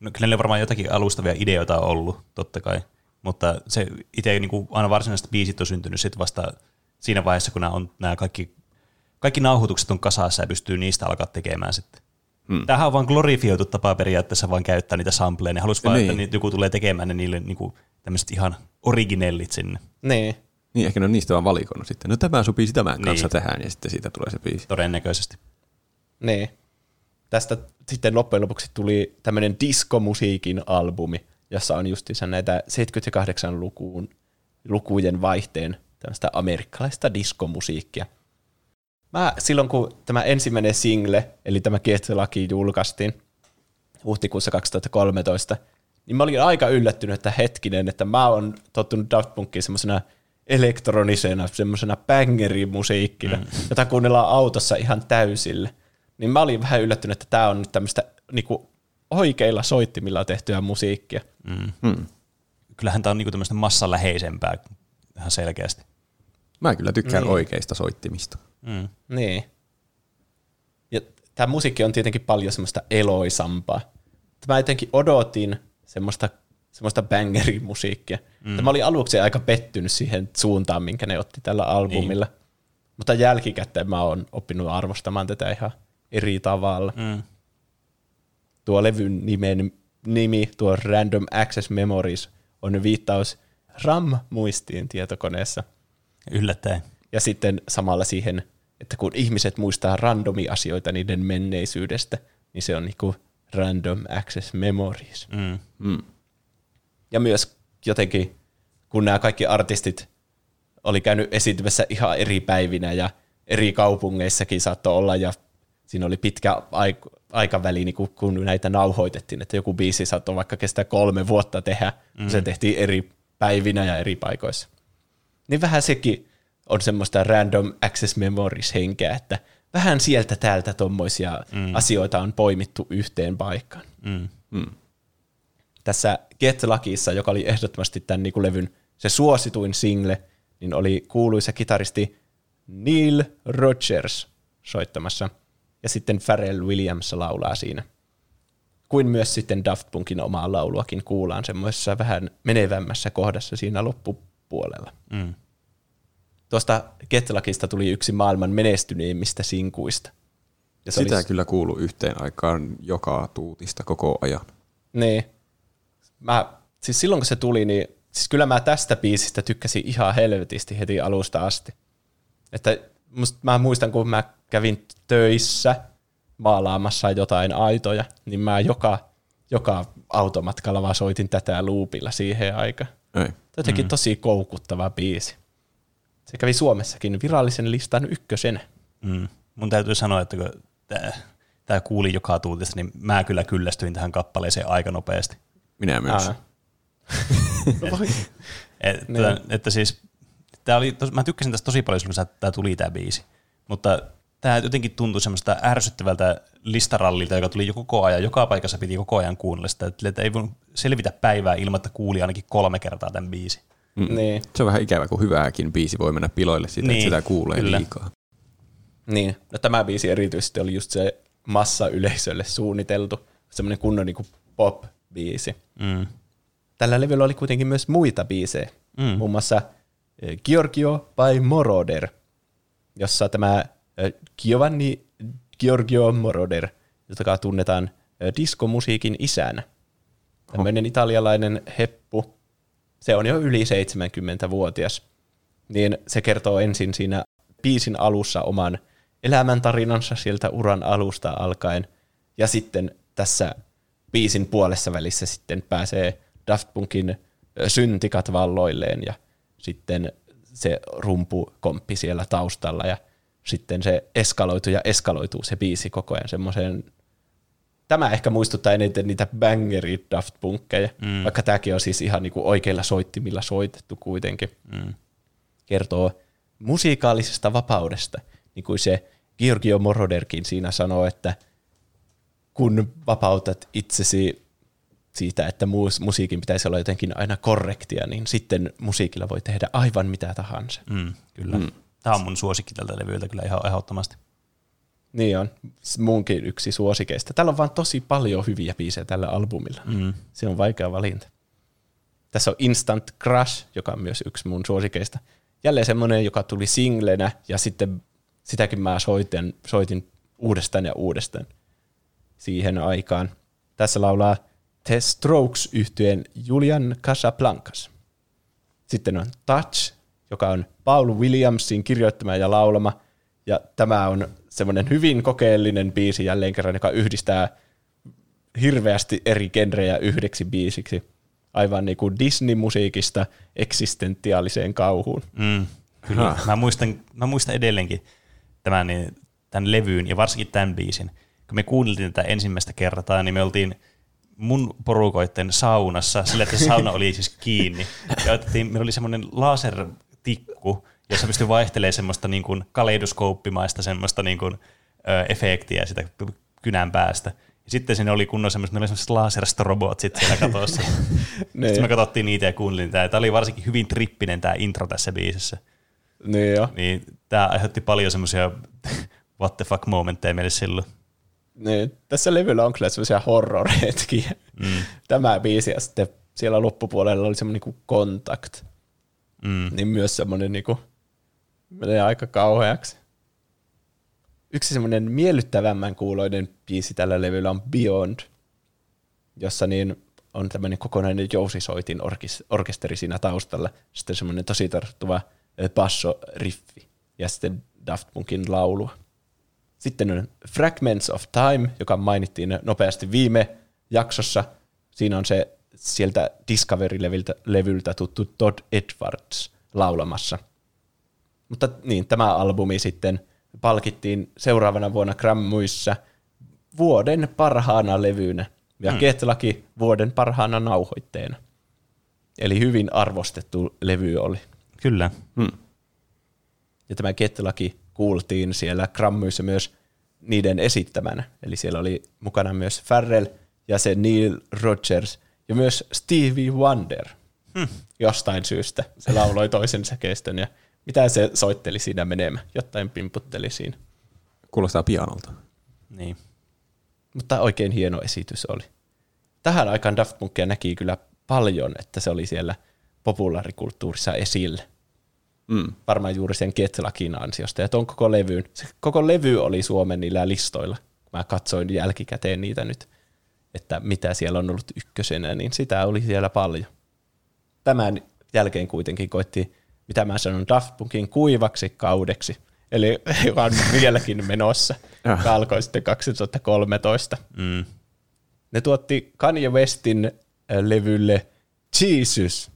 no kyllä ne varmaan jotakin alustavia ideoita on ollut, totta kai, mutta se itse niin kuin aina varsinaiset biisit on syntynyt sit vasta siinä vaiheessa, kun nämä, on, nämä kaikki, kaikki nauhoitukset on kasassa ja pystyy niistä alkaa tekemään sitten. Hmm. Tämähän on vaan glorifioitu tapa periaatteessa vaan käyttää niitä sampleja. Ne haluaisi vaan, Niin. että ni- joku tulee tekemään ne niille niin kuin, tämmöiset ihan originellit sinne, niin, Niin, ehkä ne on niistä vaan valikoinut sitten. No tämä sopii tämän Niin. kanssa tähän, ja sitten siitä tulee se biisi. todennäköisesti. niin. Tästä sitten loppujen lopuksi tuli tämmöinen diskomusiikin albumi, jossa on justiinsa näitä 78 lukuun, lukujen vaihteen tämmöistä amerikkalaista diskomusiikkia. Mä silloin, kun tämä ensimmäinen single, eli tämä Kiehtelaki julkaistiin huhtikuussa 2013, niin mä olin aika yllättynyt, että hetkinen, että mä oon tottunut Daft Punkiin semmoisena elektronisena, semmoisena bangerimusiikkina, mm. jota kuunnellaan autossa ihan täysille. Niin mä olin vähän yllättynyt, että tämä on nyt tämmöistä niinku, oikeilla soittimilla tehtyä musiikkia. Mm. Hmm. Kyllähän tämä on niin tämmöistä massaläheisempää ihan selkeästi. Mä kyllä tykkään Niin. oikeista soittimista. Mm. Niin. Ja tämä musiikki on tietenkin paljon semmoista eloisampaa. Mä jotenkin odotin semmoista, semmoista bangerimusiikkia. Mm. Mä olin aluksi aika pettynyt siihen suuntaan, minkä ne otti tällä albumilla. Niin. Mutta jälkikäteen mä oon oppinut arvostamaan tätä ihan eri tavalla. Mm. Tuo levyn nimen, nimi, tuo Random Access Memories, on viittaus RAM-muistiin tietokoneessa. Yllättäen. Ja sitten samalla siihen, että kun ihmiset muistaa randomi asioita niiden menneisyydestä, niin se on niinku random access memories. Mm. Mm. Ja myös jotenkin, kun nämä kaikki artistit oli käynyt esiintymässä ihan eri päivinä ja eri kaupungeissakin saattoi olla, ja siinä oli pitkä aik- aikaväli, niin kun- kun näitä nauhoitettiin, että joku biisi saattoi vaikka kestää kolme vuotta tehdä, mm. se tehtiin eri päivinä ja eri paikoissa. Niin vähän sekin on semmoista random access memories henkeä, että vähän sieltä täältä tommoisia mm. asioita on poimittu yhteen paikkaan. Mm. Mm. Tässä Get Luckyssa, joka oli ehdottomasti tämän niin levyn se suosituin single, niin oli kuuluisa kitaristi Neil Rogers soittamassa, ja sitten Pharrell Williams laulaa siinä. Kuin myös sitten Daft Punkin omaa lauluakin kuullaan semmoisessa vähän menevämmässä kohdassa siinä loppupuolella. Mm. Tuosta Get Luckysta tuli yksi maailman menestyneimmistä sinkuista. Ja Sitä oli, kyllä kuuluu yhteen aikaan joka tuutista koko ajan. Niin. Mä, siis silloin kun se tuli, niin siis kyllä mä tästä biisistä tykkäsin ihan helvetisti heti alusta asti. Että musta, mä muistan, kun mä kävin töissä maalaamassa jotain aitoja, niin mä joka, joka automatkalla vaan soitin tätä loopilla siihen aikaan. Ei. Jotenkin mm. tosi koukuttava biisi. Se kävi Suomessakin virallisen listan ykkösenä. Mm. Mun täytyy sanoa, että kun tämä kuuli joka tuutista, niin mä kyllä kyllästyin tähän kappaleeseen aika nopeasti. Minä myös. Voi. Että, Niin. että siis, tää oli, tos, mä tykkäsin tästä tosi paljon kun tämä tuli tämä biisi. Mutta tämä jotenkin tuntui semmoista ärsyttävältä listarallilta, joka tuli jo koko ajan, joka paikassa piti koko ajan kuunnella sitä, että ei voinut selvitä päivää ilman, että kuuli ainakin kolme kertaa tämän biisi. Mm. Niin. Se on vähän ikävä, kun hyvääkin biisi voi mennä piloille siitä, niin, että sitä kuulee kyllä. liikaa. Niin, no tämä biisi erityisesti oli just se massa yleisölle suunniteltu, semmoinen kunnon niin pop-biisi. Mm. Tällä levyllä oli kuitenkin myös muita biisejä, mm. muun muassa eh, Giorgio by Moroder, jossa tämä eh, Giovanni Giorgio Moroder, jota tunnetaan eh, diskomusiikin isänä. Tämmöinen italialainen heppu. Se on jo yli 70-vuotias. Niin se kertoo ensin siinä biisin alussa oman elämäntarinansa sieltä uran alusta alkaen. Ja sitten tässä biisin puolessa välissä sitten pääsee Daft Punkin syntikat valloilleen ja sitten se rumpukomppi siellä taustalla ja sitten se eskaloituu ja eskaloituu se biisi koko ajan semmoiseen Tämä ehkä muistuttaa eniten niitä bangeri Daft Punkkeja, mm. vaikka tämäkin on siis ihan niinku oikeilla soittimilla soitettu kuitenkin. Mm. Kertoo musiikaalisesta vapaudesta, niin kuin se Giorgio Moroderkin siinä sanoo, että kun vapautat itsesi siitä, että musiikin pitäisi olla jotenkin aina korrektia, niin sitten musiikilla voi tehdä aivan mitä tahansa. Mm, kyllä. Mm. Tämä on mun suosikki tältä levyltä kyllä ihan ehdottomasti. Niin on. Munkin yksi suosikeista. Täällä on vaan tosi paljon hyviä biisejä tällä albumilla. Mm. Se on vaikea valinta. Tässä on Instant Crush, joka on myös yksi mun suosikeista. Jälleen semmoinen, joka tuli singlenä ja sitten sitäkin mä soitin, soitin uudestaan ja uudestaan siihen aikaan. Tässä laulaa The Strokes yhtyeen Julian Casablancas. Sitten on Touch, joka on Paul Williamsin kirjoittama ja laulama. Ja tämä on semmoinen hyvin kokeellinen biisi jälleen kerran, joka yhdistää hirveästi eri genrejä yhdeksi biisiksi. Aivan niin kuin Disney-musiikista eksistentiaaliseen kauhuun. Mm, kyllä. Mä muistan, mä muistan edelleenkin tämän, niin, tämän levyyn ja varsinkin tämän biisin. Kun me kuunneltiin tätä ensimmäistä kertaa, niin me oltiin mun porukoitten saunassa, sillä että se sauna oli siis kiinni. Ja otettiin, meillä oli semmoinen lasertikku, jossa pystyi vaihtelemaan semmoista niin kuin kaleidoskooppimaista semmoista niin kuin, ö, efektiä sitä kynän päästä. Ja sitten siinä oli kunnon semmoiset, meillä oli semmoiset laserstrobot sitten siellä katossa. sitten me katsottiin niitä ja kuuntelin tämä. Tämä oli varsinkin hyvin trippinen tämä intro tässä biisissä. Niin jo. Niin tämä aiheutti paljon semmoisia what the fuck momentteja meille silloin. Niin, tässä levyllä on kyllä semmoisia horror-hetkiä. Mm. Tämä biisi ja sitten siellä loppupuolella oli semmoinen niin kontakt. Mm. Niin myös semmoinen niin kuin, menee aika kauheaksi. Yksi semmoinen miellyttävämmän kuuloinen biisi tällä levyllä on Beyond, jossa niin on tämmöinen kokonainen jousisoitin orkesteri siinä taustalla. Sitten semmoinen tosi tarttuva basso-riffi ja sitten Daft Punkin laulua. Sitten on Fragments of Time, joka mainittiin nopeasti viime jaksossa. Siinä on se sieltä Discovery-levyltä tuttu Todd Edwards laulamassa. Mutta niin, tämä albumi sitten palkittiin seuraavana vuonna Grammuissa vuoden parhaana levynä ja hmm. Ketlaki vuoden parhaana nauhoitteena. Eli hyvin arvostettu levy oli. Kyllä. Hmm. Ja tämä Ketlaki kuultiin siellä Grammyissa myös niiden esittämänä. Eli siellä oli mukana myös Farrell ja se Neil Rogers ja myös Stevie Wonder hmm. jostain syystä. Se lauloi toisen säkeistön ja mitä se soitteli siinä menemään? Jotain pimputteli siinä. Kuulostaa pianolta. Niin. Mutta oikein hieno esitys oli. Tähän aikaan Daft Punkia näki kyllä paljon, että se oli siellä populaarikulttuurissa esillä. Mm. Varmaan juuri sen Ketlakin ansiosta. Ja koko levyyn. Se koko levy oli Suomen niillä listoilla. Mä katsoin jälkikäteen niitä nyt, että mitä siellä on ollut ykkösenä, niin sitä oli siellä paljon. Tämän jälkeen kuitenkin koitti, mitä mä sanon, Daft Punkin kuivaksi kaudeksi. Eli joka on vieläkin menossa, joka alkoi sitten 2013. Mm. Ne tuotti Kanye Westin äh, levylle Jesus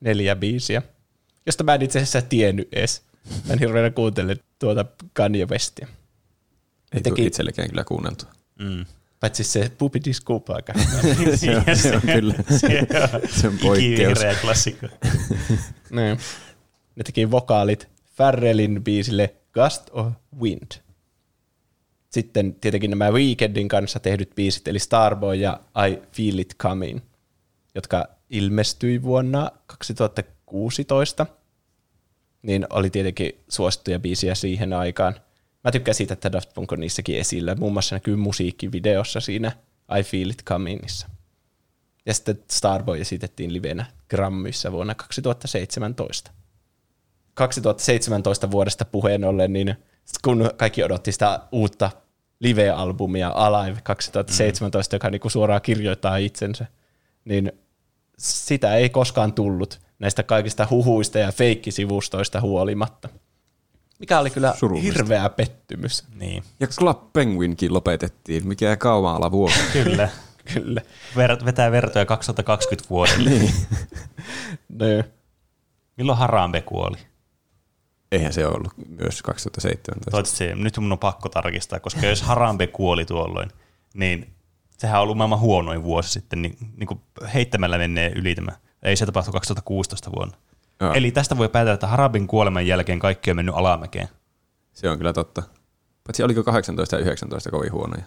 neljä biisiä josta mä en itse asiassa tiennyt edes. Mä en hirveänä kuuntele tuota Kanye Westia. Ei teki... itsellekään kyllä kuunneltu. Mm. Paitsi se Pupi Discoop aika. se, on, se on kyllä, se on poikkeus. klassikko. niin. Ne teki vokaalit Farrellin biisille Gust of Wind. Sitten tietenkin nämä Weekendin kanssa tehdyt biisit, eli Starboy ja I Feel It Coming, jotka ilmestyi vuonna 2016, niin oli tietenkin suosittuja biisiä siihen aikaan. Mä tykkään siitä, että Daft Punk on niissäkin esillä. Muun muassa näkyy musiikkivideossa siinä I Feel It Comingissa. Ja sitten Starboy esitettiin livenä Grammyissa vuonna 2017. 2017 vuodesta puheen ollen, niin kun kaikki odotti sitä uutta live-albumia Alive 2017, mm. joka niinku suoraan kirjoittaa itsensä, niin sitä ei koskaan tullut näistä kaikista huhuista ja feikkisivustoista huolimatta. Mikä oli kyllä Surullista. hirveä pettymys. Niin, Ja Club Penguinkin lopetettiin, mikä kaumala vuosi. kyllä. Kyllä. Ver- vetää vertoja 2020 vuodelle. niin. No, Milloin Harambe kuoli? Eihän se ollut myös 2017. Toivottavasti nyt mun on pakko tarkistaa, koska jos Harambe kuoli tuolloin, niin sehän on ollut maailman huonoin vuosi sitten, niin, niin kuin heittämällä menee yli tämä. Ei se tapahtu 2016 vuonna. Joo. Eli tästä voi päätellä, että Harabin kuoleman jälkeen kaikki on mennyt alamäkeen. Se on kyllä totta. Paitsi oliko 18 ja 19 kovin huonoja.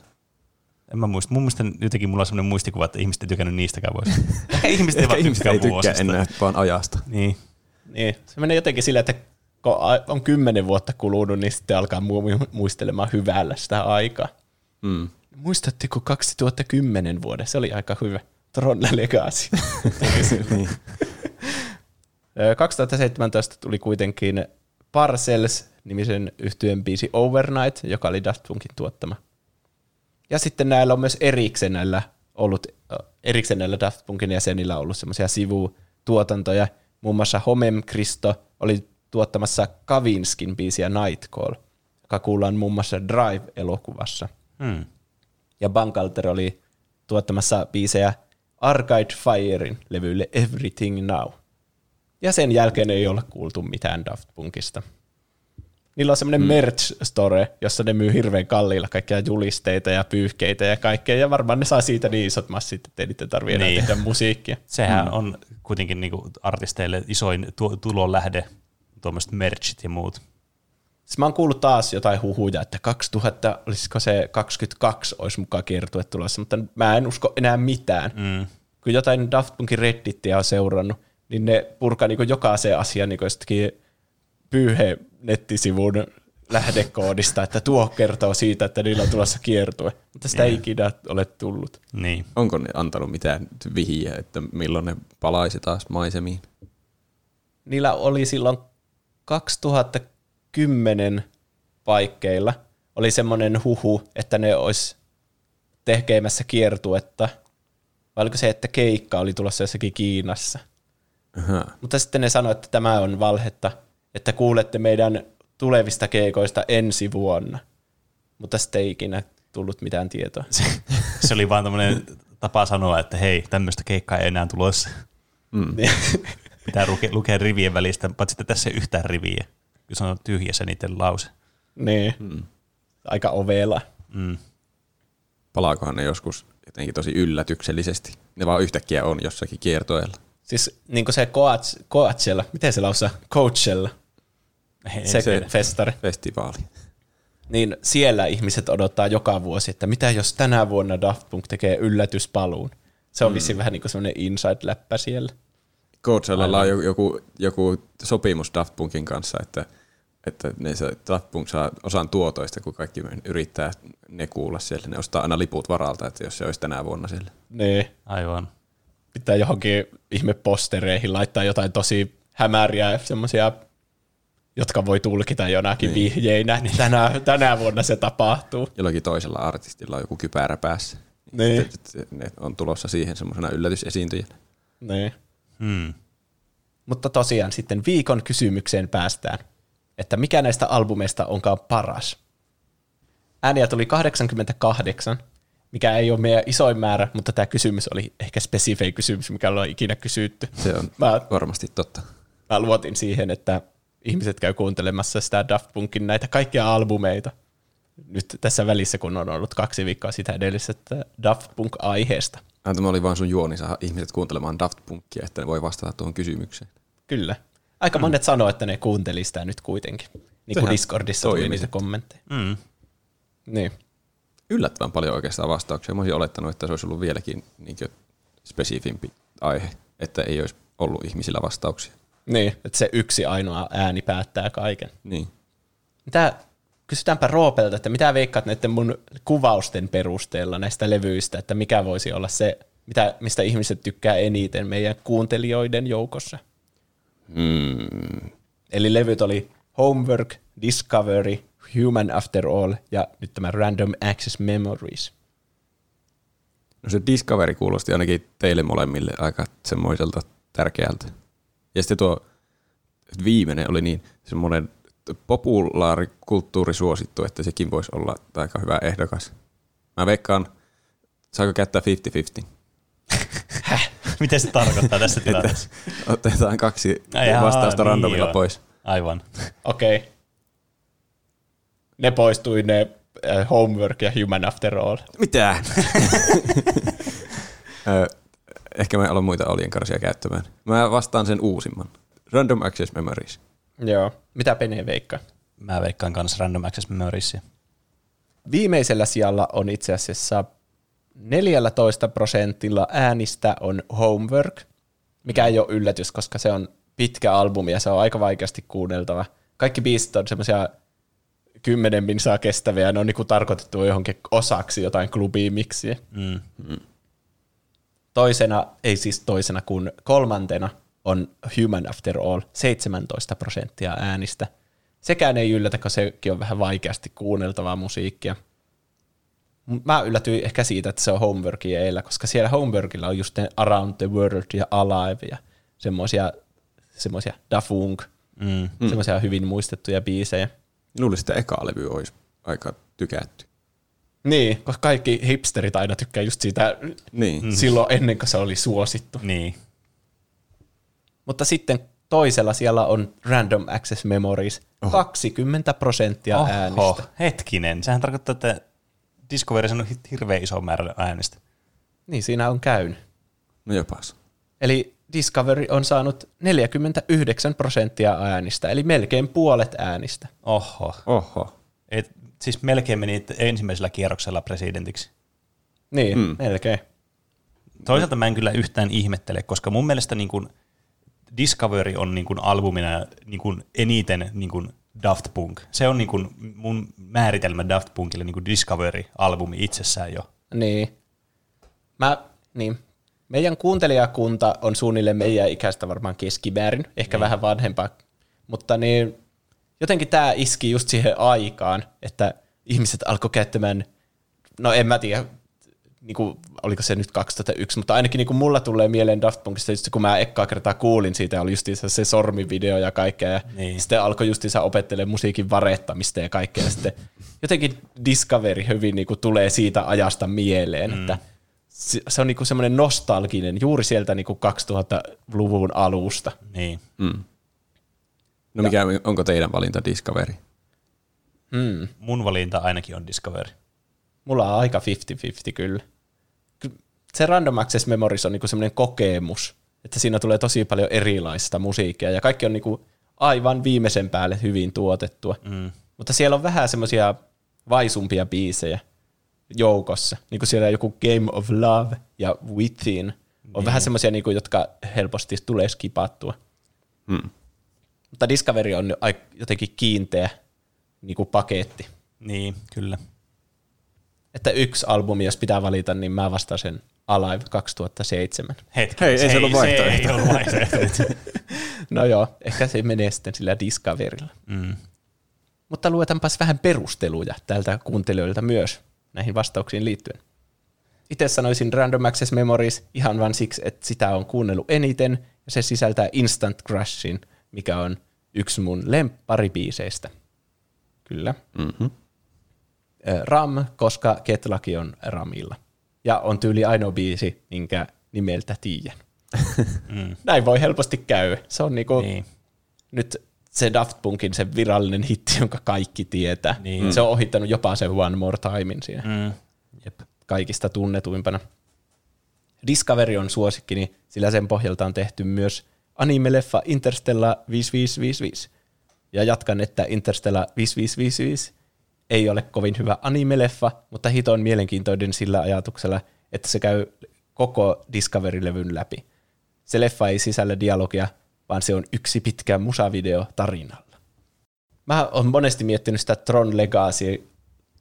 En mä muista. Mun mielestä jotenkin mulla on sellainen muistikuva, että ihmiset ei tykännyt niistäkään vuosista. ihmiset ei vaan ihmiset ei tykkää tykkää vuosista. enää vaan ajasta. Niin. niin. Se menee jotenkin sillä, että kun on kymmenen vuotta kulunut, niin sitten alkaa mu- muistelemaan hyvällä sitä aikaa. Mm. Muistatteko 2010 vuoden? Se oli aika hyvä. Tron Legacy. Niin. Ö, 2017 tuli kuitenkin Parcells-nimisen yhtyön biisi Overnight, joka oli Daft Punkin tuottama. Ja sitten näillä on myös erikseen näillä ollut, erikseen näillä Daft Punkin jäsenillä ollut semmoisia sivutuotantoja. Muun muassa Homem Kristo oli tuottamassa Kavinskin biisiä Nightcall, joka kuullaan muun muassa Drive-elokuvassa. Hmm. Ja Bankalter oli tuottamassa biisejä Arcade Firein levylle Everything Now. Ja sen jälkeen ei ole kuultu mitään Daft Punkista. Niillä on semmoinen mm. merch store, jossa ne myy hirveän kalliilla kaikkia julisteita ja pyyhkeitä ja kaikkea, ja varmaan ne saa siitä niin isot massit, että ei niiden tarvitse enää Niin. tehdä musiikkia. Sehän mm. on kuitenkin niinku artisteille isoin tu- tulonlähde, tuommoiset merchit ja muut. Siis mä oon kuullut taas jotain huhuja, että 2000, olisiko se 22 olisi mukaan kiertue tulossa, mutta mä en usko enää mitään. Mm. kun jotain Daft Punkin Reddittiä on seurannut, niin ne purkaa niin jokaisen asian niin jostakin pyyhe nettisivun lähdekoodista, että tuo kertoo siitä, että niillä on tulossa kiertue. Mutta sitä ei ikinä ole tullut. Niin. Onko ne antanut mitään vihiä, että milloin ne palaisi taas maisemiin? Niillä oli silloin 2010 paikkeilla oli semmoinen huhu, että ne olisi tekemässä kiertuetta. Vai oliko se, että keikka oli tulossa jossakin Kiinassa? Aha. Mutta sitten ne sanoivat, että tämä on valhetta, että kuulette meidän tulevista keikoista ensi vuonna. Mutta sitten ei ikinä tullut mitään tietoa. Se oli vaan tämmöinen tapa sanoa, että hei, tämmöistä keikkaa ei enää tulossa. Mm. Pitää lukea, lukea rivien välistä, paitsi että tässä ei yhtään riviä, kun se on tyhjässä niiden lause. niin. Hmm. Aika ovela. Mm. Palaakohan ne joskus jotenkin tosi yllätyksellisesti? Ne vaan yhtäkkiä on jossakin kiertoilla. Siis niin kuin se Coach, Coachella, miten se lausaa? Coachella, Ei, se, se- se festari. Festivaali. Niin siellä ihmiset odottaa joka vuosi, että mitä jos tänä vuonna Daft Punk tekee yllätyspaluun. Se on mm. vissiin vähän niin kuin semmoinen inside-läppä siellä. Coachellalla on joku, joku, joku sopimus Daft Punkin kanssa, että, että ne saa, Daft Punk saa osan tuotoista, kun kaikki yrittää ne kuulla siellä. Ne ostaa aina liput varalta, että jos se olisi tänä vuonna siellä. Niin. Aivan. pitää johonkin ihme postereihin laittaa jotain tosi hämäriä semmoisia, jotka voi tulkita jonakin niin. vihjeinä, niin tänä, tänä vuonna se tapahtuu. Jollakin toisella artistilla on joku kypärä päässä. Niin. Ne on tulossa siihen semmoisena yllätysesiintyjänä. Niin. Hmm. Mutta tosiaan sitten viikon kysymykseen päästään, että mikä näistä albumeista onkaan paras. Ääniä tuli 88, mikä ei ole meidän isoin määrä, mutta tämä kysymys oli ehkä spesifei kysymys, mikä ollaan ikinä kysytty. Se on Mä varmasti totta. mä luotin siihen, että ihmiset käy kuuntelemassa sitä Daft Punkin näitä kaikkia albumeita. Nyt tässä välissä, kun on ollut kaksi viikkoa sitä edellisestä Daft Punk-aiheesta. Ah, Tämä oli vaan sun juoni saada ihmiset kuuntelemaan Daft Punkia, että ne voi vastata tuohon kysymykseen. Kyllä. Aika mm. monet sanoo, että ne kuunteli sitä nyt kuitenkin. Niin kuin Discordissa tuli niitä kommentteja. Mm. Niin. yllättävän paljon oikeastaan vastauksia. Mä olisin olettanut, että se olisi ollut vieläkin niin spesifimpi aihe, että ei olisi ollut ihmisillä vastauksia. Niin, että se yksi ainoa ääni päättää kaiken. Niin. Mitä, kysytäänpä Roopelta, että mitä veikkaat näiden mun kuvausten perusteella näistä levyistä, että mikä voisi olla se, mitä, mistä ihmiset tykkää eniten meidän kuuntelijoiden joukossa? Mm. Eli levyt oli Homework, Discovery, Human After All ja nyt tämä Random Access Memories. No se Discovery kuulosti ainakin teille molemmille aika semmoiselta tärkeältä. Ja sitten tuo viimeinen oli niin semmoinen populaarikulttuuri suosittu, että sekin voisi olla aika hyvä ehdokas. Mä veikkaan, saako käyttää 50-50? Miten se tarkoittaa tässä tilanteessa? otetaan kaksi Jaa, vastausta niin randomilla joo. pois. Aivan. Okei. Okay. Ne poistui ne äh, Homework ja Human After All. Mitä? Ehkä mä aloin muita oljenkarsia käyttämään. Mä vastaan sen uusimman. Random Access Memories. Joo. Mitä Pene veikkaa? Mä veikkaan kanssa Random Access Memoriesia. Viimeisellä sijalla on itse asiassa 14 prosentilla äänistä on Homework, mikä ei ole yllätys, koska se on pitkä albumi ja se on aika vaikeasti kuunneltava. Kaikki biisit on semmoisia kymmenen minsaa kestäviä ja ne on niinku tarkoitettu johonkin osaksi jotain klubiimiksiä. Mm. Toisena, ei siis toisena, kun kolmantena on Human After All, 17 prosenttia äänistä. Sekään ei yllätä, kun sekin on vähän vaikeasti kuunneltavaa musiikkia. Mut Mä yllätyin ehkä siitä, että se on Homeworkin eillä, koska siellä Homeworkilla on just ne Around the World ja Alive ja semmoisia semmoisia Da Funk, Mm. mm. semmoisia hyvin muistettuja biisejä. Luulisin, että eka levy olisi aika tykätty. Niin, koska kaikki hipsterit aina tykkää just siitä Niin. mm. silloin ennen kuin se oli suosittu. Niin. Mutta sitten toisella siellä on Random Access Memories, Oho. 20 prosenttia Oho, äänistä. hetkinen. Sehän tarkoittaa, että Discovery on hirveän iso määrä äänistä. Niin siinä on käynyt. No jopas. Eli Discovery on saanut 49 prosenttia äänistä, eli melkein puolet äänistä. Oho. Oho. Et, siis melkein meni ensimmäisellä kierroksella presidentiksi. Niin, mm. melkein. Toisaalta mä en kyllä yhtään ihmettele, koska mun mielestä niin kuin Discovery on niin kuin albumina niin kuin eniten niin kuin Daft Punk. Se on niin kuin mun määritelmä Daft Punkille niin kuin Discovery-albumi itsessään jo. Niin. Mä, niin. Meidän kuuntelijakunta on suunnilleen meidän ikäistä varmaan keskimäärin, ehkä niin. vähän vanhempaa. Mutta niin, jotenkin tämä iski just siihen aikaan, että ihmiset alkoi käyttämään, no en mä tiedä, niin kuin, oliko se nyt 2001, mutta ainakin niin kuin mulla tulee mieleen Daft Punkista, just kun mä ekkaa kertaa kuulin siitä, oli justiinsa se sormivideo ja kaikkea, ja Niin. sitten alkoi justiinsa opettelemaan musiikin varettamista ja kaikkea, ja sitten jotenkin Discovery hyvin niin kuin tulee siitä ajasta mieleen, mm. että se se on niin semmoinen nostalginen juuri sieltä niin kuin 2000-luvun alusta. Niin. Mm. No mikä, onko teidän valinta Discovery? Mm. Mun valinta ainakin on Discovery. Mulla on aika 50-50 kyllä. Ky- Se Random Access Memories on niinku semmoinen kokemus, että siinä tulee tosi paljon erilaista musiikkia ja kaikki on niinku aivan viimeisen päälle hyvin tuotettua. Mm. Mutta siellä on vähän semmoisia vaisumpia biisejä joukossa. Niin kuin siellä joku Game of Love ja Within. On niin. vähän semmoisia, niinku, jotka helposti tulee skipattua. Mm. Mutta Discovery on ai- jotenkin kiinteä niinku paketti. Niin, kyllä. Että yksi albumi, jos pitää valita, niin mä vastaan sen Alive 2007. Hetki. Hei, ei se ollut Se vaihtoehto. ei ollut vaihtoehto. No joo, ehkä se menee sitten sillä Discoverylla. mm. Mutta luetaanpas vähän perusteluja tältä kuuntelijoilta myös näihin vastauksiin liittyen. Itse sanoisin Random Access Memories ihan vain siksi, että sitä on kuunnellut eniten, ja se sisältää Instant Crushin, mikä on yksi mun lempparibiiseistä. Kyllä. Mm-hmm. Ram, koska Ketlaki on Ramilla. Ja on tyyli ainoa biisi, minkä nimeltä tiedän. Mm. Näin voi helposti käydä. Se on niinku, Niin. nyt se Daft Punkin se virallinen hitti, jonka kaikki tietää. Niin. Se on ohittanut jopa sen One More Timein siinä Mm. Jep. kaikista tunnetuimpana. Discovery on suosikkini, sillä sen pohjalta on tehty myös anime-leffa Interstellar 5555. Ja jatkan, että Interstellar 5555 ei ole kovin hyvä animeleffa, mutta hito on mielenkiintoinen sillä ajatuksella, että se käy koko Discovery-levyn läpi. Se leffa ei sisällä dialogia, vaan se on yksi pitkä musavideo tarinalla. Mä oon monesti miettinyt sitä Tron Legacy,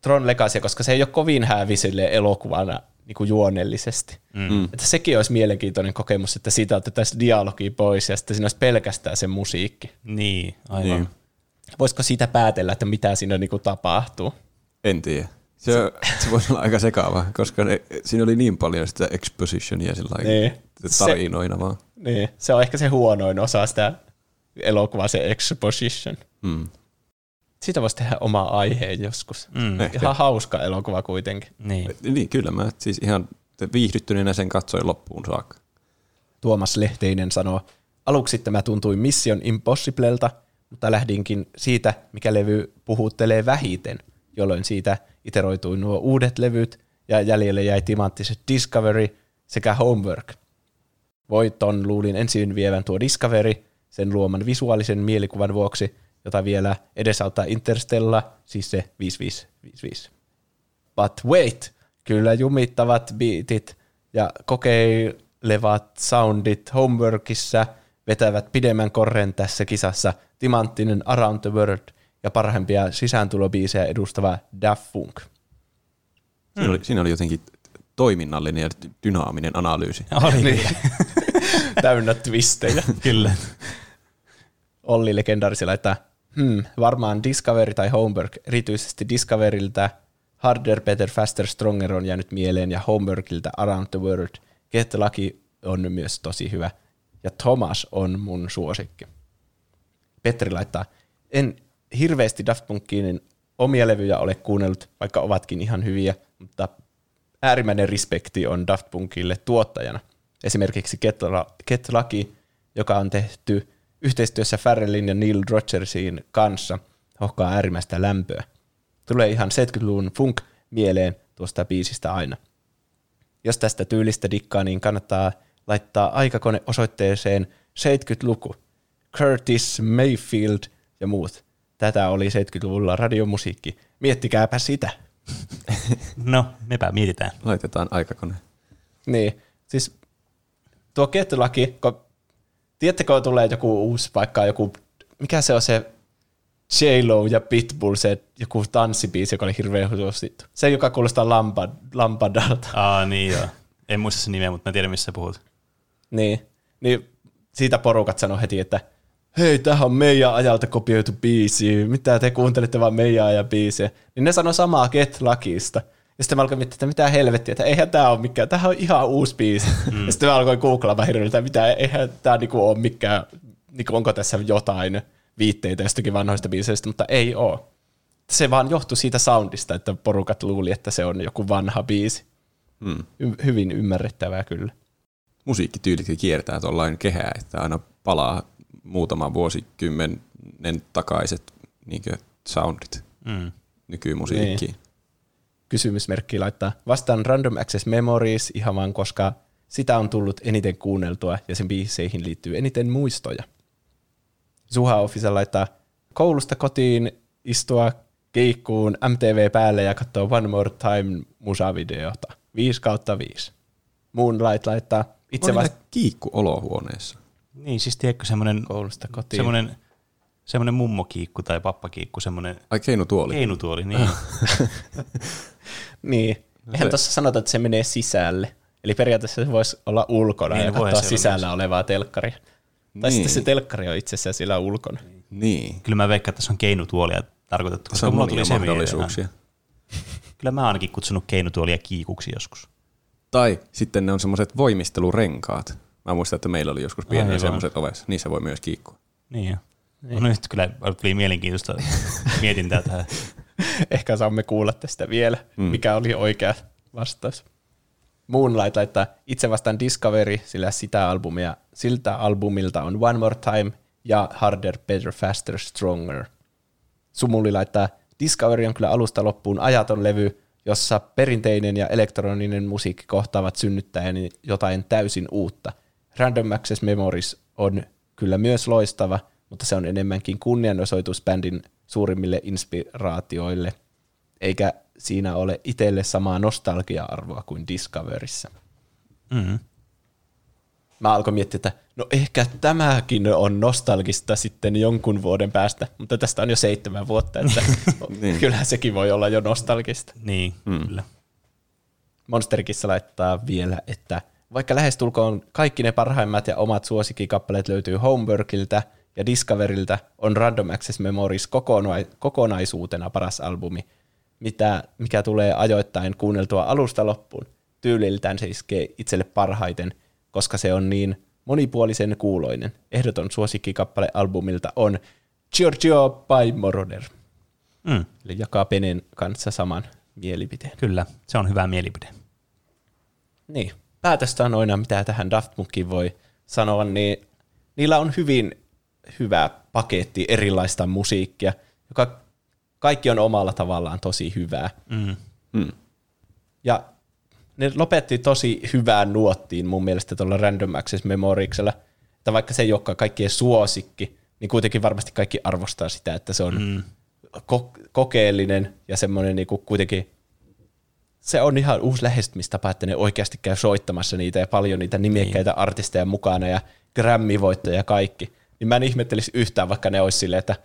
Tron Legacy koska se ei ole kovin häävi elokuvana niin kuin juonellisesti. Mm. Että sekin olisi mielenkiintoinen kokemus, että siitä otettaisiin dialogi pois ja sitten siinä olisi pelkästään se musiikki. Niin, aivan. Niin. Voisiko siitä päätellä, että mitä siinä niin kuin tapahtuu? En tiedä. Se, se voisi olla aika sekaava, koska ne, siinä oli niin paljon sitä expositionia sillä Niin. lailla tarinoina vaan. Niin, se on ehkä se huonoin osa sitä elokuvaa, se exposition. Mm. Siitä voisi tehdä oma aiheen joskus. Mm. Ehkä. Ihan hauska elokuva kuitenkin. Niin. Niin, kyllä mä siis ihan viihdyttyneenä sen katsoin loppuun saakka. Tuomas Lehteinen sanoo, aluksi tämä tuntui Mission Impossiblelta, mutta lähdinkin siitä, mikä levy puhuttelee vähiten, jolloin siitä iteroitui nuo uudet levyt ja jäljelle jäi timanttiset Discovery sekä Homework. Voiton luulin ensin vievän tuo Discovery sen luoman visuaalisen mielikuvan vuoksi, jota vielä edesauttaa Interstella, siis se 5555. But wait, kyllä jumittavat beatit ja kokeilevat soundit homeworkissa vetävät pidemmän korren tässä kisassa timanttinen Around the World ja parhaimpia sisääntulobiisejä edustava Daft Punk. Siinä, oli, siinä oli jotenkin toiminnallinen ja dynaaminen analyysi. Oli niin. Täynnä twistejä. kyllä. Olli legendaarisi laittaa, hmm, varmaan Discovery tai Homework, erityisesti Discoveryltä Harder, Better, Faster, Stronger on jäänyt mieleen ja Homeworkilta Around the World. Get Lucky on myös tosi hyvä. Ja Thomas on mun suosikki. Petri laittaa, en hirveästi Daft Punkin omia levyjä ole kuunnellut, vaikka ovatkin ihan hyviä, mutta äärimmäinen respekti on Daft Punkille tuottajana. Esimerkiksi Get, La- Get Lucky, joka on tehty yhteistyössä Farrellin ja Neil Rogersin kanssa, hohkaa äärimmäistä lämpöä. Tulee ihan 70-luvun funk mieleen tuosta biisistä aina. Jos tästä tyylistä dikkaa, niin kannattaa laittaa aikakone osoitteeseen 70-luku. Curtis Mayfield ja muut. Tätä oli 70-luvulla radiomusiikki. Miettikääpä sitä. No, mepä mietitään. Laitetaan aikakone. Niin, siis tuo ketulaki, kun tiedättekö, kun tulee joku uusi vaikka joku, mikä se on se J-Lo ja Pitbull, se joku tanssibiisi, joka oli hirveän suosittu. Se, joka kuulostaa lampa, lampadalta. Aa, niin joo. En muista sen nimeä, mutta mä tiedän, missä sä puhut. Niin, niin siitä porukat sanoi heti, että hei, tämähän on meidän ajalta kopioitu biisi, mitä te kuuntelette vaan meidän ajan biisiä. Niin ne sanoi samaa Get Luckista. Ja sitten mä alkoin miettiä, että mitä helvettiä, että eihän tämä ole mikään, tämähän on ihan uusi biisi. Mm. Ja sitten mä alkoin googlaamaan hirveän, että mitä, eihän tämä niinku ole mikään, niinku onko tässä jotain viitteitä jostakin vanhoista biiseistä, mutta ei ole. Se vaan johtui siitä soundista, että porukat luuli, että se on joku vanha biisi. Mm. Y- hyvin ymmärrettävää kyllä. Musiikkityylit kiertää tuollain kehää, että aina palaa muutaman vuosikymmenen takaiset niin soundit Mm. nykymusiikkiin. kysymysmerkki laittaa. Vastaan Random Access Memories ihan vaan, koska sitä on tullut eniten kuunneltua ja sen biiseihin liittyy eniten muistoja. Suha Official laittaa koulusta kotiin istua keikkuun MTV päälle ja katsoa One More Time musavideota. 5 kautta 5. Moonlight laittaa itse vasta... kiikku olohuoneessa. Niin, siis tiedätkö semmoinen, koulusta kotiin. semmoinen, semmoinen mummokiikku tai pappakiikku, semmoinen Ai keinutuoli. keinutuoli, niin. Niin. Eihän se- tuossa sanota, että se menee sisälle. Eli periaatteessa se voisi olla ulkona Niin, ja voihan katsoa olla sisällä myös. olevaa telkkaria. Tai Niin. sitten se telkkari on itse asiassa siellä ulkona. Niin. Kyllä mä veikkaan, että tässä on keinutuolia tarkoitettu. Se koska on mulla tuli se mahdollisuuksia. Kyllä mä oon ainakin kutsunut keinutuolia kiikuksi joskus. Tai sitten ne on semmoiset voimistelurenkaat. Mä muistan, että meillä oli joskus pieniä Aivan. semmoiset ovessa. Niissä voi myös kiikkua. Niin jo. No nyt kyllä tuli mielenkiintoista mietintää tähän. Ehkä saamme kuulla tästä vielä, mm. mikä oli oikea vastaus. Moonlight laittaa itse vastaan Discovery, sillä sitä albumia, siltä albumilta on One More Time ja Harder, Better, Faster, Stronger. Sumuli laittaa Discovery on kyllä alusta loppuun ajaton levy, jossa perinteinen ja elektroninen musiikki kohtaavat synnyttäen jotain täysin uutta. Random Access Memories on kyllä myös loistava, mutta se on enemmänkin kunnianosoitus bändin suurimmille inspiraatioille. eikä siinä ole itselle samaa nostalgia-arvoa kuin Discoverissa. Mm. Mä alkoin miettiä, että no ehkä tämäkin on nostalgista sitten jonkun vuoden päästä, mutta tästä on jo seitsemän vuotta, että niin. kyllähän sekin voi olla jo nostalgista. Niin, mm. kyllä. Monsterkissa laittaa vielä, että vaikka lähestulkoon kaikki ne parhaimmat ja omat suosikkikappaleet löytyy Homeworkilta ja Discoverilta, on Random Access Memories kokona- kokonaisuutena paras albumi, mitä, mikä tulee ajoittain kuunneltua alusta loppuun. Tyyliltään se iskee itselle parhaiten, koska se on niin monipuolisen kuuloinen. Ehdoton suosikkikappale albumilta on Giorgio by Moroder. Mm. Eli jakaa Penen kanssa saman mielipiteen. Kyllä, se on hyvä mielipide. Niin. Aina, mitä tähän Daft Punkiin voi sanoa, niin niillä on hyvin hyvä paketti erilaista musiikkia, joka kaikki on omalla tavallaan tosi hyvää. Mm. Mm. Ja ne lopetti tosi hyvään nuottiin mun mielestä tuolla Random Access Memoriksella, että vaikka se ei olekaan kaikkien suosikki, niin kuitenkin varmasti kaikki arvostaa sitä, että se on Mm. ko- kokeellinen ja semmoinen niinku kuitenkin, se on ihan uusi lähestymistapa, että ne oikeasti käy soittamassa niitä ja paljon niitä nimekkäitä niin. artisteja mukana ja Grammy-voittoja ja kaikki. Niin mä en ihmettelisi yhtään, vaikka ne olisi silleen, että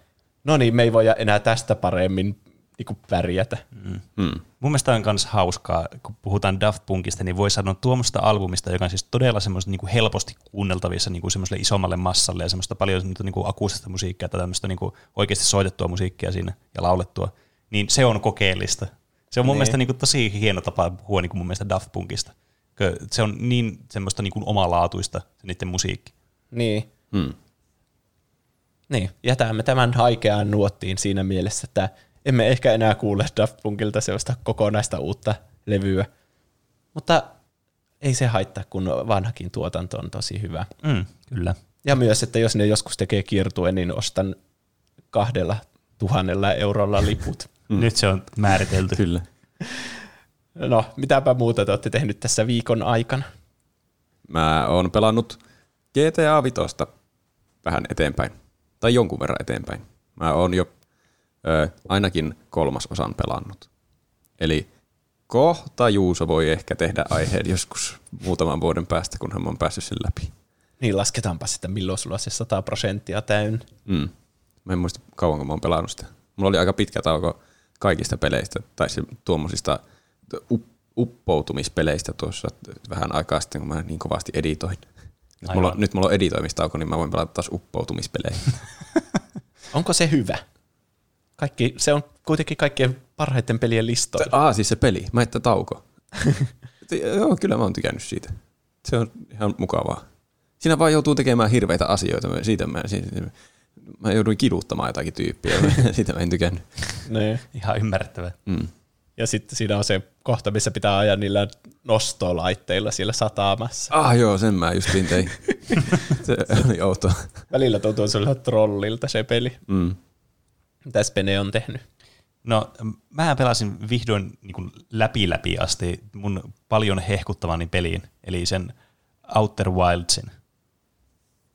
no niin, me ei voida enää tästä paremmin niinku pärjätä. Mm. Mm. Mun mielestä on myös hauskaa, kun puhutaan Daft Punkista, niin voi sanoa tuommoista albumista, joka on siis todella semmoista niin kuin helposti kuunneltavissa niin kuin semmoiselle isommalle massalle ja semmoista paljon semmoista niin kuin akustista musiikkia tai tämmöistä niin kuin oikeasti soitettua musiikkia siinä ja laulettua, niin se on kokeellista. Se on mun Niin. mielestä niin kuin tosi hieno tapa puhua niin kuin mun mielestä Daft Punkista. Se on niin semmoista niin kuin omalaatuista se niiden musiikki. Niin. Mm. Niin, jätämme tämän haikeaan nuottiin siinä mielessä, että emme ehkä enää kuule Daft Punkilta sellaista kokonaista uutta levyä. Mutta ei se haittaa, kun vanhakin tuotanto on tosi hyvä. Mm, kyllä. Ja myös, että jos ne joskus tekee kiertuen, niin ostan kahdella tuhannella eurolla liput. Mm. Nyt se on määritelty. Kyllä. No, mitäpä muuta te olette tehnyt tässä viikon aikana? Mä oon pelannut GTA Vitosta vähän eteenpäin. Tai jonkun verran eteenpäin. Mä oon jo ö, ainakin kolmas osan pelannut. Eli kohta Juuso voi ehkä tehdä aiheen joskus muutaman vuoden päästä, kun hän on päässyt sen läpi. Niin lasketaanpa sitä, milloin sulla on se 100 prosenttia täynnä. Mm. Mä en muista kauanko mä oon pelannut sitä. Mulla oli aika pitkä tauko kaikista peleistä, tai se tuommoisista up- uppoutumispeleistä tuossa vähän aikaa sitten, kun mä niin kovasti editoin. Nyt mulla, nyt mulla on editoimistauko, niin mä voin pelata taas uppoutumispelejä. Onko se hyvä? Kaikki, se on kuitenkin kaikkien parhaiten pelien listoilla. Aa, siis se peli. Mä että tauko. Joo, kyllä mä oon tykännyt siitä. Se on ihan mukavaa. Siinä vaan joutuu tekemään hirveitä asioita. Mä- Siitä mä, siitä, mä jouduin kiduttamaan jotakin tyyppiä. Siitä mä en tykännyt. Niin. Ihan ymmärrettävää. Mm. Ja sitten siinä on se kohta, missä pitää ajaa niillä nostolaitteilla siellä satamassa. Ah joo, sen mä justiin tein. se oli outoa. Välillä tuntuu sellainen trollilta se peli. Mm. Mitäs Pene on tehnyt? No, mä pelasin vihdoin niin kuin läpi läpi asti mun paljon hehkuttavani peliin, eli sen Outer Wildsin,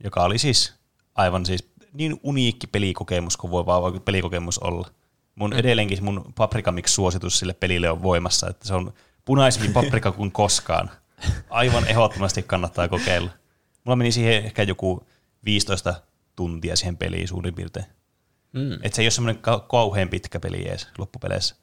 joka oli siis aivan siis niin uniikki pelikokemus kuin voi vaan pelikokemus olla. Mun edelleenkin mun Paprika Mix-suositus sille pelille on voimassa, että se on punaisempi paprika kuin koskaan. Aivan ehdottomasti kannattaa kokeilla. Mulla meni siihen ehkä joku 15 tuntia siihen peliin suurin piirtein. Mm. Että se ei ole semmoinen kau- kauhean pitkä peli edes loppupeleissä.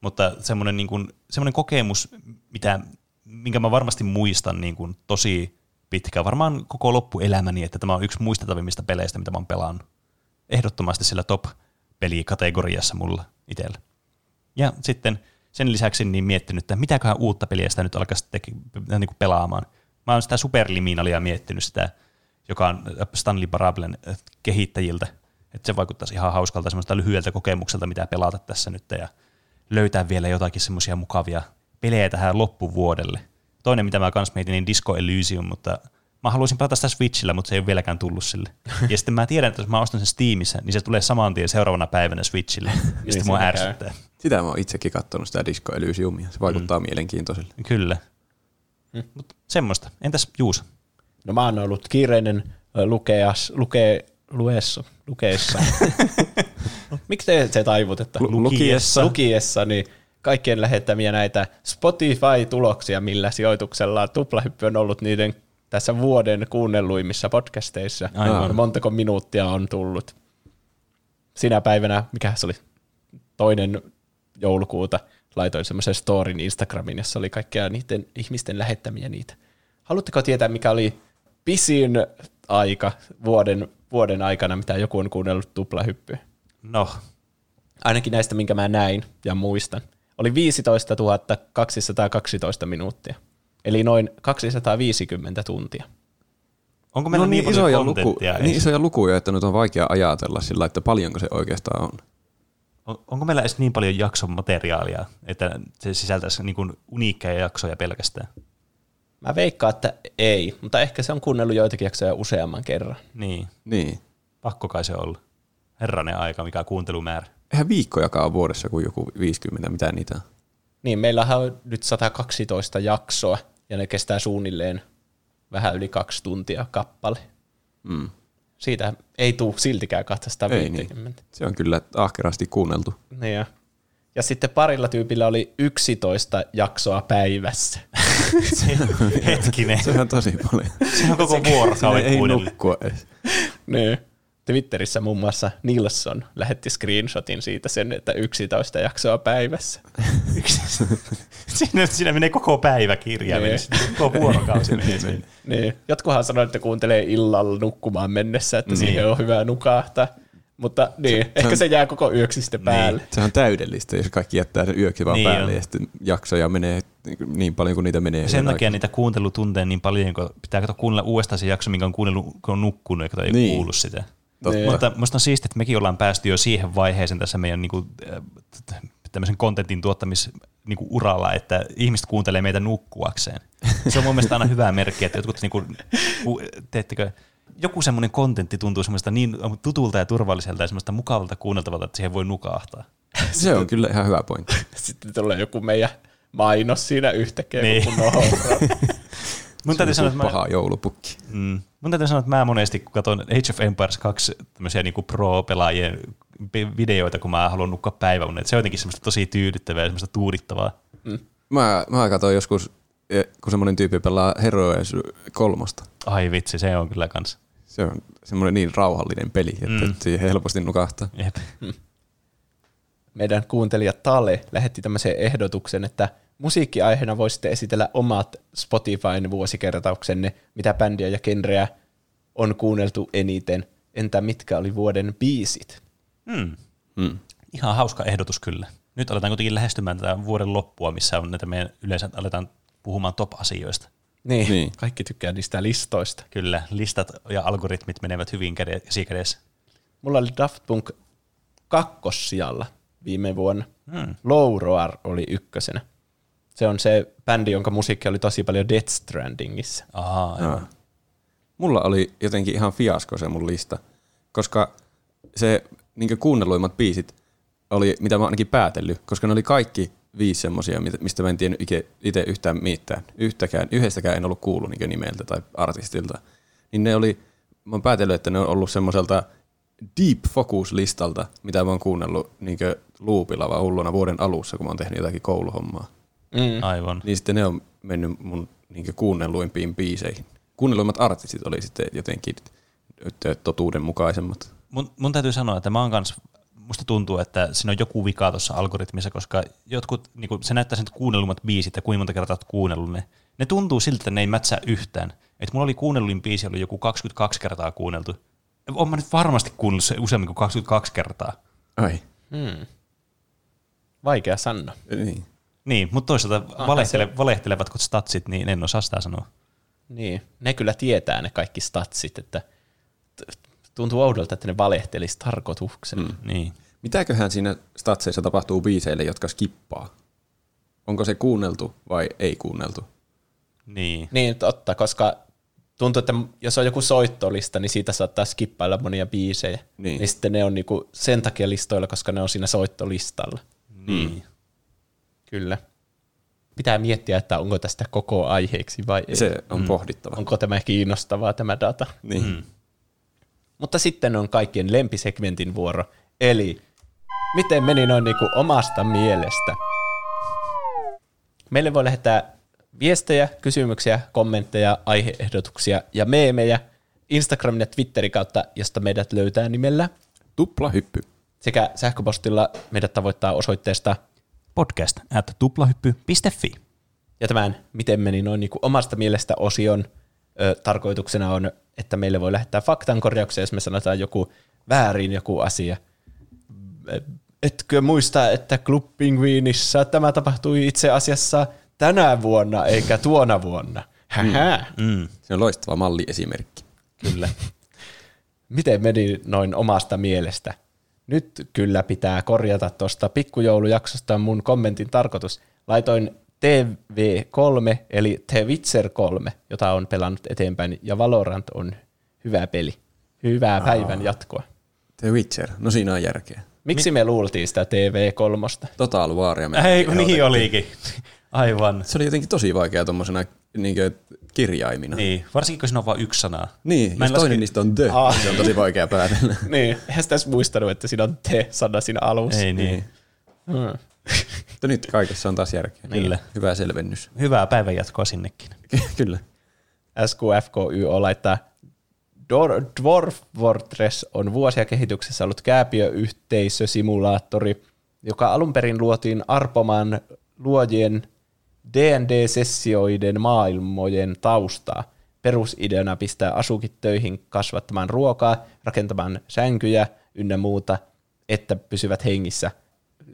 Mutta semmoinen, niin kuin, semmoinen kokemus, mitä, minkä mä varmasti muistan niin kuin, tosi pitkään, varmaan koko loppuelämäni, että tämä on yksi muistettavimmista peleistä, mitä mä oon pelannut. Ehdottomasti sillä top-pelikategoriassa mulla itsellä. Ja sitten sen lisäksi niin miettinyt, että mitäköhän uutta peliä sitä nyt alkaisi teke, niin kuin pelaamaan. Mä oon sitä Superliminalia miettinyt sitä, joka on Stanley Parablen äh, kehittäjiltä, että se vaikuttaisi ihan hauskalta semmoista lyhyeltä kokemukselta, mitä pelata tässä nyt ja löytää vielä jotakin semmoisia mukavia pelejä tähän loppuvuodelle. Toinen, mitä mä kans mietin, niin Disco Elysium, mutta mä haluaisin pelata sitä Switchillä, mutta se ei ole vieläkään tullut sille. Ja sitten mä tiedän, että jos mä ostan sen Steamissa, niin se tulee saman tien seuraavana päivänä Switchille. Ja sitten mua ärsyttää. Sitä mä oon itsekin katsonut sitä Disco Elysiumia. Se vaikuttaa mm. mielenkiintoiselle. Kyllä. Mutta semmoista. Entäs Juuso? No mä oon ollut kiireinen lukeas, luke, luessa, lukeessa. no, miksi te se taivut, että Lu- lukiessa. lukiessa, niin kaikkien lähettämiä näitä Spotify-tuloksia, millä sijoituksella tuplahyppy on ollut niiden tässä vuoden kuunnelluimmissa podcasteissa. Aivan. Montako minuuttia on tullut. Sinä päivänä, mikä se oli, toinen joulukuuta, laitoin semmoisen storin Instagramin, jossa oli kaikkia niiden ihmisten lähettämiä niitä. Haluatteko tietää, mikä oli pisin aika vuoden, vuoden aikana, mitä joku on kuunnellut tuplahyppyä? No, Ainakin näistä, minkä mä näin ja muistan. Oli 15 212 minuuttia. Eli noin 250 tuntia. onko meillä no niin, niin, paljon isoja, luku, kontenttia niin isoja lukuja, että nyt on vaikea ajatella sillä, että paljonko se oikeastaan on. On, onko meillä edes niin paljon jakson materiaalia, että se sisältäisi niin kuin uniikkeja jaksoja pelkästään? Mä veikkaan, että ei, mutta ehkä se on kuunnellut joitakin jaksoja useamman kerran. Niin, Niin. pakko kai se olla. Herranen aika, mikä kuuntelumäärä. Eihän viikkojakaan ole vuodessa kuin joku 50, mitä niitä on. Niin, meillähän on nyt 112 jaksoa, ja ne kestää suunnilleen vähän yli kaksi tuntia kappale. Mm. Siitä ei tule siltikään Ei 250. niin. Se on kyllä ahkerasti kuunneltu. Niin ja. ja sitten parilla tyypillä oli 11 jaksoa päivässä. Hetkinen, Se on tosi paljon. se on koko vuorokauden ei kuunnellut. nukkua edes. niin. Twitterissä muun muassa Nilsson lähetti screenshotin siitä sen, että 11 jaksoa päivässä. Siinä, siinä menee koko päivä kirjaimellisesti, koko vuorokausi menee siinä. Niin. Jotkuhan sanoi, että kuuntelee illalla nukkumaan mennessä, että Niin. siihen on hyvä nukahtaa. Mutta niin, ehkä se jää koko yöksi sitten päälle. Se on täydellistä, jos kaikki jättää sen yöksi vaan Niin päälle on. ja sitten jaksoja menee niin paljon kuin niitä menee. Sen takia aikaa. niitä kuuntelutunteja niin paljon, kun pitää kuunnella uudestaan se jakso, minkä on kuunnellut, kun on nukkunut ja kato, ei Niin. kuullut sitä. Totta. Mutta minusta on siistiä, että mekin ollaan päästy jo siihen vaiheeseen tässä meidän niin kuin, tämmöisen kontentin tuottamis niin kuin uralla, että ihmiset kuuntelee meitä nukkuakseen. Se on mun mielestä aina hyvä merkki, että jotkut, niin kuin, ku- teettekö, joku semmoinen kontentti tuntuu semmoista niin tutulta ja turvalliselta ja semmoista mukavalta kuunneltavalta, että siihen voi nukahtaa. Se on kyllä ihan hyvä pointti. Sitten tulee joku meidän mainos siinä yhtäkkiä, Niin. kun nohorraa. Mun täytyy sanoa, että mä, Paha joulupukki. Mm. Mun täytyy sanoa, että mä monesti, kun katson Age of Empires 2 tämmöisiä niin pro-pelaajien pe- videoita, kun mä haluan nukkua päiväunet, se on jotenkin semmoista tosi tyydyttävää ja semmoista tuudittavaa. Mä, mä katsoin joskus, eh, kun semmoinen tyyppi pelaa Heroes kolmosta. Ai vitsi, se on kyllä kans. Se on semmoinen niin rauhallinen peli, että Mm. mm. siihen helposti nukahtaa. Jep. Meidän kuuntelija Tale lähetti tämmöisen ehdotuksen, että musiikkiaiheena voisitte esitellä omat Spotifyn vuosikertauksenne, mitä bändiä ja genreä on kuunneltu eniten. Entä mitkä oli vuoden biisit? Mm. Mm. Ihan hauska ehdotus kyllä. Nyt aletaan kuitenkin lähestymään tätä vuoden loppua, missä on näitä meidän yleensä aletaan puhumaan top-asioista. Niin, niin. Kaikki tykkää niistä listoista. Kyllä, listat ja algoritmit menevät hyvin käde- käsikädessä. Mulla oli Daft Punk kakkossijalla viime vuonna. Hmm. Low Roar oli ykkösenä. Se on se bändi, jonka musiikki oli tosi paljon Death Strandingissa. Aivan. Joo. Mulla oli jotenkin ihan fiasko se mun lista, koska se niin kuunnelluimmat biisit oli, mitä mä oon ainakin päätellyt, koska ne oli kaikki viisi semmosia, mistä mä en tiennyt itse yhtään mitään. Yhtäkään, yhdestäkään en ollut kuullut niin nimeltä tai artistilta. Niin ne oli, mä oon päätellyt, että ne on ollut semmoiselta deep focus-listalta, mitä mä oon kuunnellut niin loopilla vaan hulluna vuoden alussa, kun mä oon tehnyt jotakin kouluhommaa. Mm. aivan. Niin sitten ne on mennyt mun niin kuunnelluimpiin biiseihin. Kuunnelluimmat artistit oli sitten jotenkin totuudenmukaisemmat. Mun, mun täytyy sanoa, että mä oon kans, musta tuntuu, että siinä on joku vika tuossa algoritmissa, koska jotkut, niin se näyttää sen kuunnellummat biisit ja kuinka monta kertaa oot kuunnellut ne. Ne tuntuu siltä, että ne ei mätsää yhtään. Et mulla oli kuunnelluin biisi, oli joku 22 kertaa kuunneltu. Oon mä nyt varmasti kuunnellut se useammin kuin 22 kertaa. Ai, Mm. Vaikea sanoa. niin. Niin, mutta toisaalta valehtele, valehtelevatko statsit, niin en osaa sitä sanoa. Niin, ne kyllä tietää ne kaikki statsit, että tuntuu oudolta, että ne valehtelisi tarkoituksella. Mm. Niin. Mitäköhän siinä statseissa tapahtuu biiseille, jotka skippaa? Onko se kuunneltu vai ei kuunneltu? Niin. Niin, totta, koska tuntuu, että jos on joku soittolista, niin siitä saattaa skippailla monia biisejä. Niin. niin sitten ne on niinku sen takia listoilla, koska ne on siinä soittolistalla. Niin. Kyllä. Pitää miettiä, että onko tästä koko aiheeksi vai ei. Se on mm. pohdittava. Onko tämä kiinnostavaa tämä data. Niin. Mm. Mutta sitten on kaikkien lempisegmentin vuoro, eli miten meni noin niinku omasta mielestä. Meille voi lähettää viestejä, kysymyksiä, kommentteja, aiheehdotuksia ja meemejä Instagramin ja Twitterin kautta, josta meidät löytää nimellä. Tupla hyppy. Sekä sähköpostilla meidät tavoittaa osoitteesta Podcast at tuplahyppy.fi. Ja tämän Miten meni noin niin kuin omasta mielestä osion ö, tarkoituksena on, että meille voi lähettää faktankorjauksia, jos me sanotaan joku väärin joku asia. Etkö muista, että Club Penguinissa tämä tapahtui itse asiassa tänä vuonna eikä tuona vuonna? Hähä. Mm, Se on loistava malliesimerkki. kyllä. Miten meni noin omasta mielestä? Nyt kyllä pitää korjata tuosta pikkujoulujaksosta mun kommentin tarkoitus. Laitoin TV3, eli The Witcher 3, jota on pelannut eteenpäin, ja Valorant on hyvä peli. Hyvää päivän jatkoa. The Witcher. No siinä on järkeä. Miksi me luultiin sitä TV3? Total Waria. me Ei, kun niin olikin. Aivan. Se oli jotenkin tosi vaikea tuommoisena niin kirjaimina. Niin, varsinkin kun siinä on vain yksi sana. Niin, Mä jos en toinen niistä on the, Ah. se on tosi vaikea päätellä. Niin, eihän sitä edes muistanut, että siinä on te-sana siinä alussa. Ei niin. Hmm. Mutta nyt kaikessa on taas järkeä. Kyllä. Hyvä selvennys. Hyvää päivän jatkoa sinnekin. Kyllä. SQFKY laittaa Dor- Dwarf Fortress on vuosia kehityksessä ollut kääpiöyhteisösimulaattori, joka alun perin luotiin arpomaan luojien D&D-sessioiden maailmojen taustaa. Perusideana pistää asukit töihin kasvattamaan ruokaa, rakentamaan sänkyjä ynnä muuta, että pysyvät hengissä.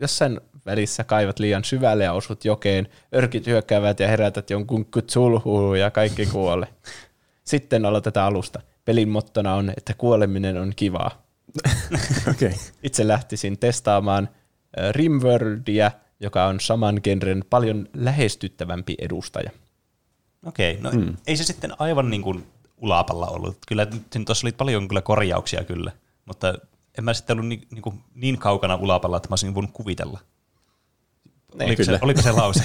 Jossain välissä kaivat liian syvälle ja osut jokeen, örkit hyökkäävät ja herätät jonkun kutsulhuun ja kaikki kuolle. Sitten aloitetaan alusta. Pelin mottona on, että kuoleminen on kivaa. Okay. Itse lähtisin testaamaan äh, Rimworldia, joka on saman genren paljon lähestyttävämpi edustaja. Okei, no mm. ei se sitten aivan niin kuin ulapalla ollut. Kyllä tuossa oli paljon kyllä korjauksia kyllä, mutta en mä sitten ollut niin, niin, kuin niin kaukana ulapalla, että mä olisin voinut kuvitella. Oliko se, kyllä. oliko se lause?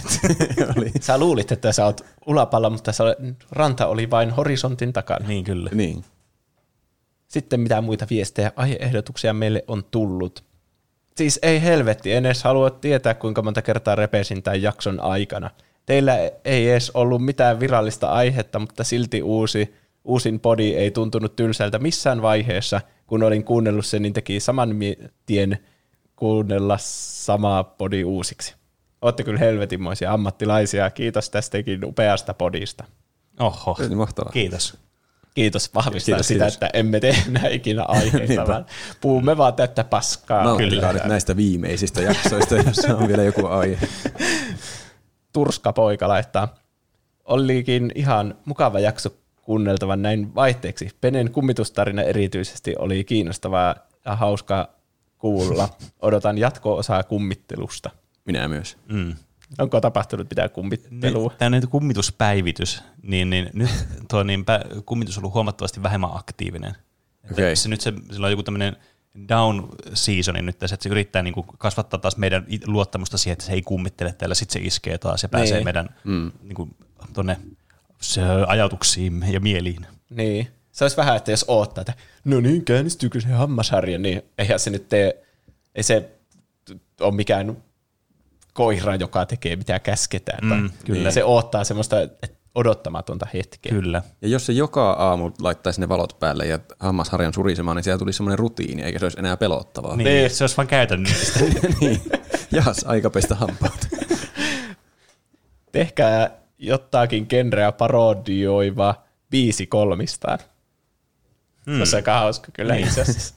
oli. Sä luulit, että sä oot ulapalla, mutta sä olet, ranta oli vain horisontin takana. niin kyllä. Niin. Sitten mitä muita viestejä, aiheehdotuksia meille on tullut. Siis ei helvetti, en edes halua tietää, kuinka monta kertaa repesin tämän jakson aikana. Teillä ei edes ollut mitään virallista aihetta, mutta silti uusi, uusin podi ei tuntunut tylsältä missään vaiheessa. Kun olin kuunnellut sen, niin teki saman tien kuunnella samaa podi uusiksi. Olette kyllä helvetinmoisia ammattilaisia. Kiitos tästäkin upeasta podista. Oho, mahtavaa. kiitos. Kiitos vahvistaa Kiitos, sitä, kiitos. että emme tee enää ikinä aiheita, vaan puhumme vaan täyttä paskaa. Nauttikaa nyt näistä viimeisistä jaksoista, jossa on vielä joku aihe. Turska poika laittaa. Olikin ihan mukava jakso kuunneltavan näin vaihteeksi. Penen kummitustarina erityisesti oli kiinnostavaa ja hauska kuulla. Odotan jatko-osaa kummittelusta. Minä myös. Mm. Onko tapahtunut mitään kummittelua? Tämä on nyt kummituspäivitys, niin, niin nyt tuo niin pä- kummitus on ollut huomattavasti vähemmän aktiivinen. Että Okei. Se, nyt se, sillä on joku tämmöinen down seasoni nyt tässä, että se yrittää niin kuin kasvattaa taas meidän luottamusta siihen, että se ei kummittele täällä, sitten se iskee taas ja pääsee Niin. meidän mm. niin kuin, tonne se, ajatuksiin ja mieliin. Niin. Se olisi vähän, että jos oottaa, että no niin, käynnistyykö se hammasharja, niin eihän se nyt tee, ei se ole mikään koira, joka tekee mitä käsketään. Mm, tai kyllä. Se odottaa semmoista odottamatonta hetkeä. Kyllä. Ja jos se joka aamu laittaisi ne valot päälle ja hammasharjan surisemaan, niin siellä tulisi semmoinen rutiini, eikä se olisi enää pelottavaa. Niin, Niin. Se olisi vaan käytännöllistä. niin. Jas, aika pestä hampaat. Tehkää jotakin genreä parodioiva biisi kolmistaan. Hmm. Se olisi aika hauska kyllä niin. itse asiassa.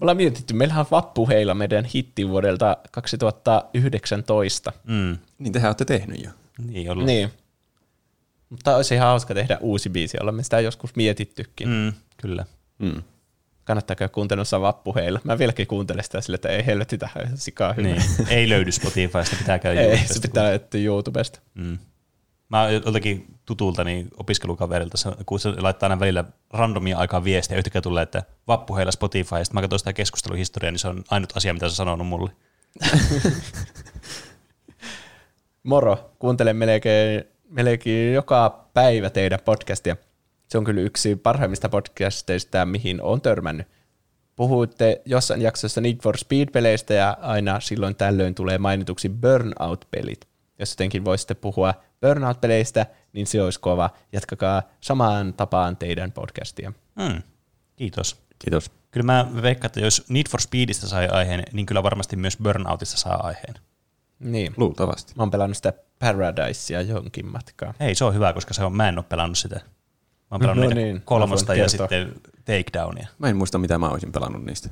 Me ollaan mietitty, meillähän on Vappuheilla meidän hitti vuodelta 2019. mm. Niin tehän olette tehnyt jo. Niin, ollut. Niin. Mutta olisi ihan hauska tehdä uusi biisi, olemme sitä joskus mietittykin. Mm. Kyllä. Mm. Kannattaa käydä kuuntelussa vappuheilla. Mä vieläkin kuuntelen sitä sille, että ei helvetti tähän sikaa hyvä. Niin. ei löydy Spotifysta, pitää käydä Ei, YouTubesta se pitää etsiä YouTubesta. Mm. Mä joltakin tutulta niin opiskelukaverilta, kun se laittaa aina välillä randomia aikaa viestiä, yhtäkkiä tulee, että vappuheilla Spotify, ja sitten mä katson sitä keskusteluhistoriaa, niin se on ainut asia, mitä se on sanonut mulle. Moro, kuuntelen melkein, melkein joka päivä teidän podcastia. Se on kyllä yksi parhaimmista podcasteista, mihin on törmännyt. Puhuitte jossain jaksossa Need for Speed-peleistä ja aina silloin tällöin tulee mainituksi Burnout-pelit. Jos jotenkin voisitte puhua Burnout-peleistä, niin se olisi kova. Jatkakaa samaan tapaan teidän podcastia. Mm. Kiitos. Kiitos. Kyllä mä veikkaan, että jos Need for Speedistä sai aiheen, niin kyllä varmasti myös Burnoutista saa aiheen. Niin. Luultavasti. Mä oon pelannut sitä Paradisea jonkin matkaa. Hei, se on hyvä, koska se on, mä en ole pelannut sitä. Mä oon pelannut No niitä niin, kolmosta ja sitten Takedownia. Mä en muista, mitä mä olisin pelannut niistä.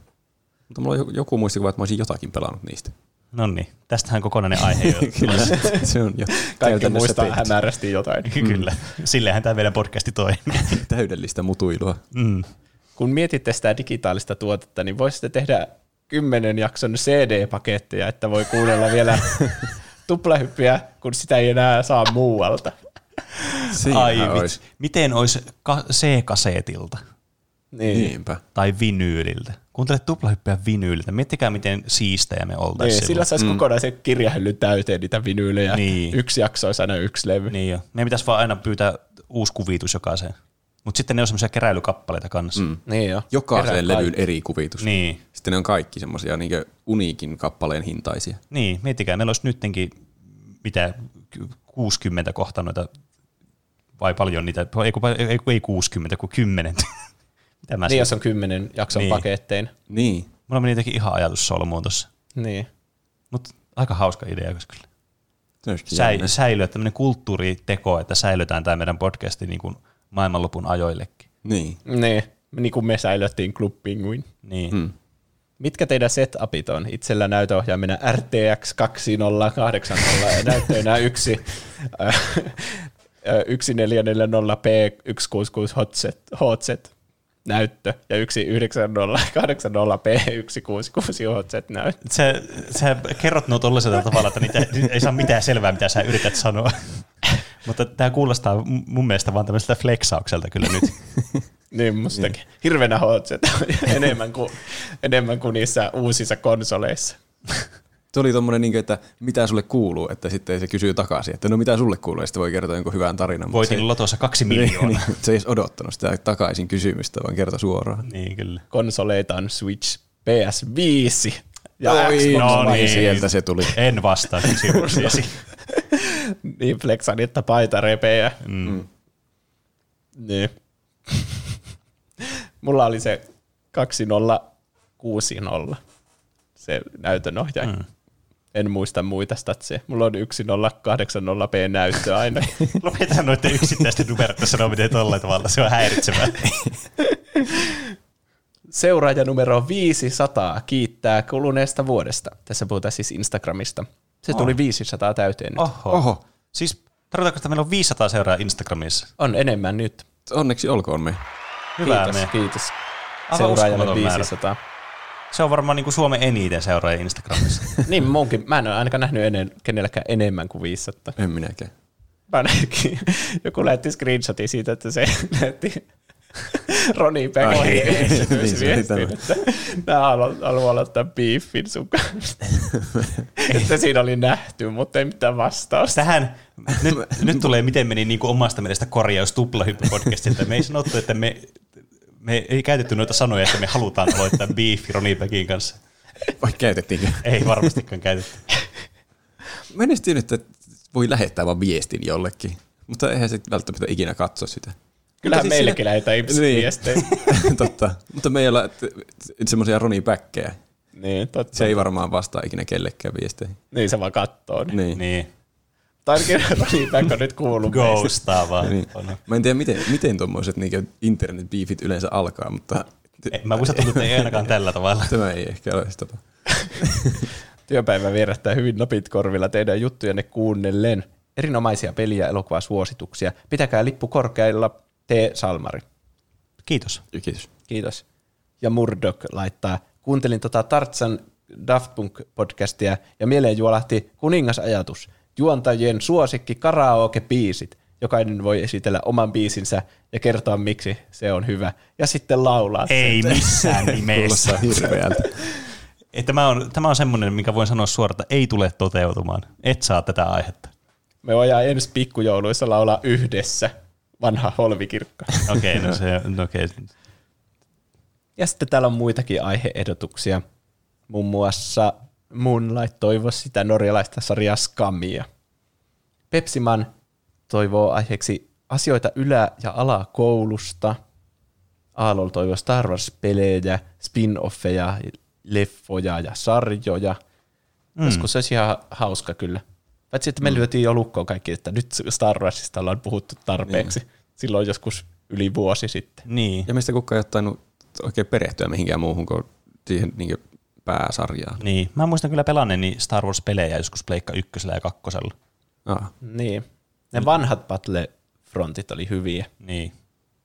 Mutta mulla on joku- joku muistikuva, että mä olisin jotakin pelannut niistä. No niin, tästähän kokonainen aihe jo. Kyllä, se on jo Kaikki muistaa tehty. hämärästi jotain. Kyllä, silleenhän tämä meidän podcasti toimii. Täydellistä mutuilua. Mm. Kun mietitte sitä digitaalista tuotetta, niin voisitte tehdä kymmenen jakson CD-paketteja, että voi kuunnella vielä tuplahyppiä, kun sitä ei enää saa muualta. Siinä Ai ois. Miten olisi ka- C-kasetilta Niin. Niinpä. tai vinyyliltä? Kuuntele tuplahyppyä vinyyliltä. Miettikää, miten siistejä me Niin, oltaisiin. sillä saisi mm. kokonaisen kirjahyllyn täyteen niitä vinyylejä. Niin. Yksi jakso olisi aina yksi levy. Niin jo. Meidän pitäisi vaan aina pyytää uusi kuvitus jokaiseen. Mutta sitten ne on semmoisia keräilykappaleita kanssa. Mm. Niin jo. Jokaiseen Kerran levyyn kaikki. eri kuvitus. Niin. Sitten ne on kaikki semmoisia niin uniikin kappaleen hintaisia. Niin, miettikää, meillä olisi nyttenkin mitä 60 kohta noita, vai paljon niitä, ei, ei, ei 60, kun 10. mitä mä Niin, jos on kymmenen jakson Niin. pakettein. Niin. Mulla meni jotenkin ihan ajatus solmuun tossa. Niin. Mutta aika hauska idea, koska kyllä. Säi, säilyä tämmöinen kulttuuriteko, että säilytään tämä meidän podcasti niin kuin maailmanlopun ajoillekin. Niin. Niin. Niin kuin me säilyttiin Club Penguin. Niin. Mm. Mitkä teidän setupit on? Itsellä näytöohjaaminen RTX 2080 ja näyttöönä yksi äh, äh, 1440p166 hotset, hotset näyttö ja yksi 9080p 166 hotset näyttö. Sä, sä kerrot nuo tollaisella tavalla, että niitä ei saa mitään selvää, mitä sä yrität sanoa. Mutta tämä kuulostaa mun mielestä vaan tämmöiseltä flexaukselta kyllä nyt. Niin mustakin. Hirveänä hotset enemmän kuin, enemmän kuin niissä uusissa konsoleissa. Se oli tommonen, niin että mitä sulle kuuluu, että sitten se kysyy takaisin, että no mitä sulle kuuluu, ja sitten voi kertoa jonkun hyvän tarinan. mutta Voitin lotossa kaksi se, miljoonaa. niin, se ei edes odottanut sitä takaisin kysymystä, vaan kertoi suoraan. Niin kyllä. Konsoleita on Switch, PS5 ja Oi, Xbox no niin. sieltä se tuli. En vastaa kysymyksiäsi. Niin flexan, että paita repeää. Mm. Niin. Mulla oli se 2060 se näytönohjaaja. Mm. En muista muita statseja. Mulla on 1080p näyttö aina. Lopeta noiden yksittäisten numeroiden sanominen tolla tavalla, se on häiritsevää. Seuraaja numero 500 kiittää kuluneesta vuodesta. Tässä puhutaan siis Instagramista. Se tuli 500 täyteen nyt. Oho. Oho, Siis tarkoitatko, että meillä on 500 seuraajaa Instagramissa? On enemmän nyt. onneksi olkoon me. Hyvä kiitos, me. kiitos. Aivan Seuraajalle uskomaton määrä. 500. Se on varmaan niin kuin Suomen eniten seuraajia Instagramissa. Niin munkin. Mä en ole ainakaan nähnyt ennen, kenelläkään enemmän kuin 500. En minäkään. Mä näinkin. Joku lähetti screenshotin siitä, että se näytti Roni Pekon niin, viestin, että mä haluan, haluan aloittaa beefin sun kanssa. että siinä oli nähty, mutta ei mitään vastausta. Tähän, nyt, nyt tulee miten meni niin kuin omasta mielestä korjaus tuplahyppy-podcastilta. Me ei sanottu, että me, me ei käytetty noita sanoja, että me halutaan aloittaa beefi Roni Pekin kanssa. Vai käytettiinkö? Ei varmastikaan käytetty. Mä en edes tiennyt, että voi lähettää vaan viestin jollekin. Mutta eihän se välttämättä ikinä katso sitä. Mutta siis meillekin siinä- lähetään Niin. viestejä. Totta. Mutta me ei olla semmoisia Roni Päkkejä. niin, totta. Se ei varmaan vastaa ikinä kellekään viesteihin. Niin se vaan kattoo. ne. Niin. Niin. Tai ainakin Pekko nyt kuuluu meistä. Ghostaa vaan. niin. Mä en tiedä, miten, miten tuommoiset niinku internet-beefit yleensä alkaa, mutta En- Mä muistan, tuntuu, että ei ainakaan tällä tavalla. tämä ei ehkä ole se tapa. Työpäivä vierähtää hyvin napit korvilla teidän juttujanne kuunnellen. Erinomaisia peliä ja elokuvasuosituksia. Pitäkää lippu korkeilla, T. Salmari. Kiitos. Kiitos. Kiitos. Ja Murdoch laittaa, kuuntelin tota Tartsan Daft Punk-podcastia ja mieleen juolahti kuningasajatus. Juontajien suosikki karaoke-biisit. Jokainen voi esitellä oman biisinsä ja kertoa, miksi se on hyvä. Ja sitten laulaa sen. Ei missään nimessä. Hirveältä. Tämä on, tämä on semmoinen, mikä voin sanoa suoraan, että ei tule toteutumaan. Et saa tätä aihetta. Me voidaan ensi pikkujouluissa laulaa yhdessä. Vanha holvikirkko. Okei, okay, no se no okei. Ja sitten täällä on muitakin aiheehdotuksia. Muun muassa Moonlight toivoisi sitä norjalaista sarjaa Skamia. Pepsiman toivoo aiheeksi asioita ylä- ja alakoulusta. Aalol toivoo Star Wars-pelejä, spin-offeja, leffoja ja sarjoja. Mm. Joskus se olisi ihan hauska kyllä. Paitsi, että me mm. lyötiin jo lukkoon kaikki, että nyt Star Warsista ollaan puhuttu tarpeeksi. Niin. Silloin joskus yli vuosi sitten. Niin. Ja meistä kukaan ei ottanut oikein perehtyä mihinkään muuhun kuin siihen niin pääsarjaan. Niin. Mä muistan kyllä pelanneeni Star Wars-pelejä joskus Pleikka ykkösellä ja kakkosella. Ah. Niin. Ne vanhat Battlefrontit oli hyviä. Niin.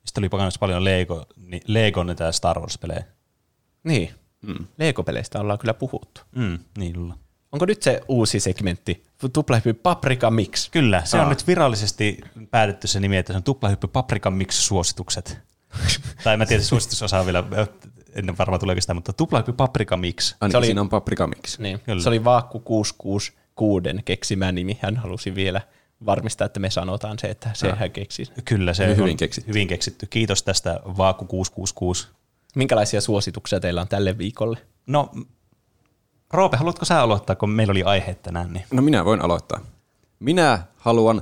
Sitten oli pakannut paljon Lego, niin Lego niitä Star Wars-pelejä. Niin. Mm. Lego-peleistä ollaan kyllä puhuttu. Mm, niin kyllä. Onko nyt se uusi segmentti? Tuplahyppy Paprika Mix. Kyllä, se on nyt virallisesti päätetty se nimi, että se on tuplahyppy Paprika Mix suositukset. tai mä tiedän, suositusosa on vielä, en varmaan tuleeko sitä, mutta tuplahyppy Paprika Mix. Ainakin Se oli- siinä on paprika mix. Niin. Kyllä. Se oli Vaakku 666 keksimä nimi. Hän halusi vielä varmistaa, että me sanotaan se, että se hän keksi. Kyllä, se Hyvin on keksitty. hyvin keksitty. Kiitos tästä Vaaku 666. Minkälaisia suosituksia teillä on tälle viikolle? No, Roope, haluatko sä aloittaa, kun meillä oli aihe tänään? Niin? No minä voin aloittaa. Minä haluan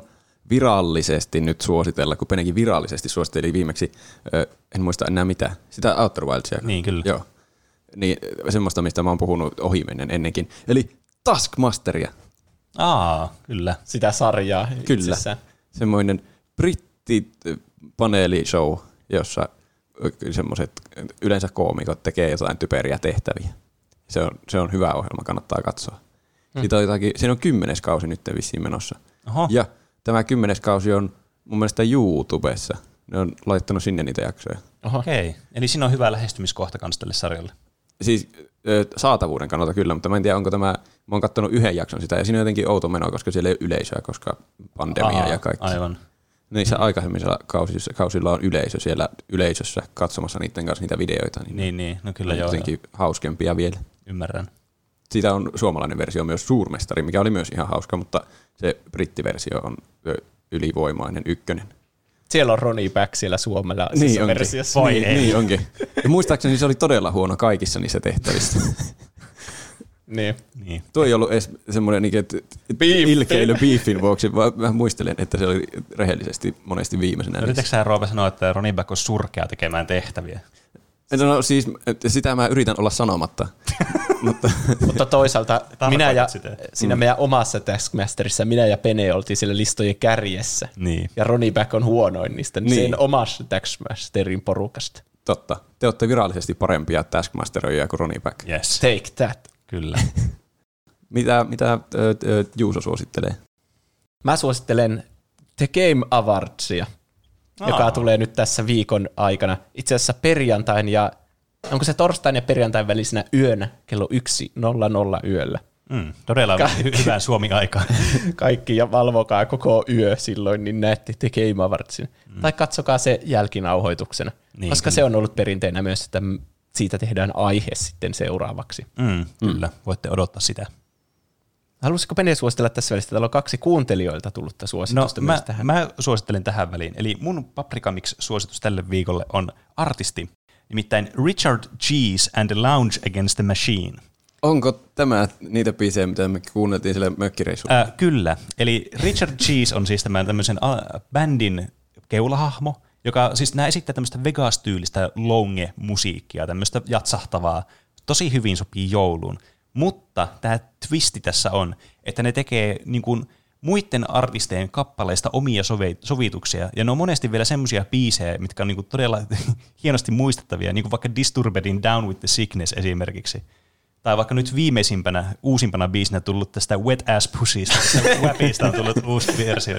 virallisesti nyt suositella, kun Penekin virallisesti suositteli viimeksi, en muista enää mitä, sitä Outer Wildsia. Niin, kyllä. Joo. Niin, semmoista, mistä mä oon puhunut ohimennen ennenkin. Eli Taskmasteria. Aa, kyllä. Sitä sarjaa Kyllä. itsessään. Semmoinen britti-paneelishow, jossa semmoiset yleensä koomikot tekee jotain typeriä tehtäviä. Se on, se on hyvä ohjelma, kannattaa katsoa. Hmm. Siitä on jotakin, siinä on kymmenes kausi nyt vissiin menossa. Oho. Ja tämä kymmenes kausi on mun mielestä YouTubessa. Ne on laittanut sinne niitä jaksoja. Oho. Okei, eli siinä on hyvä lähestymiskohta kanssa tälle sarjalle. Siis saatavuuden kannalta kyllä, mutta mä en tiedä, onko tämä, mä oon kattonut yhden jakson sitä, ja siinä on jotenkin outo meno, koska siellä ei ole yleisöä, koska pandemia Aa, ja kaikki. Aivan. Niissä aikaisemmissa kausissa, kausilla on yleisö siellä yleisössä katsomassa niiden kanssa niitä videoita, niin, Niin, niin. No kyllä on joo, jotenkin hauskempia vielä. ymmärrän. Siitä on suomalainen versio myös Suurmestari, mikä oli myös ihan hauska, mutta se brittiversio on ylivoimainen ykkönen. Siellä on Ronnie Back siellä suomalaisessa Niin onkin. versiossa. Voi niin, ei. niin onkin. Ja muistaakseni se oli todella huono kaikissa niissä tehtävissä. Niin. Niin. Tuo ei ollut edes semmoinen niin, että Beef. ilkeily beefin vuoksi, vaan mä muistelen, että se oli rehellisesti monesti viimeisenä. Yritätkö sä Roope sanoa, että Ronnie Back on surkea tekemään tehtäviä? No, no siis sitä mä yritän olla sanomatta. mutta Mutta toisaalta minä ja sitä. siinä meidän omassa Taskmasterissa minä ja Pene oltiin siellä listojen kärjessä. Niin. Ja Ronnie Back on huonoin niistä, niin. Niin. sen omassa Taskmasterin porukasta. totta, te olette virallisesti parempia Taskmasteroja kuin Ronnie Back. Yes. Take that. Kyllä. Mitä, mitä ö, ö, Juuso suosittelee? Mä suosittelen The Game Awardsia, joka Aa. tulee nyt tässä viikon aikana. Itse asiassa perjantain ja, onko se torstain ja perjantain välisenä yönä kello 1.00 yöllä. Mm, todella hy- hyvää Suomi-aikaa. Kaikki ja valvokaa koko yö silloin, niin näette The Game Awardsin. Mm. Tai katsokaa se jälkinauhoituksena, Niin, koska kyllä. se on ollut perinteenä myös, että siitä tehdään aihe sitten seuraavaksi. Mm, kyllä, voitte odottaa sitä. Haluaisitko Pene suositella tässä välissä? Täällä on kaksi kuuntelijoilta tullutta No, suositusta myös mä, tähän. mä suosittelen tähän väliin. Eli mun Paprika Mix-suositus tälle viikolle on artisti, nimittäin Richard Cheese and the Lounge Against the Machine. Onko tämä niitä biisejä, mitä me kuunneltiin siellä mökkireissulla? Äh, kyllä. Eli Richard Cheese on siis tämän tämmöisen äh, bändin keulahahmo, joka siis nämä esittää tämmöistä Vegas-tyylistä longe-musiikkia, tämmöistä jatsahtavaa, tosi hyvin sopii jouluun. Mutta tämä twisti tässä on, että ne tekee niin kuin muiden artistien kappaleista omia sove- sovituksia, ja ne on monesti vielä semmoisia biisejä, mitkä on niin kuin todella hienosti muistettavia, niin kuin vaikka Disturbedin Down with the Sickness esimerkiksi. Tai vaikka nyt viimeisimpänä, uusimpana biisinä tullut tästä Wet Ass Pussysta, tästä Wapista on tullut uusi versio.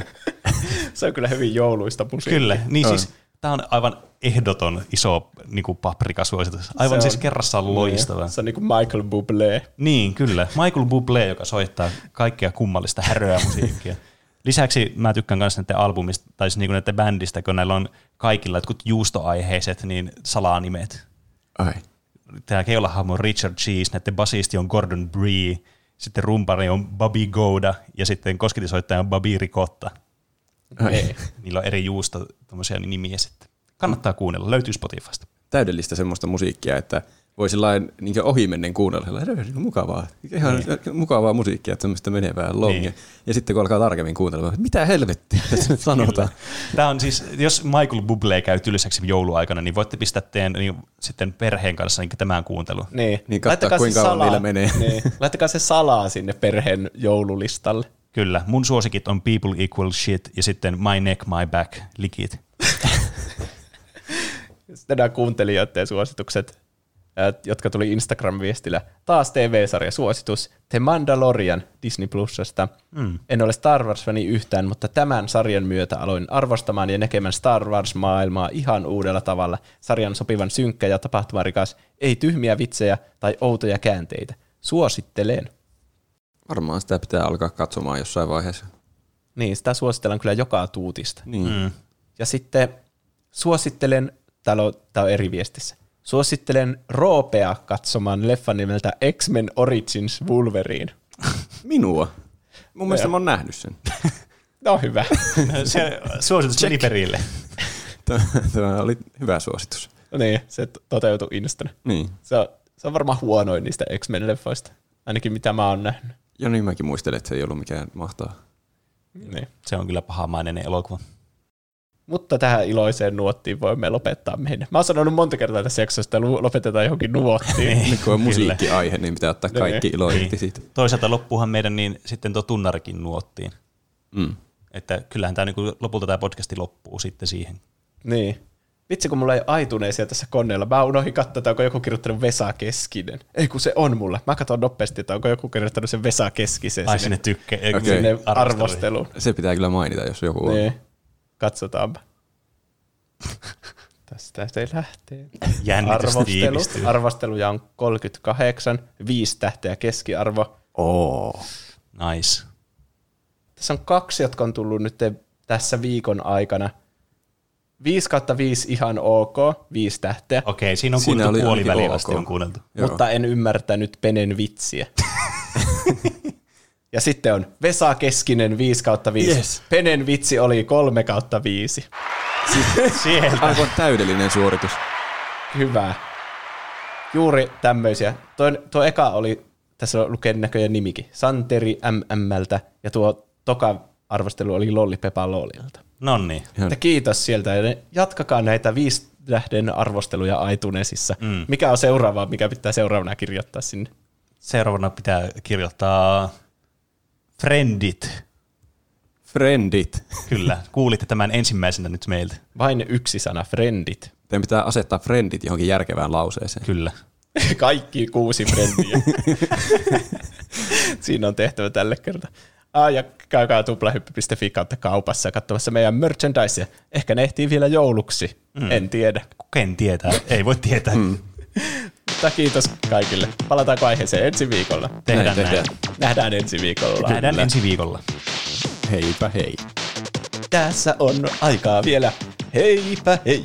Se on kyllä hyvin jouluista musiikkia. Kyllä, niin On. siis tämä on aivan ehdoton iso niin kuin paprikasuositus. Aivan Se siis on- kerrassaan loistava. Se on niin kuin Michael Bublé. Niin, kyllä. Michael Bublé, joka soittaa kaikkea kummallista häröä musiikkia. Lisäksi mä tykkään myös näiden albumista, tai siis niinku näiden bändistä, kun näillä on kaikilla jotkut juustoaiheiset niin salanimet. Ai. Tämä keulahahmo on Richard Cheese, näiden basisti on Gordon Bree, sitten rumpari on Bobby Gouda ja sitten kosketisoittaja on Bobby Ricotta. Ei. Niillä on eri juusto tommosia nimiä sitten. Kannattaa kuunnella, löytyy Spotifysta. Täydellistä semmoista musiikkia, että voi sillain niin ohimennen kuunnella, sellainen, "Hei, mukavaa, ihan niin. mukavaa musiikkia, semmoista menevää longia. Niin. Ja sitten kun alkaa tarkemmin kuuntelemaan, että mitä helvettiä tässä nyt sanotaan. Tämä on siis, jos Michael Bublé käy tylsäksi jouluaikana, niin voitte pistää teidän niin, sitten perheen kanssa niin tämän kuuntelun. Niin, Niin se kuinka kauan salaa- niillä menee. Niin. Laittakaa se salaa sinne perheen joululistalle. Kyllä, mun suosikit on People Equal Shit ja sitten My Neck, My Back, likit. Sitten nämä kuuntelijoiden suositukset, jotka tuli Instagram-viestillä. Taas TV-sarjasuositus The Mandalorian Disney Plusasta. Mm. En ole Star Wars-fani yhtään, mutta tämän sarjan myötä aloin arvostamaan ja näkemään Star Wars-maailmaa ihan uudella tavalla. Sarjan sopivan synkkä ja tapahtumarikas, ei tyhmiä vitsejä tai outoja käänteitä. Suosittelen. Varmaan sitä pitää alkaa katsomaan jossain vaiheessa. Niin, sitä suositellaan kyllä joka tuutista. Niin. Mm. Ja sitten suosittelen, täällä on, tää on eri viestissä, suosittelen Roopea katsomaan leffan nimeltä X-Men Origins Wolverine. Minua. Mun mielestä mä oon nähnyt sen. No hyvä. Se suositus meni perille. Tämä tämä oli hyvä suositus. no niin, se toteutui instana. Niin. Se on, se on varmaan huonoin niistä X-Men-leffoista. Ainakin mitä mä oon nähnyt. Ja niin mäkin muistelen, että se ei ollut mikään mahtavaa. Niin. Se on kyllä pahamainen elokuva. Mutta tähän iloiseen nuottiin voimme lopettaa meidän. Mä oon sanonut monta kertaa tässä jaksossa, että lopetetaan johonkin nuottiin. Nyt kun on musiikkiaihe, niin pitää ottaa kaikki Niin. ilo irti Niin. siitä. Toisaalta loppuuhan meidän niin sitten tuo tunnarikin nuottiin. Mm. Että kyllähän tämä niin lopulta tämä podcasti loppuu sitten siihen. Niin. Vitsi, kun mulla ei aituneisia tässä koneella. Mä unohdin katsoa, että onko joku kirjoittanut Vesa Keskinen. Ei kun se on mulla. Mä katson nopeasti, että onko joku kirjoittanut sen Vesa Keskisen Ai sinne tykkää. Okei. sinne arvosteluun. Se pitää kyllä mainita, jos joku on. Niin. Katsotaanpa. Tästä se lähtee. Arvostelu. Arvosteluja on 38, 5 tähteä keskiarvo. Oo. Nice. Tässä on kaksi, jotka on tullut nyt tässä viikon aikana. 5 kautta 5 ihan ok, 5 tähteä. Okei, siinä on kuultu oli puoliväliin asti on kuunneltu. Joo. mutta en ymmärtänyt Penen vitsiä. ja sitten on Vesa Keskinen 5 kautta 5. Yes. Penen vitsi oli 3 kautta 5. Sieltä. Aivan täydellinen suoritus. Hyvä. Juuri tämmöisiä. Tuo, tuo eka oli, tässä lukee näköjään nimikin, Santeri MMltä, ja tuo toka arvostelu oli Lolli Pepa Lollilta. Nonni. Että kiitos sieltä, jatkakaa näitä viisi tähden arvosteluja iTunesissa. Mm. Mikä on seuraava, mikä pitää seuraavana kirjoittaa sinne? Seuraavana pitää kirjoittaa Friendit. Friendit. Kyllä, kuulitte tämän ensimmäisenä nyt meiltä. Vain yksi sana, friendit. Teidän pitää asettaa friendit johonkin järkevään lauseeseen. Kyllä. Kaikki kuusi frendiä. Siinä on tehtävä tälle kertaa. Ah, ja käykää tuplahyppy.fi kautta kaupassa katsomassa meidän merchandisea. Ehkä ne ehtii vielä jouluksi. Mm. En tiedä. Ken tietää? Ei voi tietää. Mm. Mutta kiitos kaikille. Palataanko aiheeseen ensi viikolla? Tehdään Näin näin. tehdään. Nähdään ensi viikolla. Nähdään Kyllä. ensi viikolla. Heipä hei. Tässä on aikaa vielä. Heipä hei!